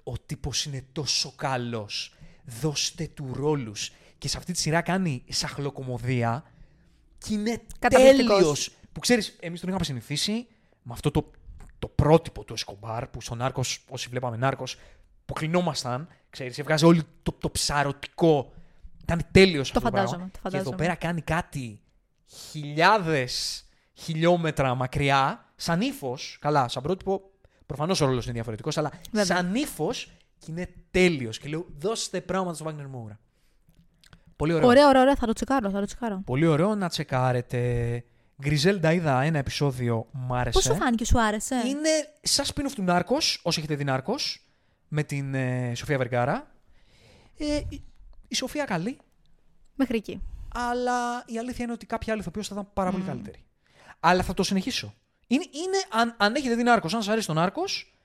Ο τύπος είναι τόσο καλός. Δώστε του ρόλους. Και σε αυτή τη σειρά κάνει σαχλοκομωδία και είναι Καταπληκτικός. τέλειος. Που ξέρεις, εμείς τον είχαμε συνηθίσει με αυτό το, το πρότυπο του Εσκομπάρ που στον Νάρκος, όσοι βλέπαμε Νάρκος, που κλεινόμασταν, ξέρεις, έβγαζε όλο το, το ψαρωτικό. Ήταν τέλειος Το αυτό το φαντάζομαι, πράγμα. το Και εδώ φαντάζομαι. πέρα κάνει κάτι χιλιάδες χιλιόμετρα μακριά, σαν ύφος. Καλά, σαν πρότυπο, προφανώς ο ρόλος είναι διαφορετικός, αλλά Βέβαια. σαν ύφος και είναι τέλειος. Και λέω, δώστε πράγματα στο Wagner Moura. Πολύ ωραίο. Ωραία, ωραία, ωραία. Θα το τσεκάρω, θα το τσεκάρω. Πολύ ωραίο να τσεκάρετε. Γκριζέλντα είδα ένα επεισόδιο, μ' άρεσε. Πώ σου φάνηκε, σου άρεσε; Είναι σαν spin-off του Νάρκος, όσοι έχετε δει Νάρκος, με την ε, Σοφία Βεργάρα. Ε, η, η Σοφία καλή, Μέχρι εκεί. αλλά η αλήθεια είναι ότι κάποια άλλη ηθοποιό θα ήταν πάρα πολύ καλύτερη. Αλλά θα το συνεχίσω. Είναι, είναι αν, αν έχετε δει Νάρκος, αν σας αρέσει το Νάρκος,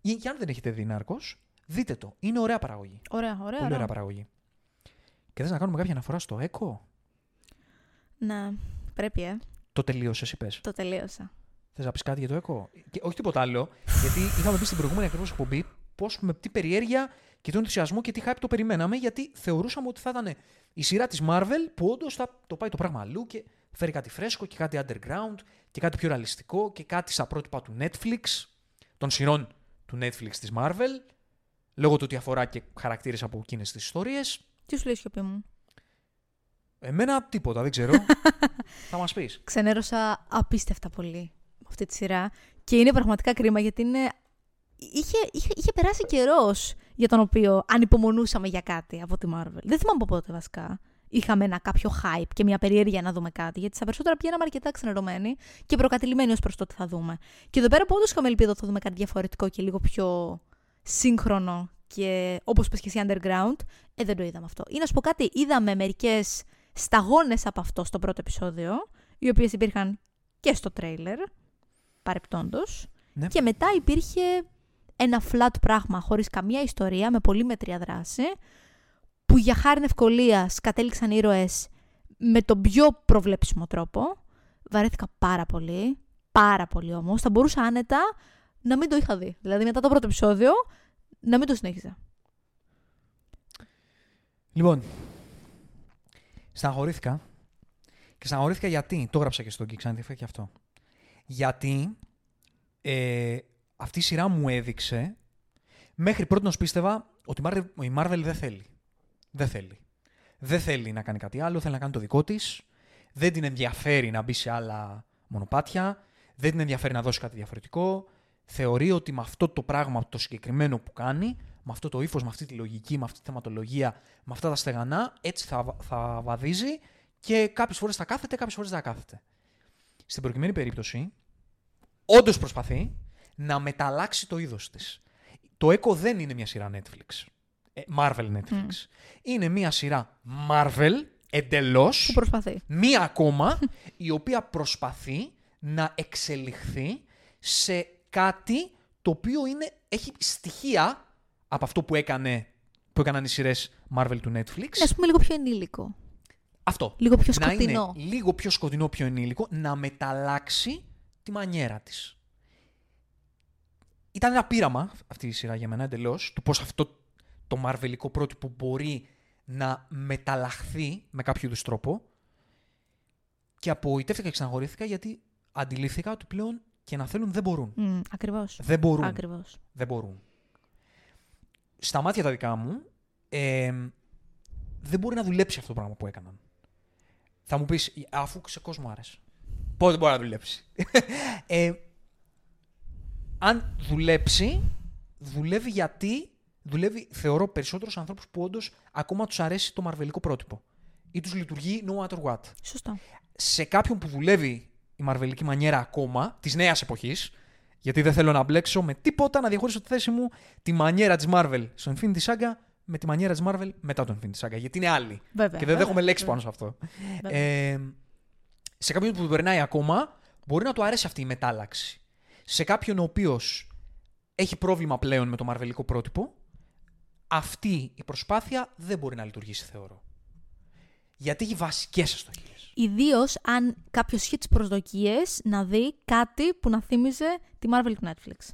ή και αν δεν έχετε δει Νάρκος, δείτε το. Είναι ωραία παραγωγή. Ωραία, ωραία. Πολύ ωραία. ωραία παραγωγή. Και θες να κάνουμε κάποια αναφορά στο ΕΚΟ. Ναι, πρέπει, ε. Το τελείωσες, είπε. Το τελείωσα. Θες να πεις κάτι για το ΕΚΟ. Και όχι τίποτα άλλο. γιατί είχαμε πει στην προηγούμενη ακριβώς εκπομπή πώς με τι περιέργεια και τον ενθουσιασμό και τι hype το περιμέναμε, γιατί θεωρούσαμε ότι θα ήταν η σειρά της Marvel που όντως θα το πάει το πράγμα αλλού και φέρει κάτι φρέσκο και κάτι underground και κάτι πιο ρεαλιστικό και κάτι στα πρότυπα του Netflix, των σειρών του Netflix της Marvel, λόγω του ότι αφορά και χαρακτήρες από εκείνες τις ιστορίες. Τι σου λέει η σιωπή μου; Εμένα τίποτα, δεν ξέρω. θα μας πεις. Ξενέρωσα απίστευτα πολύ με αυτή τη σειρά. Και είναι πραγματικά κρίμα γιατί είναι. Είχε, είχε, είχε περάσει καιρός για τον οποίο ανυπομονούσαμε για κάτι από τη Marvel. Δεν θυμάμαι από πότε βασικά. Είχαμε ένα κάποιο hype και μια περιέργεια να δούμε κάτι. Γιατί στα περισσότερα πηγαίναμε αρκετά ξενερωμένοι και προκατηλημένοι ως προς το τι θα δούμε. Και εδώ πέρα που όντως είχαμε ελπίδα ότι θα δούμε κάτι διαφορετικό και λίγο πιο σύγχρονο και όπως πες και εσύ underground, ε, δεν το είδαμε αυτό. Ή να σου πω κάτι, είδαμε μερικές σταγόνες από αυτό στο πρώτο επεισόδιο, οι οποίες υπήρχαν και στο τρέιλερ, παρεπτόντως. Ναι. Και μετά υπήρχε ένα flat πράγμα, χωρίς καμία ιστορία, με πολύ μετρία δράση, που για χάρη ευκολίας κατέληξαν οι ήρωες με τον πιο προβλέψιμο τρόπο. Βαρέθηκα πάρα πολύ, πάρα πολύ όμως. Θα μπορούσα άνετα να μην το είχα δει. Δηλαδή μετά το πρώτο επεισόδιο να μην το συνέχιζα. Λοιπόν, στεναχωρήθηκα. Και στεναχωρήθηκα γιατί, το έγραψα και στο Geeks, αν και αυτό. Γιατί ε, αυτή η σειρά μου έδειξε, μέχρι πρώτη πίστευα ότι η Marvel, η Marvel δεν θέλει. Δεν θέλει. Δεν θέλει να κάνει κάτι άλλο, θέλει να κάνει το δικό της. Δεν την ενδιαφέρει να μπει σε άλλα μονοπάτια. Δεν την ενδιαφέρει να δώσει κάτι διαφορετικό. Θεωρεί ότι με αυτό το πράγμα, το συγκεκριμένο που κάνει, με αυτό το ύφος, με αυτή τη λογική, με αυτή τη θεματολογία, με αυτά τα στεγανά, έτσι θα, θα βαδίζει και κάποιες φορές θα κάθεται, κάποιες φορές δεν θα κάθεται. Στην προκειμένη περίπτωση, όντως προσπαθεί να μεταλλάξει το είδος της. Το Echo δεν είναι μια σειρά Netflix. Ε, Marvel Netflix. Είναι μια σειρά Marvel εντελώς. Που προσπαθεί. Μία ακόμα, η οποία προσπαθεί να εξελιχθεί σε κάτι το οποίο είναι, έχει στοιχεία από αυτό που, έκανε, που έκαναν οι σειρές Marvel του Netflix. Ναι, ας πούμε λίγο πιο ενήλικο. Αυτό. Λίγο πιο Να σκοτεινό. είναι λίγο πιο σκοτεινό, πιο ενήλικο, να μεταλλάξει τη μανιέρα της. Ήταν ένα πείραμα αυτή η σειρά για μένα εντελώς του πώς αυτό το μαρβελικό πρότυπο μπορεί να μεταλλαχθεί με κάποιο είδους τρόπο. Και απογοητεύτηκα και ξαναγορήθηκα γιατί αντιλήφθηκα ότι πλέον και να θέλουν δεν μπορούν. Mm, ακριβώς. Δεν μπορούν. Ακριβώς. Δεν μπορούν. Στα μάτια τα δικά μου, ε, δεν μπορεί να δουλέψει αυτό το πράγμα που έκαναν. Θα μου πεις, αφού σε κόσμο άρεσε. Πότε μπορεί να δουλέψει; ε, αν δουλέψει, δουλεύει γιατί δουλεύει, θεωρώ, περισσότερους ανθρώπους που όντως ακόμα τους αρέσει το μαρβελικό πρότυπο. Ή τους λειτουργεί no matter what. Σωστό. Σε κάποιον που δουλεύει η μαρβελική μανιέρα ακόμα, της νέας εποχής, γιατί δεν θέλω να μπλέξω με τίποτα, να διαχωρίσω τη θέση μου τη μανιέρα της Marvel στο Infinity Saga με τη μανιέρα της Marvel μετά το Infinity Saga. Γιατί είναι άλλη. Βέβαια, και δεν βέβαια, δέχομαι λέξη βέβαια. πάνω σε αυτό. Βέβαια. Ε, σε κάποιον που τον περνάει ακόμα, μπορεί να του αρέσει αυτή η μετάλλαξη. Σε κάποιον ο οποίος έχει πρόβλημα πλέον με το μαρβελικό πρότυπο, αυτή η προσπάθεια δεν μπορεί να λειτουργήσει, θεωρώ. Γιατί έχει βασικές αστοχίες; Ιδίως αν κάποιος είχε τις προσδοκίες να δει κάτι που να θύμιζε τη Marvel του Netflix.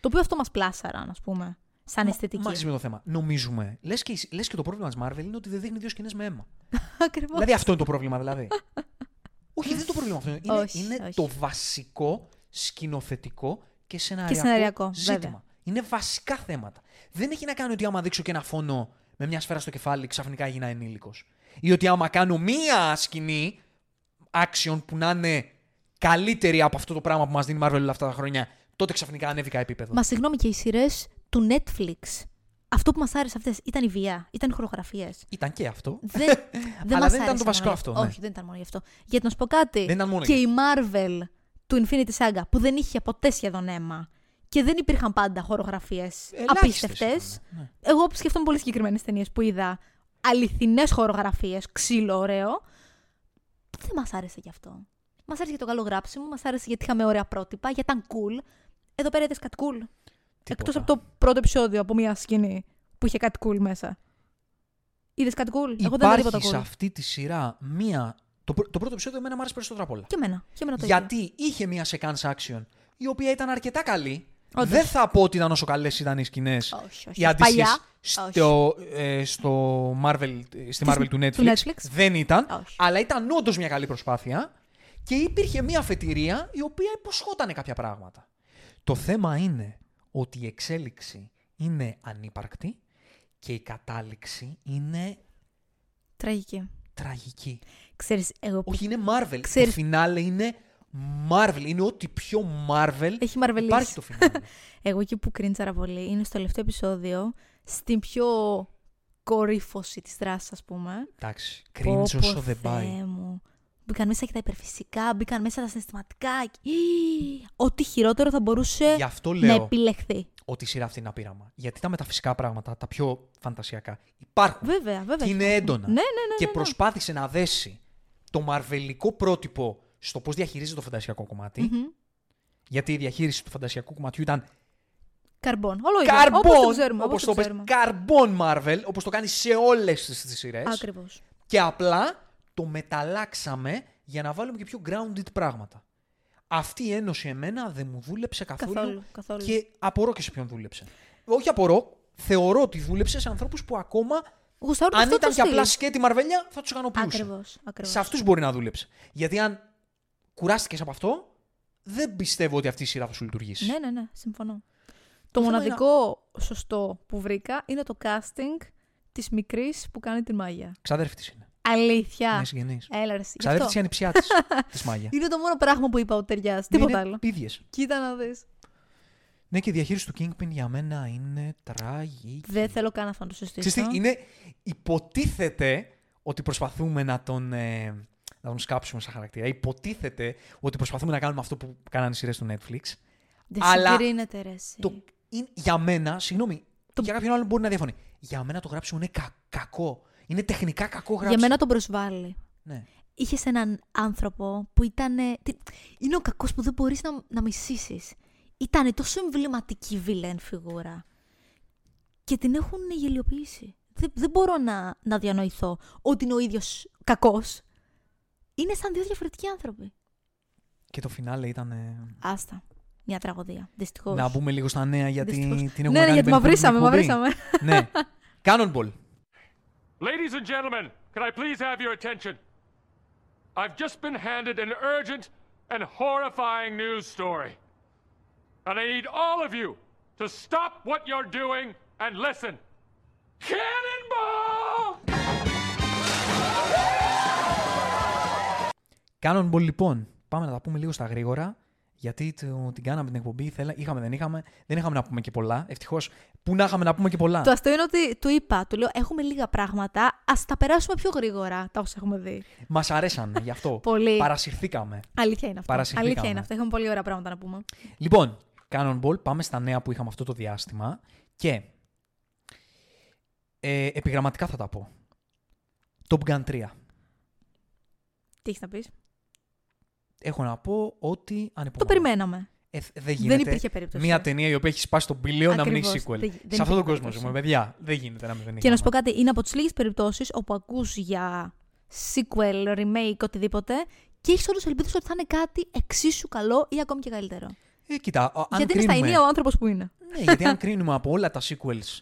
Το οποίο αυτό μας πλάσαραν, α πούμε, σαν αισθητική. Μάξι με το θέμα. Νομίζουμε. Λες και, λες και το πρόβλημα της Marvel είναι ότι δεν δείχνει δύο σκηνές με αίμα. Ακριβώς. δηλαδή αυτό είναι το πρόβλημα, δηλαδή. όχι, δεν είναι το πρόβλημα αυτό. Είναι, Όχι, είναι όχι. το βασικό σκηνοθετικό και σεναριακό, σεναριακό, ζήτημα. βέβαια. Είναι βασικά θέματα. Δεν έχει να κάνει ότι άμα δείξω και ένα φόνο με μια σφαίρα στο κεφάλι, ξαφνικά έγινα ενήλικος. Ή ότι άμα κάνω μία σκηνή action που να είναι καλύτερη από αυτό το πράγμα που μας δίνει η Marvel όλα αυτά τα χρόνια, τότε ξαφνικά ανέβηκα επίπεδο. Μα συγγνώμη και οι σειρές του Netflix. Αυτό που μας άρεσε αυτές ήταν η βία, ήταν οι χορογραφίες. Ήταν και αυτό. Δεν, δεν Αλλά μας δεν ήταν άρεσε το βασικό μόνο αυτό, γι' ναι. Όχι, δεν ήταν μόνο γι' αυτό. Γιατί να σου πω κάτι. Δεν ήταν μόνο και γι' η Marvel του Infinity Saga που δεν είχε ποτέ σχεδόν αίμα και δεν υπήρχαν πάντα χορογραφίες Ελάχιστες απίστευτες. ήταν, ναι. Εγώ σκέφτομαι πολύ συγκεκριμένες ταινίες που είδα αληθινές χορογραφίες, ξύλο ωραίο. Δεν μας άρεσε γι' αυτό. Μας άρεσε για το καλό γράψιμο, μας άρεσε γιατί είχαμε ωραία πρότυπα, γιατί ήταν cool. Εδώ πέρα είδες κάτι cool. Τίποτα. Εκτός από το πρώτο επεισόδιο από μια σκηνή που είχε κάτι cool μέσα. Είδες κάτι cool; Εγώ δεν είδα τίποτα Υπάρχει σε cool. αυτή τη σειρά μία. Το, πρω- το πρώτο επεισόδιο εμένα μου άρεσε περισσότερο από όλα. Και εμένα. Και εμένα το ίδιο. Γιατί είχε μία sequence action η οποία ήταν αρκετά καλή. Όντως. Δεν θα πω ότι ήταν όσο καλές ήταν οι σκηνές. Όχι, όχι. Οι αντίστοιχε Παλιά. Στο, ε, στο Marvel, στη Marvel του Netflix, του Netflix. δεν ήταν. Όχι. Αλλά ήταν όντως μια καλή προσπάθεια. Και υπήρχε μια αφετηρία η οποία υποσχόταν κάποια πράγματα. Το θέμα είναι ότι η εξέλιξη είναι ανύπαρκτη και η κατάληξη είναι Τραγική. τραγική. Ξέρεις, εγώ που Όχι, είναι Marvel. Ξέρεις- Το φινάλε είναι Marvel. Είναι ό,τι πιο Marvel έχει μαρβελίσει. υπάρχει το φινάλε. Εγώ εκεί που κρίντζαρα πολύ είναι στο τελευταίο επεισόδιο, στην πιο κορύφωση της δράσης, ας πούμε. Εντάξει, Πω, κρίνεις πω, όσο δεν Θεέ πάει. μου. Μπήκαν μέσα και τα υπερφυσικά, μπήκαν μέσα τα συναισθηματικά. Ή, Ό,τι χειρότερο θα μπορούσε Γι' αυτό να λέω επιλεχθεί. ότι η σειρά αυτή είναι ένα πείραμα. Γιατί τα μεταφυσικά πράγματα, τα πιο φαντασιακά, υπάρχουν. Βέβαια, βέβαια. και είναι υπάρχουν. έντονα. Ναι, ναι, ναι. και ναι, ναι. προσπάθησε να δέσει το μαρβελικό πρότυπο στο πώς διαχειρίζεται το φαντασιακό κομμάτι. Μμμ. Γιατί η διαχείριση του φαντασιακού κομματιού ήταν Καρμπόν. Όλο ίδιο. καρμπόν. Όπως το ξέρουμε. όπως Όπως το το πες, ξέρουμε. καρμπόν Marvel, όπως το κάνει σε όλες τις σειρές. Ακριβώς. Και απλά το μεταλλάξαμε για να βάλουμε και πιο grounded πράγματα. Αυτή η ένωση εμένα δεν μου δούλεψε καθόλου. Καθόλου, καθόλου. Και απορώ και σε ποιον δούλεψε. Όχι απορώ, θεωρώ ότι δούλεψε σε ανθρώπους που ακόμα, Γουστάρουν αν αυτό ήταν το και στυλ. απλά σκέτη μαρβέλια, θα τους ικανοποιούσε. Ακριβώς, ακριβώς. Σε αυτούς μπορεί να δούλεψε. Γιατί αν κουράστηκες από αυτό, δεν πιστεύω ότι αυτή η σειρά θα σου λειτουργήσει. Ναι, ναι, ναι, συμφωνώ. Το, Το θέμα μοναδικό σωστό που βρήκα είναι το casting της μικρής που κάνει την Μάγια. Ξαδέρφη της είναι. Αλήθεια. Είναι συγγενής. Έλα ρε, εσύ. Γι' Ξαδέρφη αυτό. της ανιψιά της. της Μάγια. Είναι το μόνο πράγμα που είπα ότι ταιριάζει. Τίποτα άλλο. Πίδιε. Κοίτα να δεις. Ναι, και η διαχείριση του Kingpin για μένα είναι τραγική. Δεν θέλω καν αυτό να το συζητήσω. Ξέρεις τι, είναι, υποτίθεται ότι προσπαθούμε να τον, ε, να τον σκάψουμε σαν χαρακτήρα. Υποτίθεται ότι προσπαθούμε να κάνουμε αυτό που κάνανε οι σειρές του Netflix. Δεν αλλά συγκρίνεται ρε εσύ. Το, είναι, για μένα, συγγνώμη, Το- για κάποιον άλλον μπορεί να διαφωνεί. Για μένα το γράψιμο είναι κα- κακό. Είναι τεχνικά κακό γράψιμο. Για μένα τον προσβάλλει. Ναι. Είχες έναν άνθρωπο που ήταν. τι- Είναι ο κακός που δεν μπορείς να, να μισήσεις. Ήταν τόσο εμβληματική βιλέν φιγούρα. Και την έχουν γελιοποιήσει. Δεν, δεν μπορώ να, να διανοηθώ ότι είναι ο ίδιος κακός. Είναι σαν δύο διαφορετικοί άνθρωποι. Και το φινάλε ήταν. ε, Άστα. Μια τραγωδία. Δυστυχώ. Να μπούμε λίγο στα νέα γιατί Δυστυχώς. την έχουμε Ναι, ναι, κάνει γιατί με μαυρίσαμε, εκπομπή. μαυρίσαμε. ναι. Cannonball. Ladies and gentlemen, can I please have your attention? I've just been handed an urgent and horrifying news story. And I need all of you to stop what you're doing and listen. Cannonball! Cannonball λοιπόν. Πάμε να τα πούμε λίγο στα γρήγορα. Γιατί το, την κάναμε την εκπομπή, θέλα, είχαμε, δεν είχαμε, δεν είχαμε να πούμε και πολλά. Ευτυχώς, πού να είχαμε να πούμε και πολλά. Το αστείο είναι ότι του είπα, του λέω: Έχουμε λίγα πράγματα, ας τα περάσουμε πιο γρήγορα τα όσα έχουμε δει. Μας αρέσανε γι' αυτό. Πολύ. Παρασυρθήκαμε. Αλήθεια είναι αυτό. Παρασυρθήκαμε. Αλήθεια είναι αυτό. Έχουμε πολύ ωραία πράγματα να πούμε. Λοιπόν, Cannonball, πάμε στα νέα που είχαμε αυτό το διάστημα και ε, επιγραμματικά θα τα πω. Top Gun 3. Τι έχεις να πεις; Έχω να πω ότι ανυπομονώ. Το περιμέναμε. Ε, θ- δεν γίνεται υπήρχε περίπτωση. μια ταινία η οποία έχει σπάσει τον πήλιο να μην έχει Ακριβώς. sequel. Δεν- δεν Σε αυτόν τον υπήρχε κόσμο περίπτωση. ζούμε, παιδιά. Δεν γίνεται να μην δεν Και να σου πω είχαμε. κάτι, είναι από τις λίγες περιπτώσεις όπου ακούς για sequel, remake, οτιδήποτε και έχεις όλου ελπίδες ότι θα είναι κάτι εξίσου καλό ή ακόμη και καλύτερο. Ε, κοίτα, α- αν Γιατί είναι στα κρίνουμε... ενία ο άνθρωπος που είναι. Ναι, γιατί αν κρίνουμε από όλα τα sequels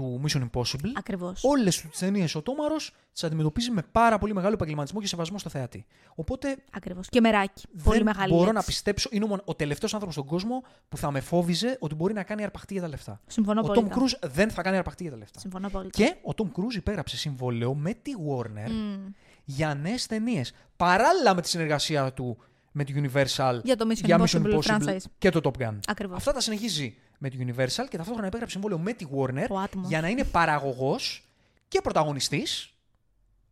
του Mission Impossible, Ακριβώς. όλες τις ταινίες ο Τόμαρο τις αντιμετωπίζει με πάρα πολύ μεγάλο επαγγελματισμό και σεβασμό στο θεατή. Οπότε Ακριβώς. Και μεράκι. Πολύ δεν μεγάλη. μπορώ έτσι. να πιστέψω. Είναι ο, μον- ο τελευταίος άνθρωπος στον κόσμο που θα με φόβιζε ότι μπορεί να κάνει αρπαχτή για τα λεφτά. Συμφωνώ Ο πολύ. Tom Cruise δεν θα κάνει αρπαχτή για τα λεφτά. Συμφωνώ πολύ. Και ο Tom Cruise υπέγραψε συμβόλαιο με τη Warner Μμ. για νέες ταινίες. Παράλληλα με τη συνεργασία του με τη Universal Για το Mission Impossible franchise. και το Top Gun. Ακριβώς. Αυτά τα συνεχίζει με τη Universal και ταυτόχρονα υπέγραψε συμβόλαιο με τη Warner Ο άτομος. για να είναι παραγωγός και πρωταγωνιστής.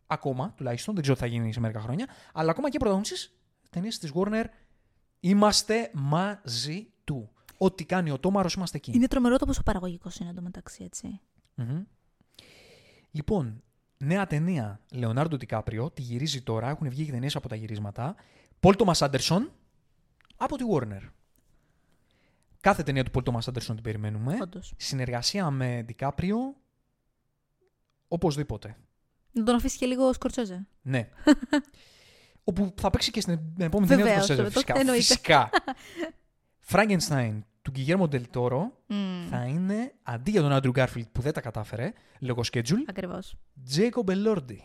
Ακόμα τουλάχιστον, δεν ξέρω τι θα γίνει σε μερικά χρόνια, αλλά ακόμα και πρωταγωνιστής ταινίε της Warner. Είμαστε μαζί του. Ό,τι κάνει ο Τόμαρος, είμαστε εκεί. Είναι τρομερό το πόσο παραγωγικός είναι εντωμεταξύ, έτσι. Μμμ. Λοιπόν, νέα ταινία Λεωνάρντο Τικάπριο, τη γυρίζει τώρα, έχουν βγει και ταινίες από τα γυρίσματα. Πολ Τόμας Άντερσον από τη Warner. Κάθε ταινία του Πολ Τόμας Άντερσον την περιμένουμε. Όντως. Συνεργασία με Τικάπριο, οπωσδήποτε. Να τον αφήσει και λίγο σκορτσόζε. Ναι. Όπου θα παίξει και στην επόμενη ταινία του Βεβαίως, Σκορσέζε, βέβαια, φυσικά. εννοείται. φυσικά. Frankenstein του Guillermo del Toro Mm. θα είναι αντί για τον Άντρου Γκάρφιλτ που δεν τα κατάφερε λόγω schedule, Ακριβώς. Jacob Elordi.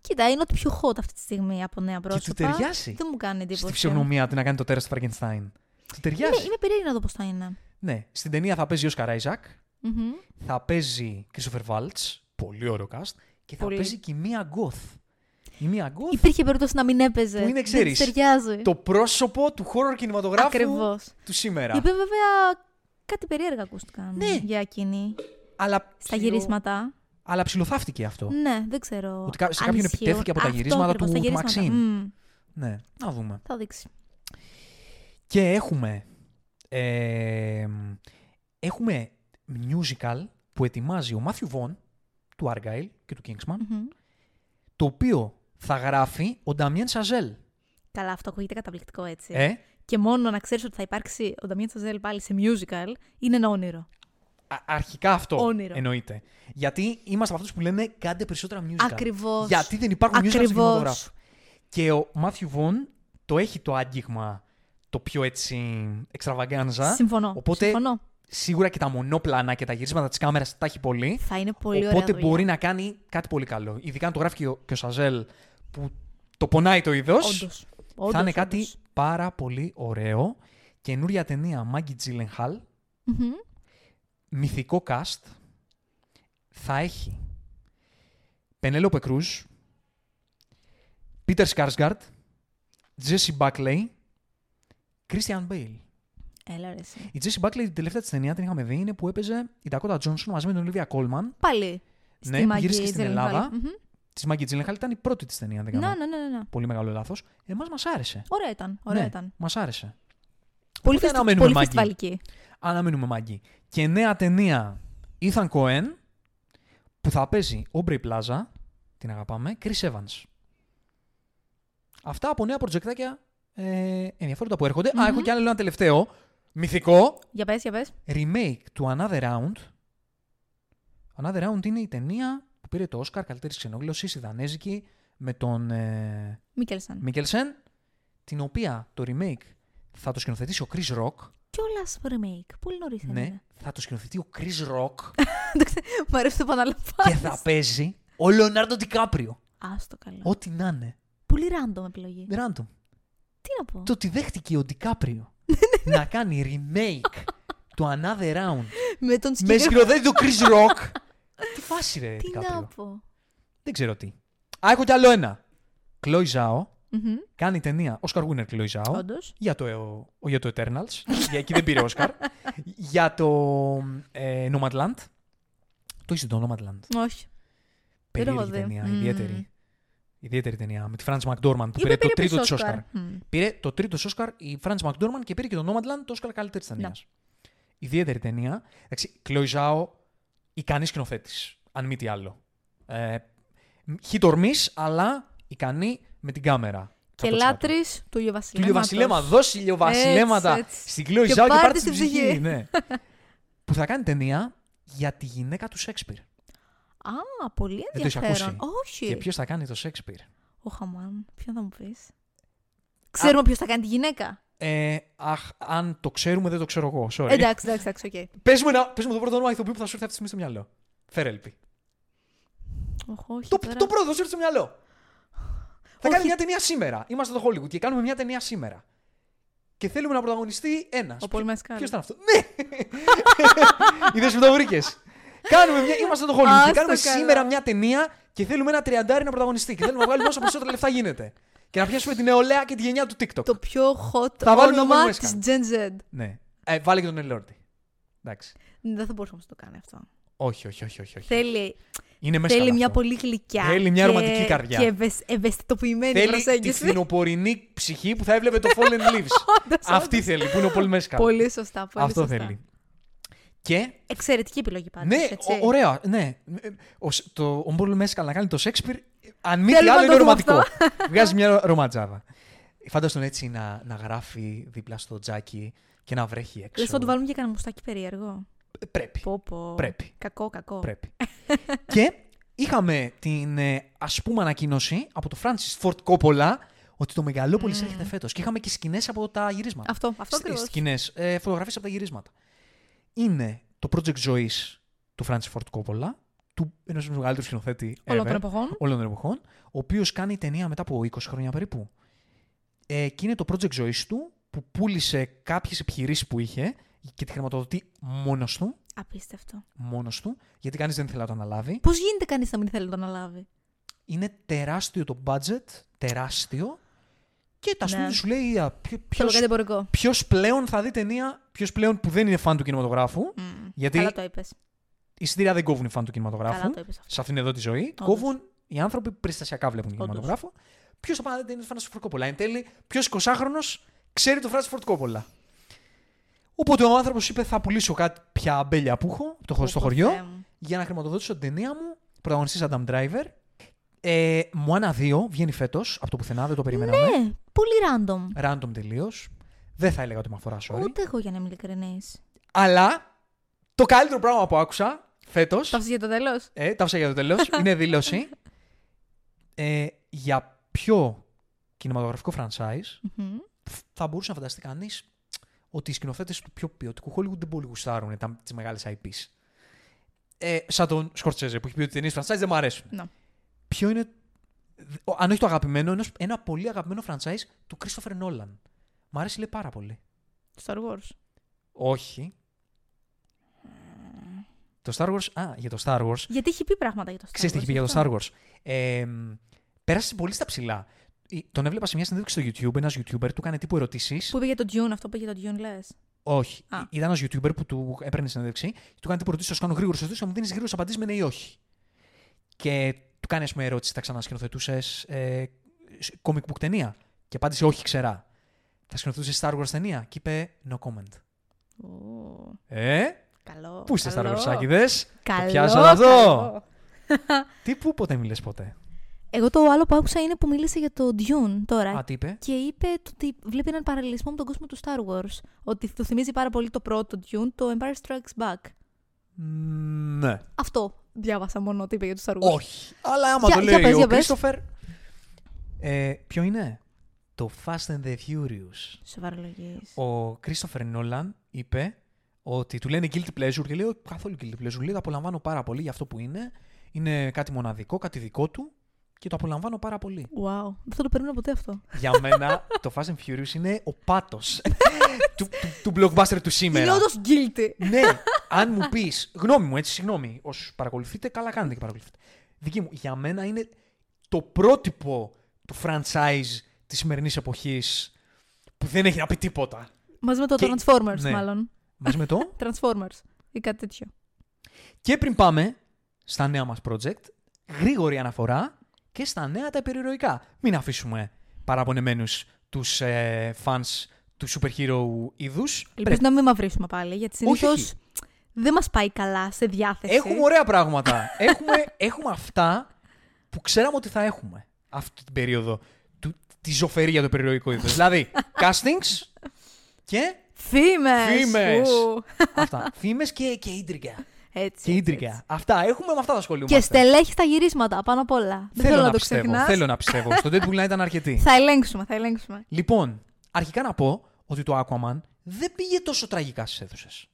Κοίτα, είναι ότι πιο hot αυτή τη στιγμή από νέα πρόσωπα. του ταιριάζει. Δεν μου κάνει εντύπωση. Στη φυσιογνωμία του να κάνει το τέρας του Frankenstein. Του Ναι, ταιριάζει. είμαι περίεργη να δω πώς θα είναι. Ναι. Στην ταινία θα παίζει ο Oscar Isaac, Μμμ. θα παίζει Christopher Waltz, πολύ ωραίο cast, και θα Πολύ. παίζει και η Μία Goth. Η Μία Goth, Υπήρχε περίπτωση να μην έπαιζε. Που είναι, Δεν ξέρεις, της ταιριάζει. το πρόσωπο του horror κινηματογράφου Ακριβώς. του σήμερα. Η οποία βέβαια κάτι περίεργα ακούστηκαν Ναι. για εκείνη. Αλλά, Στα ψιλο- γυρίσματα. αλλά ψηλοθάφτηκε αυτό. Ναι, δεν ξέρω. Ότι κα- σε αν κάποιον ισχύουν. επιτέθηκε από τα Αυτό γυρίσματα ακριβώς, του- τα του γυρίσματα. Μαξίν. Μμ, Ναι, να δούμε. θα δείξει. Και έχουμε, ε, έχουμε musical που ετοιμάζει ο Μάθιου Βον του Argyle και του Kingsman, Μμμ. το οποίο θα γράφει ο Νταμιέν Σαζέλ. Καλά, αυτό ακούγεται καταπληκτικό έτσι. Ε, Και μόνο να ξέρεις ότι θα υπάρξει ο Νταμιέν Τσαζέλ πάλι σε musical είναι ένα όνειρο. α- αρχικά αυτό Όνειρο. εννοείται. Γιατί είμαστε από αυτούς που λένε κάντε περισσότερα musical. Ακριβώς. Γιατί δεν υπάρχουν musical στο Ακριβώς. κινηματογράφο. Και ο Μάθιου Βον το έχει το άγγιγμα το πιο έτσι εξτραβαγκάνζα. Συμφωνώ. Οπότε Συμφωνώ. σίγουρα και τα μονόπλανα και τα γυρίσματα της κάμερα τα έχει πολύ. Θα είναι πολύ ωραία. Οπότε δουλειά. μπορεί να κάνει κάτι πολύ καλό. Ειδικά αν το γράφει και ο, και ο Σαζέλ που το πονάει το είδος. Όντως. Θα Όντως, είναι κάτι όντως. πάρα πολύ ωραίο. Καινούρια ταινία Maggie Gyllenhaal. Μμμ. Μυθικό cast. Θα έχει Πενέλοπε Κρούζ, Πίτερ Σκάρσγκαρτ, Τζέσι Μπάκλεϊ, Κρίστιαν Μπέιλ. Έλα ρε εσύ. Η Τζέσι Μπάκλεϊ την τελευταία της ταινία την είχαμε δει είναι που έπαιζε η Ντακότα Τζόνσον μαζί με τον Ολίβια Κόλμαν. Πάλι. Ναι, στη που Maggie γύρισε και στην Gyllenhaal. Ελλάδα. Μμμ. Της Maggie Gyllenhaal ήταν η πρώτη της ταινία, αν δεν Ναι, κάνω ναι, ναι, ναι, ναι. πολύ μεγάλο λάθος. Εμάς μας άρεσε. Ωραία ήταν. Ωραία ναι, ήταν. Μας άρεσε. Πολύ, Οπότε φεστι... αναμένουμε πολύ Maggie. φεστιβαλική. Αναμένουμε Maggie. Και νέα ταινία Ethan Coen που θα παίζει Aubrey Plaza, την αγαπάμε, Chris Evans. Αυτά από νέα προτζεκτάκια ε, ενδιαφέροντα που ερχονται. Α, έχω κι άλλο ένα τελευταίο. Μυθικό. Για πες, για πες. Remake του Another Round. Another Round είναι η ταινία που πήρε το Oscar καλύτερης ξενόγλωση, η Δανέζικη, με τον ε, Μίκελσαν. Μίκελσεν, την οποία το remake θα το σκηνοθετήσει ο Chris Rock. Κιόλας remake. Πολύ νωρίς Ναι, είναι. θα το σκηνοθετεί ο Chris Rock Μ' αρέσει το και επαναλαμβάνεις. θα παίζει ο Λεωνάρντο Τικάπριο. Άστο καλά. Ό,τι να είναι. Πολύ random επιλογή. Random. Τι να πω; Το ότι δέχτηκε ο Τικάπριο να κάνει remake του Another Round Με τον με συγκεκριμένο. σκηνοθέτη του Chris Rock. Τι φάση ρε Τι να Τικάπριο. πω. Δεν ξέρω τι. Α, έχω κι άλλο ένα. Κλόι Ζάο, Μμ. Μμμ. Κάνει ταινία Oscar winner Chloe Zhao Όντως. για το, για το Eternals. για εκεί δεν πήρε Oscar. για το ε, Nomadland. Το είσαι το Nomadland. Όχι. Δεν το έχω Περίεργη δει. ταινία, Μμμ. ιδιαίτερη. Ιδιαίτερη ταινία με τη Frances McDormand που Είπε πήρε το πήρε τρίτο επίσης της Oscar. Μμ. Πήρε το τρίτο της Oscar η Frances McDormand και πήρε και το Nomadland το Oscar καλύτερης ταινίας. Ναι. Ιδιαίτερη ταινία. Εντάξει, Chloe Zhao, ικανής σκηνοθέτης, αν μη τι άλλο. Ε, hit or miss, αλλά ικανή με την κάμερα. Και 100%. λάτρης του Του ηλιοβασιλέματος. ηλιοβασιλέμα, δώσει ηλιοβασιλέματα Έτσι, έτσι. στην Chloe Και Zhao και πάρτε πάρτε στην στην ψυχή. ψυχή. ναι. που θα κάνει ταινία για τη γυναίκα του Σέξπιρ. Α, πολύ Δεν το έχεις ενδιαφέρον. ακούσει. Όχι. Και ποιος θα κάνει το Σέξπιρ. Ο Χαμάν. Ποιον θα μου πεις; Ξέρουμε ποιος θα κάνει τη γυναίκα. Ε, αχ, αν το ξέρουμε, δεν το ξέρω εγώ. Sorry. Εντάξει, εντάξει, εντάξει, οκ. Πες μου, ένα, πες μου το πρώτο όνομα ηθοποιού που θα σου έρθει αυτή τη στιγμή στο μυαλό. Φέρελπι. Οχ, Όχι, Το, τώρα. το πρώτο, θα σου έρθει στο μυαλό. Θα Όχι. κάνει μια ταινία σήμερα. Είμαστε στο Hollywood και κάνουμε μια ταινία σήμερα. Και θέλουμε να πρωταγωνιστεί ένας. Ο Πολ Μεσκάλ. Ποιος ήταν αυτό; Ναι! Είδες που το βρήκες; Κάνουμε μια... Είμαστε στο Hollywood και Άστο κάνουμε καλά. σήμερα μια ταινία και θέλουμε ένα τριαντάρι να πρωταγωνιστεί. Και θέλουμε να βγάλουμε όσο περισσότερα λεφτά γίνεται. Και να πιάσουμε την νεολαία και τη γενιά του TikTok. Το πιο hot Θα βάλουμε τον Πολ όνομα Μεσκάλ. της Gen Z. Ναι. Ε, βάλε και τον Ελόρτη. Εντάξει. Δεν θα μπορούσε να το κάνει αυτό. Όχι, όχι, όχι. όχι, όχι. Θέλει, Είναι μέσα θέλει καλά μια αυτό. πολύ γλυκιά. Θέλει μια και- ρομαντική καρδιά. Και ευαισ- ευαισθητοποιημένη Θέλει τη προσέγγιση. φθινοπορεινή ψυχή που θα έβλεπε το Fallen Leaves. Όντως, Αυτή όντως. θέλει, που είναι ο Πολ Μέσκαλ. Πολύ σωστά. Πολύ Αυτό σωστά. θέλει. Και. Εξαιρετική επιλογή πάντως, Ναι, έτσι. ω- ωραία, ναι. Ο, σ- το, ο Πολ Μέσκαλ να κάνει το Σέξπιρ, αν μη τι Θέλουμε άλλο, να είναι το δούμε ρομαντικό. Βγάζει μια ρομαντζάδα. Φάνταστον έτσι να, να γράφει δίπλα στο τζάκι και να βρέχει έξω. Δεν θα του βάλουμε και κανένα μουστάκι περίεργο. Ε, Πρέπει. Πω, πω. Πρέπει. Κακό, κακό. Πρέπει. και είχαμε την ε, ας πούμε ανακοίνωση από το Francis Ford Coppola ότι το Μεγαλόπολης έρχεται φέτος. Και είχαμε και σκηνές από τα γυρίσματα. Αυτό, αυτό ακριβώς. Σκηνές, ε, φωτογραφίες από τα γυρίσματα. Είναι το project ζωής του Francis Ford Coppola, του ενός μεγαλύτερους σκηνοθέτη Όλων ever, των εποχών. όλων των εποχών, ο οποίος κάνει ταινία μετά από 20 χρόνια περίπου. Ε, και είναι το project ζωής του που πούλησε κάποιες επιχειρήσεις που είχε και τη χρηματοδοτεί μόνος του Απίστευτο. μόνος του, γιατί κανείς δεν ήθελε να το αναλάβει. Πώς γίνεται κανείς να μην θέλει να το αναλάβει; Είναι τεράστιο το budget, τεράστιο. Και τα Ναι. στούντιο σου λέει α, ποιο- Θέλω ποιος, κάτι εμπορικό. ποιος πλέον θα δει ταινία, ποιος πλέον που δεν είναι φαν του κινηματογράφου. Μμ. Γιατί Καλά το είπες. οι εισιτήρια δεν κόβουν οι φαν του κινηματογράφου. Καλά το είπες αυτό. Σε αυτήν εδώ τη ζωή. Όντως. Κόβουν οι άνθρωποι που περιστασιακά βλέπουν τον Όντως. κινηματογράφο. Ποιος θα πάει να δει ταινία του Φράνσι Φορτκόπολα. Εν τέλει, ποιος 20χρονο ξέρει τον Φράνσι Φορτκόπολα. Οπότε ο άνθρωπος είπε: Θα πουλήσω κάτι πια αμπέλια που έχω το, Πω, στο πω, χωριό Θεέ μου. για να χρηματοδοτήσω την ταινία μου. Πρωταγωνιστής Adam Driver. Ε, Μουάνα 2 βγαίνει φέτος από το πουθενά, δεν το περιμέναμε. Ναι, πολύ random. Random τελείως. Δεν θα έλεγα ότι με αφορά, sorry. Ούτε εγώ για να είμαι ειλικρινής. Αλλά το καλύτερο πράγμα που άκουσα φέτο. Το άφησε για το τέλος; Ε, τα άφησα για το τέλος. είναι δήλωση. Ε, για ποιο κινηματογραφικό franchise θα μπορούσε να φανταστεί κανείς ότι οι σκηνοθέτες του πιο ποιοτικού Hollywood δεν πολύ γουστάρουν τις μεγάλες IPs. Ε, σαν τον Σκορτσέζε που έχει πει ότι οι ταινίες franchise δεν μου αρέσουν. Ναι. Ποιο είναι, ο- αν όχι το αγαπημένο, ένας- ένα πολύ αγαπημένο franchise του Christopher Nolan. Μ' αρέσει λέει πάρα πολύ. Star Wars. Όχι. Το Star Wars. Α, για το Star Wars. Γιατί έχει πει πράγματα για το Star Wars. Ξέρεις τι έχει πει για το αυτό. Star Wars. Ε, μ, πέρασε πολύ στα ψηλά. Ε, Τον έβλεπα σε μια συνέντευξη στο YouTube. Ένας YouTuber του έκανε τύπου ερωτήσεις. Που είπε για το Dune, αυτό που είπε για το Dune, λες. Όχι. Α. Ε, Ήταν ένας YouTuber που του έπαιρνε συνέντευξη. και Του κάνει τύπου ερωτήσεις. Θα σου κάνω γρήγορες ερωτήσεις. Θα μου δίνεις γρήγορες απαντήσεις με ναι ή όχι. Και του κάνει, ας πούμε, ερώτηση. Θα ξανασκηνοθετούσες ε, comic book ταινία; Και απάντησε όχι, ξερά. Θα σκηνοθετούσες Star Wars ταινία; Και είπε no comment. Ε, Καλό. πού είστε Star καλό. Wars σάκηδες; Καλό. Το πιάσατε αυτό. καλό. Τι που ποτέ μιλες ποτέ; Εγώ το άλλο που άκουσα είναι που μίλησε για το Dune τώρα. Α, τι είπε; Και είπε το ότι βλέπει έναν παραλληλισμό με τον κόσμο του Star Wars. Ότι του θυμίζει πάρα πολύ το πρώτο Dune, το Empire Strikes Back. Μ, Ναι. Αυτό διάβασα μόνο ότι είπε για το Star Wars. Όχι. Αλλά άμα Για- το για λέει πες, ο για πες. Κρίστοφερ. Ε, ποιο είναι; Το Fast and the Furious. Σοβαρολογίες. Ο Κρίστοφερ Νόλαν είπε ότι του λένε guilty pleasure και λέει «Όχι, καθόλου guilty pleasure. Λέει το απολαμβάνω πάρα πολύ για αυτό που είναι. Είναι κάτι μοναδικό, κάτι δικό του και το απολαμβάνω πάρα πολύ. Wow. Δεν θα το περίμενα ποτέ αυτό. για μένα το Fast and Furious είναι ο πάτος του, του, του blockbuster του σήμερα. Είναι όντω guilty. ναι, αν μου πεις, γνώμη μου, έτσι, συγγνώμη, όσους παρακολουθείτε, καλά κάνετε και παρακολουθείτε. Δική μου, για μένα είναι το πρότυπο του franchise της σημερινής εποχής που δεν έχει να πει τίποτα. Μαζί με το Και- Transformers, ναι. μάλλον. Μαζί με το; Transformers ή κάτι τέτοιο. και πριν πάμε στα νέα μας project, γρήγορη αναφορά και στα νέα τα υπερηρωικά. Μην αφήσουμε παραπονεμένους τους ε, fans του super hero είδους. Ελπίζω να μην μαυρίσουμε πάλι, γιατί Όχι, συνήθως όχι. δεν μας πάει καλά σε διάθεση. Έχουμε ωραία πράγματα. έχουμε, έχουμε αυτά που ξέραμε ότι θα έχουμε αυτή την περίοδο του, τη ζωφερή για το περιοδικό είδος. δηλαδή, castings και Φήμες! Φήμες. αυτά. Φήμες και, και ίντρικα. Έτσι. Και έτσι, ίντρικα. έτσι. Αυτά. Έχουμε με αυτά τα σχολεία. Και στελέχη στα γυρίσματα πάνω απ' όλα. Δεν θέλω, να, το πιστεύω. ξεχνάς. Θέλω να πιστεύω. Στο Deadpool να ήταν αρκετή. Θα ελέγξουμε, θα ελέγξουμε. Λοιπόν, αρχικά να πω ότι το Aquaman δεν πήγε τόσο τραγικά στις αίθουσες.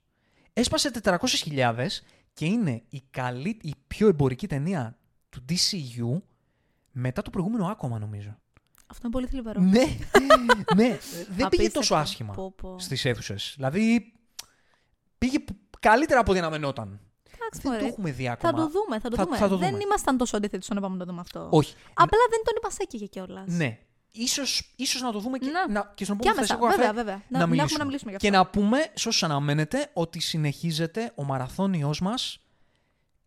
Έσπασε 400.000 και είναι η, καλή, η πιο εμπορική ταινία του DCU μετά το προηγούμενο Aquaman, νομίζω. Αυτό είναι πολύ θλιβερό. ναι, ναι. Δεν πήγε Απίστευτο. τόσο άσχημα Πω, πω. στις αίθουσες. Δηλαδή, πήγε π- καλύτερα από ό,τι αναμενόταν. Εντάξει, Δεν μωρέ. το έχουμε δει ακόμα. Θα το δούμε, θα το Θα- δούμε. θα το Δεν δούμε. ήμασταν τόσο αντίθετοι στο να πάμε να το δούμε αυτό. Όχι. Απλά δεν τον είπα σέκυγε κιόλας. Ναι. Ίσως, ίσως να το δούμε και, Να. να, και στον Και επόμενο άμεσα, θεσικό βέβαια, καφέ βέβαια. Να- να, να έχουμε μιλήσουμε. να μιλήσουμε γι' και αυτό. να πούμε σε όσους αναμένετε ότι συνεχίζεται ο μαραθώνιος μας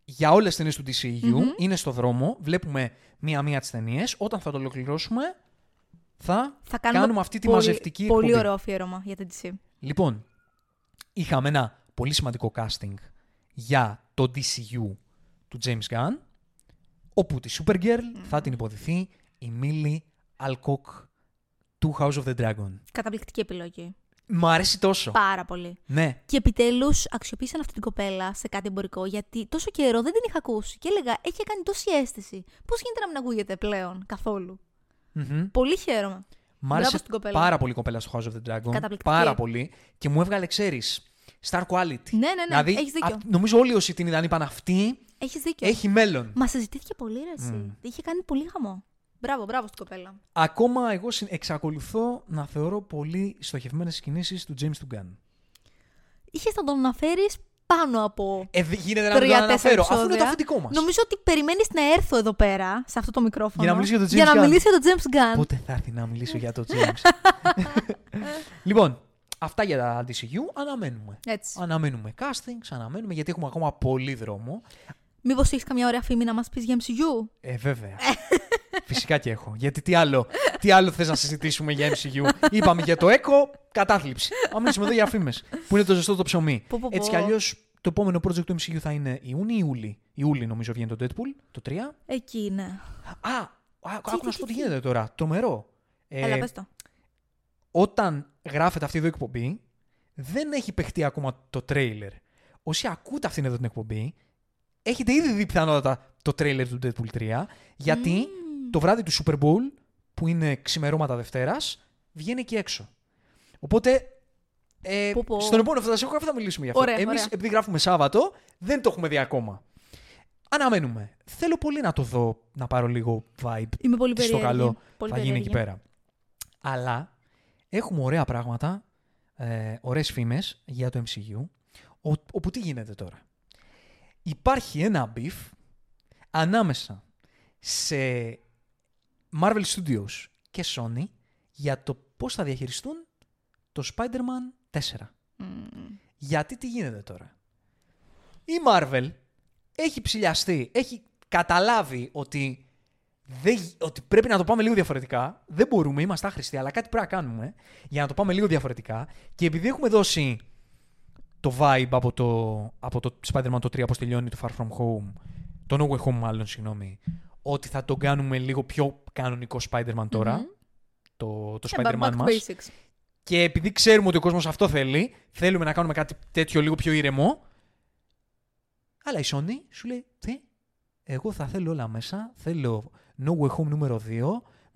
για όλες τις ταινίες του DCU. Είναι στο δρόμο. Βλέπουμε μία-μία τις ταινίες. Όταν θα το ολοκληρώσουμε θα, Θα κάνουμε, κάνουμε αυτή τη πολύ, μαζευτική Πολύ εκπομπή. ωραίο αφιέρωμα για την DC. Λοιπόν, είχαμε ένα πολύ σημαντικό casting για το DCU του James Gunn, όπου τη Supergirl θα την υποδηθεί η Millie Alcock του House of the Dragon. Καταπληκτική επιλογή. Μ' αρέσει τόσο. Πάρα πολύ. Ναι. Και επιτέλους αξιοποίησαν αυτή την κοπέλα σε κάτι εμπορικό, γιατί τόσο καιρό δεν την είχα ακούσει. Και έλεγα, έχει κάνει τόση αίσθηση. Πώς γίνεται να μην ακούγεται πλέον καθόλου; Μμμ. Πολύ χαίρομαι. Μ' άρεσε στην κοπέλα. πάρα πολύ η κοπέλα στο House of the Dragon. Καταπληκτική. Πάρα πολύ. Και μου έβγαλε, ξέρεις, star quality. Ναι, ναι, ναι, Δηλαδή, έχεις δίκιο. απ- νομίζω όλοι όσοι την είδαν είπαν αυτή Έχεις δίκιο. έχει μέλλον. Μα συζητήθηκε πολύ ρε, εσύ. Είχε κάνει πολύ χαμό. Μπράβο, μπράβο στην κοπέλα. Ακόμα εγώ συν- εξακολουθώ να θεωρώ πολύ στοχευμένες κινήσεις του James του Gunn. Είχες να τον αναφέρεις πάνω από Ε, δεν γίνεται να μην το τρία-τέσσερα αναφέρω, αφού είναι επεισόδια. το αφεντικό μας. Νομίζω ότι περιμένεις να έρθω εδώ πέρα, σε αυτό το μικρόφωνο. Για να μιλήσει για τον για James να Gunn. μιλήσει για τον James Gunn. Πότε θα έρθει να μιλήσω για το James. λοιπόν, αυτά για τα DCU. Αναμένουμε. Έτσι. Αναμένουμε castings, αναμένουμε γιατί έχουμε ακόμα πολύ δρόμο. Μήπως έχεις καμιά ωραία φήμη να μας πεις για MCU. Ε, βέβαια. Φυσικά και έχω. Γιατί τι άλλο, τι άλλο θες να συζητήσουμε για MCU. Είπαμε για το ECHO, κατάθλιψη. Α μιλήσουμε εδώ για φήμες, που είναι το ζεστό το ψωμί. Πω, πω, πω. Έτσι κι αλλιώς το επόμενο project του MCU θα είναι Ιούνιο ή Ιούλη. Ιούλη νομίζω βγαίνει το Deadpool, το 3. Εκεί είναι. Α, α, άκου τι, να σου πω τι, τι τι. γίνεται τώρα. Τρομερό. Ε, Έλα, πες το. Όταν γράφεται αυτή εδώ η εκπομπή, δεν έχει παιχτεί ακόμα το τρέιλερ. Όσοι ακούτε αυτήν εδώ την εκπομπή, έχετε ήδη δει πιθανότατα το τρέιλερ του Deadpool 3, γιατί το βράδυ του Super Bowl, που είναι ξημερώματα Δευτέρας, βγαίνει εκεί έξω. Οπότε, ε, Πω, πω. στον επόμενο φαντασιακό καφέ θα μιλήσουμε για αυτό. Ωραία, Εμείς, ωραία. επειδή γράφουμε Σάββατο, δεν το έχουμε δει ακόμα. Αναμένουμε. Θέλω πολύ να το δω, να πάρω λίγο vibe Είμαι πολύ τι στο περίεργη. καλό Πολύ θα γίνει εκεί περίεργη. πέρα. Αλλά έχουμε ωραία πράγματα, ε, ωραίες φήμες για το MCU, ο- όπου τι γίνεται τώρα; Υπάρχει ένα beef ανάμεσα σε Marvel Studios και Sony για το πώς θα διαχειριστούν το Spider-Man 4. Γιατί τι γίνεται τώρα; Η Marvel έχει ψηλιαστεί, έχει καταλάβει ότι, δεν, ότι πρέπει να το πάμε λίγο διαφορετικά. Δεν μπορούμε, είμαστε άχρηστοι, αλλά κάτι πρέπει να κάνουμε για να το πάμε λίγο διαφορετικά. Και επειδή έχουμε δώσει το vibe από το, από το Spider-Man το 3 πώς τελειώνει το Far From Home, το No Way Home μάλλον, συγγνώμη, ότι θα το κάνουμε λίγο πιο κανονικό Spider-Man τωρα το, το Ε, back Spider-Man to μας. basics. Και επειδή ξέρουμε ότι ο κόσμος αυτό θέλει, θέλουμε να κάνουμε κάτι τέτοιο λίγο πιο ήρεμο. Αλλά η Sony σου λέει, τι, εγώ θα θέλω όλα μέσα, θέλω No Way Home νούμερο 2,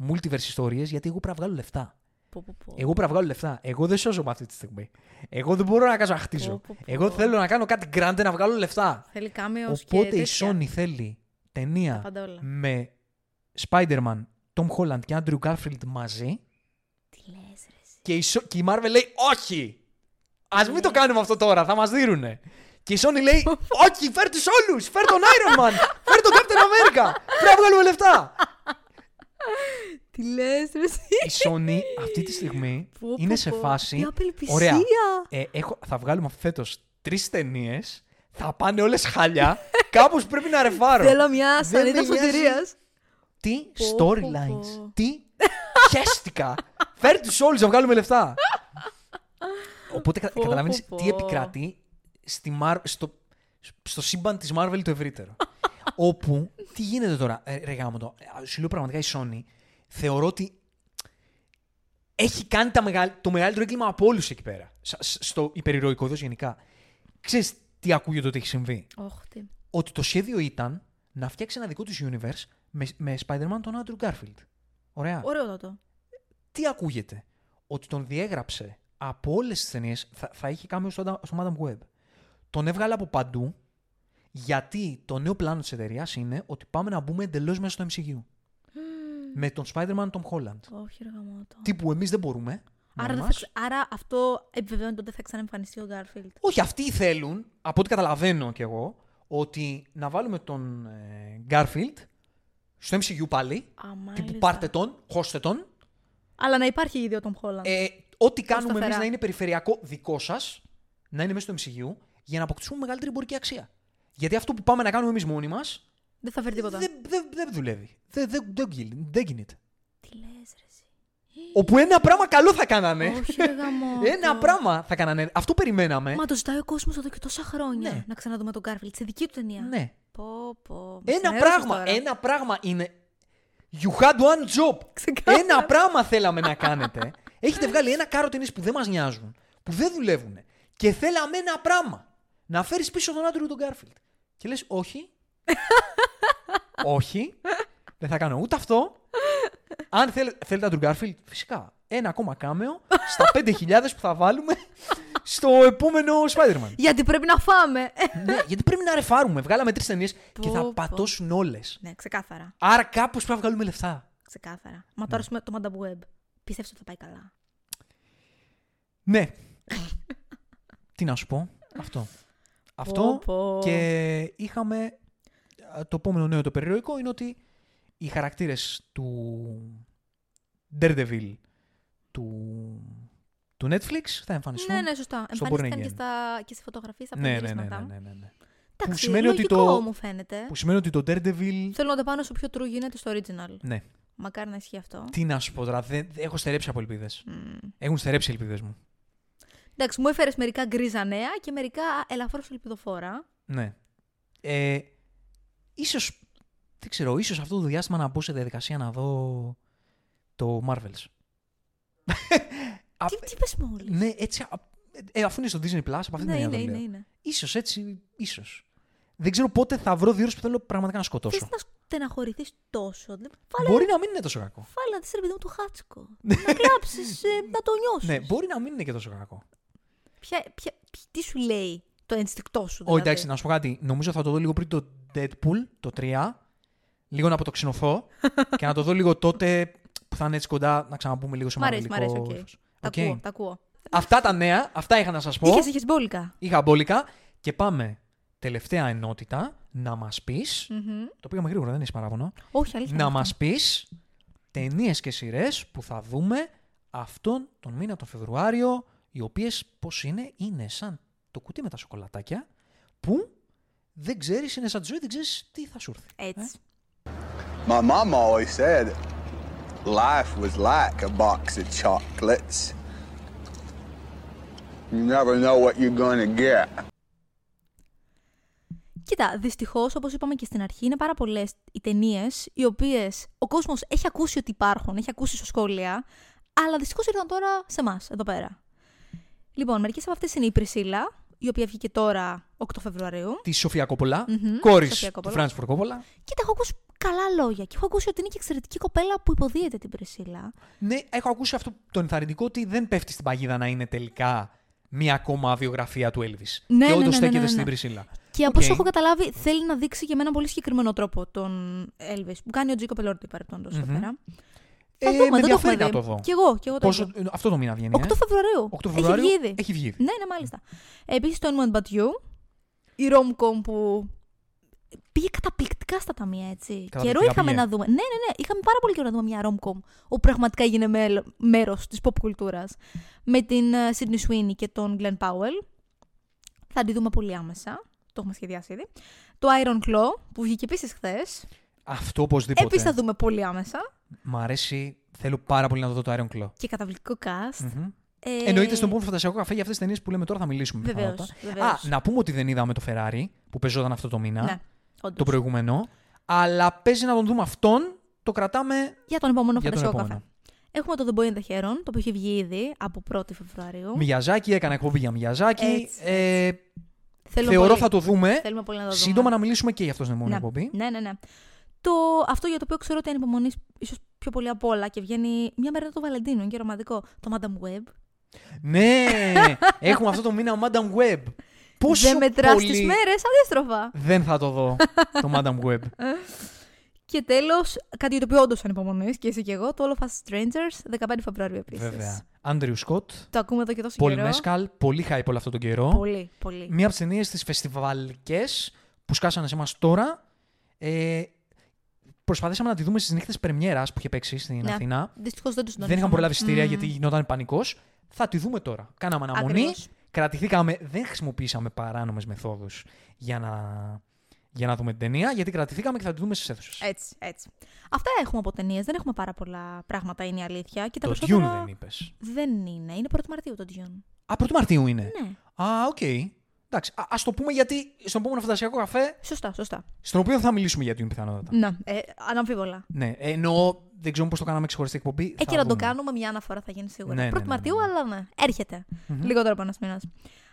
multiverse ιστορίες, γιατί εγώ πρέπει να βγάλω λεφτά. Πω, πω, πω. Εγώ πρέπει να βγάλω λεφτά. Εγώ δεν σώζομαι αυτή τη στιγμή. Εγώ δεν μπορώ να κάνω να χτίζω. Πω, πω, πω. Εγώ θέλω να κάνω κάτι grande να βγάλω λεφτά. Θέλει κάμεο και Οπότε η τέτοια. Sony θέλει ταινία Τα πάντα όλα. με Spider-Man, Tom Holland και Andrew Garfield μαζί Τι λες ρε. εσύ. και η, Sο- και η Marvel λέει όχι. Α μην το κάνουμε αυτό τώρα, θα μας δίνουνε. Και η Sony λέει όχι, φέρ τους όλους. Φέρ τον Iron Man. Φέρ τον Captain America. Πρέπει να βγάλουμε λεφτά. Τι Τι λες, ρε. εσύ; Η Sony αυτή τη στιγμή Πω, πω, είναι σε πω. φάση. Τι απελπισία. Ωραία. Ε, έχω, θα βγάλουμε φέτος τρεις ταινίες. Θα πάνε όλες χάλια. Κάπως πρέπει να ρεφάρω. Θέλω μια Δεν σανίδα με νοιάζει. σωτηρία. Τι Πω, storylines. πω, πω. Τι χέστηκα. Φέρ τους όλους να βγάλουμε λεφτά. Οπότε κα- Πω, καταλαβαίνεις πω, τι πω. επικρατεί στη Mar- στο, στο σύμπαν της Marvel το ευρύτερο. Όπου, τι γίνεται τώρα, ε, ρε γάμο το, ε, σου λέω πραγματικά η Sony, θεωρώ ότι έχει κάνει τα μεγαλ- το μεγαλύτερο έγκλημα από όλους εκεί πέρα. Σ- σ- Στο υπερηρωικό είδο γενικά. Ξέρεις τι ακούγεται ότι έχει συμβεί; Όχ, τι. Ότι το σχέδιο ήταν να φτιάξει ένα δικό του universe με, με Spider-Man τον Andrew Garfield. Ωραία. Ωραίο το. Τι ακούγεται; Ότι τον διέγραψε από όλες τις ταινίες. Θα, θα είχε κάμιο στο, στο Madame Web. Τον έβγαλε από παντού. Γιατί το νέο πλάνο της εταιρείας είναι ότι πάμε να μπούμε εντελώς μέσα στο MCU. με τον Spider-Man Tom Holland. Όχι, ρε γαμώτο. Τύπου εμείς δεν μπορούμε. Άρα, μόνοι δεν θα μας. ξε- Άρα αυτό επιβεβαιώνει ότι δεν θα ξαναεμφανιστεί ο Γκάρφιλντ. Όχι, αυτοί θέλουν, από ό,τι καταλαβαίνω κι εγώ, ότι να βάλουμε τον ε, Garfield στο MCU πάλι. Α, Τύπου μάλιστα. πάρτε τον, χώστε τον. Αλλά να υπάρχει ήδη ο Τόμ Χόλαντ. Ε, ό,τι κάνουμε σταθερά. εμεί να είναι περιφερειακό δικό σας, να είναι μέσα στο MCU, για να αποκτήσουμε μεγαλύτερη εμπορική αξία. Γιατί αυτό που πάμε να κάνουμε εμείς μόνοι μας δεν θα φέρει τίποτα. δεν δεν- δεν δουλεύει. Δεν δεν- δεν γι- δεν γίνεται. Τι λες, ρε. εσύ. Όπου ένα πράγμα καλό θα κάνανε. Όχι, ρε γαμώτο. Ένα πράγμα θα κάνανε. Αυτό περιμέναμε. Μα το ζητάει ο κόσμος εδώ και τόσα χρόνια. Ναι. Να ξαναδούμε τον Γκάρφιλντ σε δική του ταινία. Ναι. Πω, πω. Με Ένα ξενέρωσες πράγμα. τώρα. Ένα πράγμα είναι. You had one job. Ξεκάθαρα. Ένα πράγμα θέλαμε να κάνετε. Έχετε βγάλει ένα κάρο ταινίες που δεν μας νοιάζουν, που δεν δουλεύουν. Και θέλαμε ένα πράγμα. Να φέρεις πίσω τον άντρο του τον Γκάρφιλντ. Και λες, όχι. όχι. Δεν θα κάνω ούτε αυτό. Αν θέλ, θέλετε άντρο Γκάρφιλντ, φυσικά. Ένα ακόμα κάμεο στα 5.000 που θα βάλουμε στο επόμενο Spider-Man. Γιατί πρέπει να φάμε. ναι, γιατί πρέπει να ρεφάρουμε. Βγάλαμε τρεις ταινίες και Πω, θα πω. πατώσουν όλες. ναι, ξεκάθαρα. Άρα κάπως πρέπει να βγάλουμε λεφτά. Ξεκάθαρα. Μα τώρα ναι. το Madame Web. Πιστεύω ότι θα πάει καλά. Ναι. Τι να σου πω. Αυτό. Αυτό πω. και είχαμε α, το επόμενο νέο το περιεροϊκό είναι ότι οι χαρακτήρες του Daredevil του, του Netflix θα εμφανιστούν. Ναι, ναι, σωστά. στο Εμφανίστηκαν Born και, Again. στα, και σε φωτογραφίε από ναι, ναι, ναι, γυρίσματα. ναι, ναι, ναι, ναι. Εντάξει, σημαίνει ότι λογικό το- μου φαίνεται. Που σημαίνει ότι το Daredevil... Θέλω να το πάνω όσο πιο true γίνεται στο original. Ναι. Μακάρι να ισχύει αυτό. Τι να σου πω τώρα, δεν, δεν- έχω στερέψει από ελπίδες. Μμ. Έχουν στερέψει οι ελπίδες μου. Εντάξει, μου έφερες μερικά γκρίζα νέα και μερικά ελαφρώς ελπιδοφόρα. Ναι. Ε, ίσως, δεν ξέρω, ίσως αυτό το διάστημα να μπω σε διαδικασία να δω το Marvels. Α, Τι, τι πες μόλις; ναι, έτσι, α, ε, αφού είναι στο Disney Plus, από αυτή ναι, την είναι, έννοια το είναι, λέω. είναι. Ίσως έτσι, ίσως. Δεν ξέρω πότε θα βρω δύο ώρες που θέλω πραγματικά να σκοτώσω. Θες να στεναχωρηθείς τόσο. Δεν- Βάλε, Μπορεί να μην είναι τόσο κακό. βάλε να δεις ρε παιδί μου το χάτσκο. να κλάψεις, ε, να το νιώσεις. Ναι, μπορεί να μην είναι και τόσο κακό. Ποια, ποια, ποια- τι σου λέει το ενστικτό σου. Όχι, Δηλαδή; εντάξει, να σου πω κάτι. Νομίζω θα το δω λίγο πριν το Deadpool, το 3. Λίγο να αποτοξινωθώ και να το δω λίγο τότε που θα είναι έτσι κοντά να ξαναπούμε λίγο σε Μ' αρέσει, μ' αρέσει, μαρβελικό οκ. ύφος. Τα Οκ. ακούω, τα ακούω. Αυτά τα νέα, αυτά είχα να σας πω. Είχες, είχες μπόλικα. Είχα μπόλικα και πάμε τελευταία ενότητα να μας πεις, Μμμ. το πήγαμε γρήγορα, δεν έχεις παράπονο, Όχι, αλήθεια. να είναι μας αυτό. πεις ταινίες και σειρές που θα δούμε αυτόν τον μήνα τον Φεβρουάριο, οι οποίες πώς είναι, είναι σαν το κουτί με τα σοκολατάκια, που δεν ξέρεις, είναι σαν τη ζωή, δεν ξέρεις τι θα σου έρθει. Έτσι. My mom always said life was like a box of chocolates. You never know what you're gonna get. Κοίτα, δυστυχώς, όπως είπαμε και στην αρχή, είναι πάρα πολλές οι ταινίες οι οποίες ο κόσμος έχει ακούσει ότι υπάρχουν, έχει ακούσει στο σχόλια, αλλά δυστυχώς ήρθαν τώρα σε εμάς, εδώ πέρα. Λοιπόν, μερικές από αυτές είναι η Πρισίλα, η οποία βγήκε τώρα 8 Φεβρουαρίου. Της Σοφία Κόπολα, Μμμ, κόρης Σοφία του Κόπολα. Φράνσις Φορντ Κόπολα. Κοίτα, έχω ακούσει καλά λόγια και έχω ακούσει ότι είναι και εξαιρετική κοπέλα που υποδύεται την Πρισίλα. Ναι, έχω ακούσει αυτό το ενθαρρυντικό ότι δεν πέφτει στην παγίδα να είναι τελικά μία ακόμα βιογραφία του Elvis. Ναι, και ναι, όντως ναι, ναι, στέκεται ναι, ναι. στην Πρισίλα. Και από Οκ. όσο έχω καταλάβει, θέλει να δείξει και με έναν πολύ συγκεκριμένο τρόπο τον Elvis, που κάνει ο Τζίκο Πελόρτη παρεπτόντω εδώ πέρα. Ε, Θα δούμε, με δεν το έχουμε ενδιαφέρει να δει. το δω. Κι εγώ, κι εγώ το Πόσο, έχω. αυτό το μήνα βγαίνει. 8 ε; Φεβρουαρίου. 8 Φεβρουαρίου; Έχει βγει ήδη. Έχει βγει ήδη. Ναι, ναι, μάλιστα. Επίσης το Anyone But You. Η rom-com που πήγε καταπληκτικά στα ταμεία, έτσι. Καταπληκτικά Καιρό είχαμε πήγε. να δούμε. Ναι, ναι, ναι. Είχαμε πάρα πολύ καιρό να δούμε μια rom-com όπου πραγματικά έγινε μέρος της pop κουλτούρας. Με την ε, Sydney Sweeney και τον Glenn Powell. Θα τη δούμε πολύ άμεσα. Το έχουμε σχεδιάσει ήδη. Το Iron Claw που βγήκε επίσης χθες. Αυτό οπωσδήποτε. Επίσης θα δούμε πολύ άμεσα. Μ' αρέσει. Θέλω πάρα πολύ να δω το Iron Claw. Και καταπληκτικό cast. Μμμ. Ε, Εννοείται στον επόμενο φαντασιακό καφέ για αυτές τις ταινίες που λέμε τώρα θα μιλήσουμε. Βεβαίως, πιθανότατα. βεβαίως. Α, να πούμε ότι δεν είδαμε το Ferrari που παίζονταν αυτό το μήνα. Ναι, όντως. Το προηγούμενο. Αλλά παίζει να τον δούμε αυτόν. Το κρατάμε Για τον επόμενο για τον φαντασιακό επόμενο. καφέ. Έχουμε το The Boy in the Heron, το οποίο έχει βγει ήδη από 1η Φεβρουαρίου. Μιαζάκι, έκανα εκπομπή για Μιαζάκι. Έτσι, Ε, Θέλουμε θεωρώ πολύ. θα το δούμε. Θέλουμε πολύ να το δούμε. Σύντομα να μιλήσουμε και για αυτό στην επόμενη ναι. εκπομπή. ναι, ναι, ναι. Το, αυτό για το οποίο ξέρω ότι ανυπομονείς ίσως πιο πολύ απ' όλα και βγαίνει μια μέρα το Βαλεντίνο, είναι και ρομαντικό. Το Madame Web. Ναι! Έχουμε αυτό το μήνα Madame Web. Πόσο Δεν μετράς πολύ τις μέρες, αντίστροφα. δεν θα το δω το Madame Web. Και τέλος, κάτι για το οποίο όντως ανυπομονείς και εσύ και εγώ, το All of Us Strangers, 15 Φεβρουαρίου επίσης. Βέβαια. Άντριου Σκοτ, Το ακούμε εδώ και τόσο Πολ καιρό. Μέσκαλ, πολύ hype όλο αυτό τον καιρό. Πολύ, πολύ. Μία από τις ταινίες της φεστιβαλικές που σκάσανε σε εμάς τώρα. Ε, προσπαθήσαμε να τη δούμε στις νύχτες Πρεμιέρας που είχε παίξει στην Ναι. Αθήνα. Δυστυχώς δεν το Δεν συντονίσαμε. είχαμε προλάβει εισιτήρια Μμμ. γιατί γινόταν πανικός. Θα τη δούμε τώρα. Κάναμε αναμονή. Ακριβώς. Κρατηθήκαμε. Δεν χρησιμοποιήσαμε παράνομες μεθόδους για να, για να δούμε την ταινία, γιατί κρατηθήκαμε και θα τη δούμε στις αίθουσες. Έτσι, έτσι. Αυτά έχουμε από ταινίες. Δεν έχουμε πάρα πολλά πράγματα, είναι η αλήθεια. Και τα Το περισσότερα Dune δεν είπες. δεν είναι. Είναι 1η Μαρτίου το Dune. Α, 1η Μαρτίου είναι. Ναι. Α, οκ. Εντάξει, ας το πούμε γιατί στον επόμενο φαντασιακό καφέ, Σωστά, σωστά. στον οποίο θα μιλήσουμε για την πιθανότατα. Ναι, ε, αναμφίβολα. Ναι, εννοώ δεν ξέρω πώς το κάναμε ξεχωριστή εκπομπή. Ε, θα και να το δούμε. κάνουμε μια αναφορά θα γίνει σίγουρα. Ναι, ναι, 1η ναι, ναι, Μαρτίου, ναι. αλλά ναι. Έρχεται. Λιγότερο από ένα μήνα.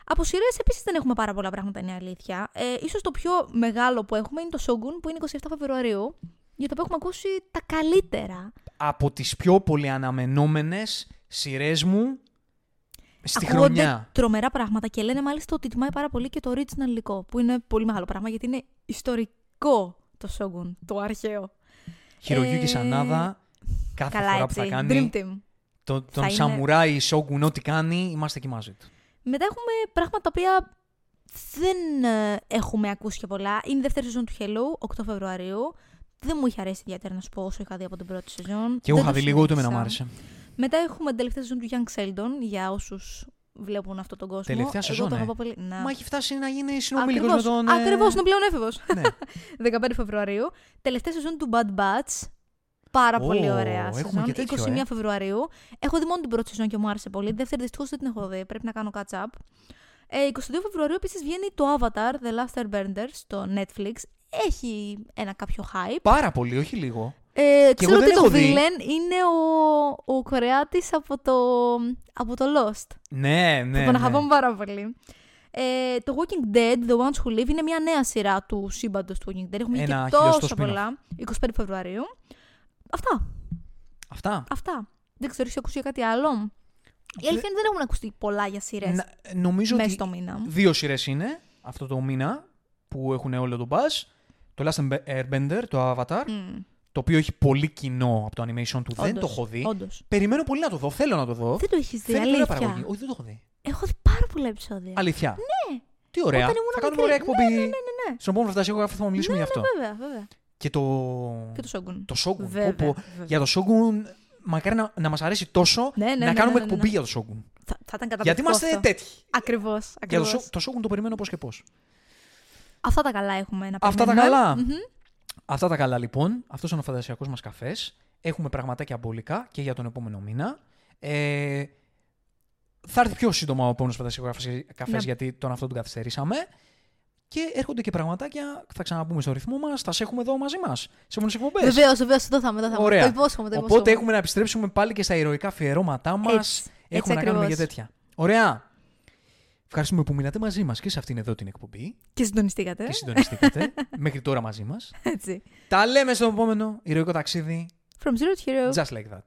Από σειρές επίσης δεν έχουμε πάρα πολλά πράγματα, είναι η αλήθεια. Ε, ίσως το πιο μεγάλο που έχουμε είναι το Shogun που είναι 27 Φεβρουαρίου. Για το οποίο έχουμε ακούσει τα καλύτερα. Από τις πιο πολύ αναμενόμενε σειρές μου στη Ακούγονται χρονιά. τρομερά πράγματα και λένε μάλιστα ότι τιμάει πάρα πολύ και το original υλικό. Που είναι πολύ μεγάλο πράγμα γιατί είναι ιστορικό το Shogun, το αρχαίο. Χειρογιούκη Ε, Σανάδα, κάθε Καλά φορά έτσι. που θα κάνει Dream Team. το, τον είναι- Σαμουράι Σόγκουν, ό,τι κάνει, είμαστε εκεί μαζί του. Μετά έχουμε πράγματα τα οποία δεν ε, έχουμε ακούσει και πολλά. Είναι η δεύτερη σεζόν του Hello, 8 Φεβρουαρίου. Δεν μου είχε αρέσει ιδιαίτερα να σου πω όσο είχα δει από την πρώτη σεζόν. Και εγώ Δεν είχα το δει λίγο, ούτε εμένα μου συνέχισα. άρεσε. Μετά έχουμε την τελευταία σεζόν του Young Sheldon για όσους βλέπουν αυτόν τον κόσμο. Τελευταία Εγώ σεζόν, το ε. αγαπώ πολύ. Να. Μα έχει φτάσει να γίνει συνομιλικό με Ακριβώς, τον. ε, Ακριβώς, είναι πλέον έφηβος. Ναι. 15 Φεβρουαρίου. Τελευταία σεζόν του Bad Batch. Πάρα Ω, πολύ ωραία έχουμε σεζόν. και τέτοιο, 21 ε. Φεβρουαρίου. Έχω δει μόνο την πρώτη σεζόν και μου άρεσε πολύ. Δεύτερη δυστυχώς δεν την έχω δει. Πρέπει να κάνω catch up. Ε, 22 Φεβρουαρίου επίσης βγαίνει το Avatar The Last Airbender στο Netflix. Έχει ένα κάποιο hype. Πάρα πολύ, όχι λίγο. Ε, ξέρω εγώ δεν ότι το έχω δει. villain είναι ο, ο Κορεάτης από το, από το Lost. Ναι, ναι. που τον ναι. αγαπάμε πάρα πολύ. Ε, το Walking Dead, The Ones Who Live, είναι μια νέα σειρά του σύμπαντος του Walking Dead. Έχουμε βγει Ένα και χιλιοστό τόσα spin-off. πολλά. 25 Φεβρουαρίου. Αυτά. Αυτά. Αυτά. Δεν ξέρω, έχει ακούσει για κάτι άλλο; Η αλήθεια είναι δεν έχουν ακουστεί πολλά για σειρές Να- νομίζω μέσα ότι στο μήνα. δύο σειρές είναι αυτό το μήνα που έχουν όλο τον buzz. Το Last Airbender, το Avatar, Μμ, το οποίο έχει πολύ κοινό από το animation του. Δεν όντως, το έχω δει. όντως. Περιμένω πολύ να το δω. Θέλω να το δω. Δεν το έχεις δει, Φαίνεται ωραία αλήθεια. παραγωγή. Όχι, δεν το έχω δει. Έχω δει πάρα πολλά επεισόδια. Αλήθεια. Ναι, Τι ωραία. Όταν ήμουν θα κάνουμε μικρή. ωραία εκπομπή. Ναι, ναι, ναι, ναι. Στον επόμενο φαντασιακό καφέ θα μιλήσουμε Ναι, γι' αυτό. ναι, βέβαια, βέβαια. Και το. Και το Shogun. Το Shogun. Βέβαια, Πω, πω. βέβαια. Για το Shogun, μακάρι να, να μας αρέσει τόσο Ναι, ναι, να ναι, κάνουμε ναι, ναι, ναι. εκπομπή για το Shogun. Θα, θα ήταν καταπληκτικό Γιατί είμαστε αυτό. τέτοιοι. Ακριβώς, Για το, ακριβώς. Sho- το Shogun το περιμένω πώς και πώς. Αυτά τα καλά έχουμε να Αυτά τα περιμένουμε. καλά. Μμμ. Αυτά τα καλά λοιπόν. Αυτός είναι ο φαντασιακός μας καφές. Έχουμε πραγματάκια μπόλικα και για τον επόμενο μήνα. Ε, θα έρθει πιο σύντομα ο επόμενος φαντασιακός καφέ Ναι. γιατί τον αυτό τον καθυστερήσαμε. Και έρχονται και πραγματάκια, θα ξαναπούμε στο ρυθμό μας, θα σε έχουμε εδώ μαζί μας. Σε επόμενες εκπομπές. Βεβαίως, βεβαίως, εδώ θα είμαι. Εδώ θα είμαι. Ωραία. Το υπόσχομαι, το Οπότε υπόσχομαι. έχουμε να επιστρέψουμε πάλι και στα ηρωικά αφιερώματά μας. Έτσι, Έχουμε να έτσι κάνουμε για ακριβώς. τέτοια. Ωραία. Ευχαριστούμε που μείνατε μαζί μας και σε αυτήν εδώ την εκπομπή Και συντονιστήκατε. και συντονιστήκατε μέχρι τώρα μαζί μας. Έτσι. Τα λέμε στο επόμενο ηρωικό ταξίδι. From zero to hero. Just like that.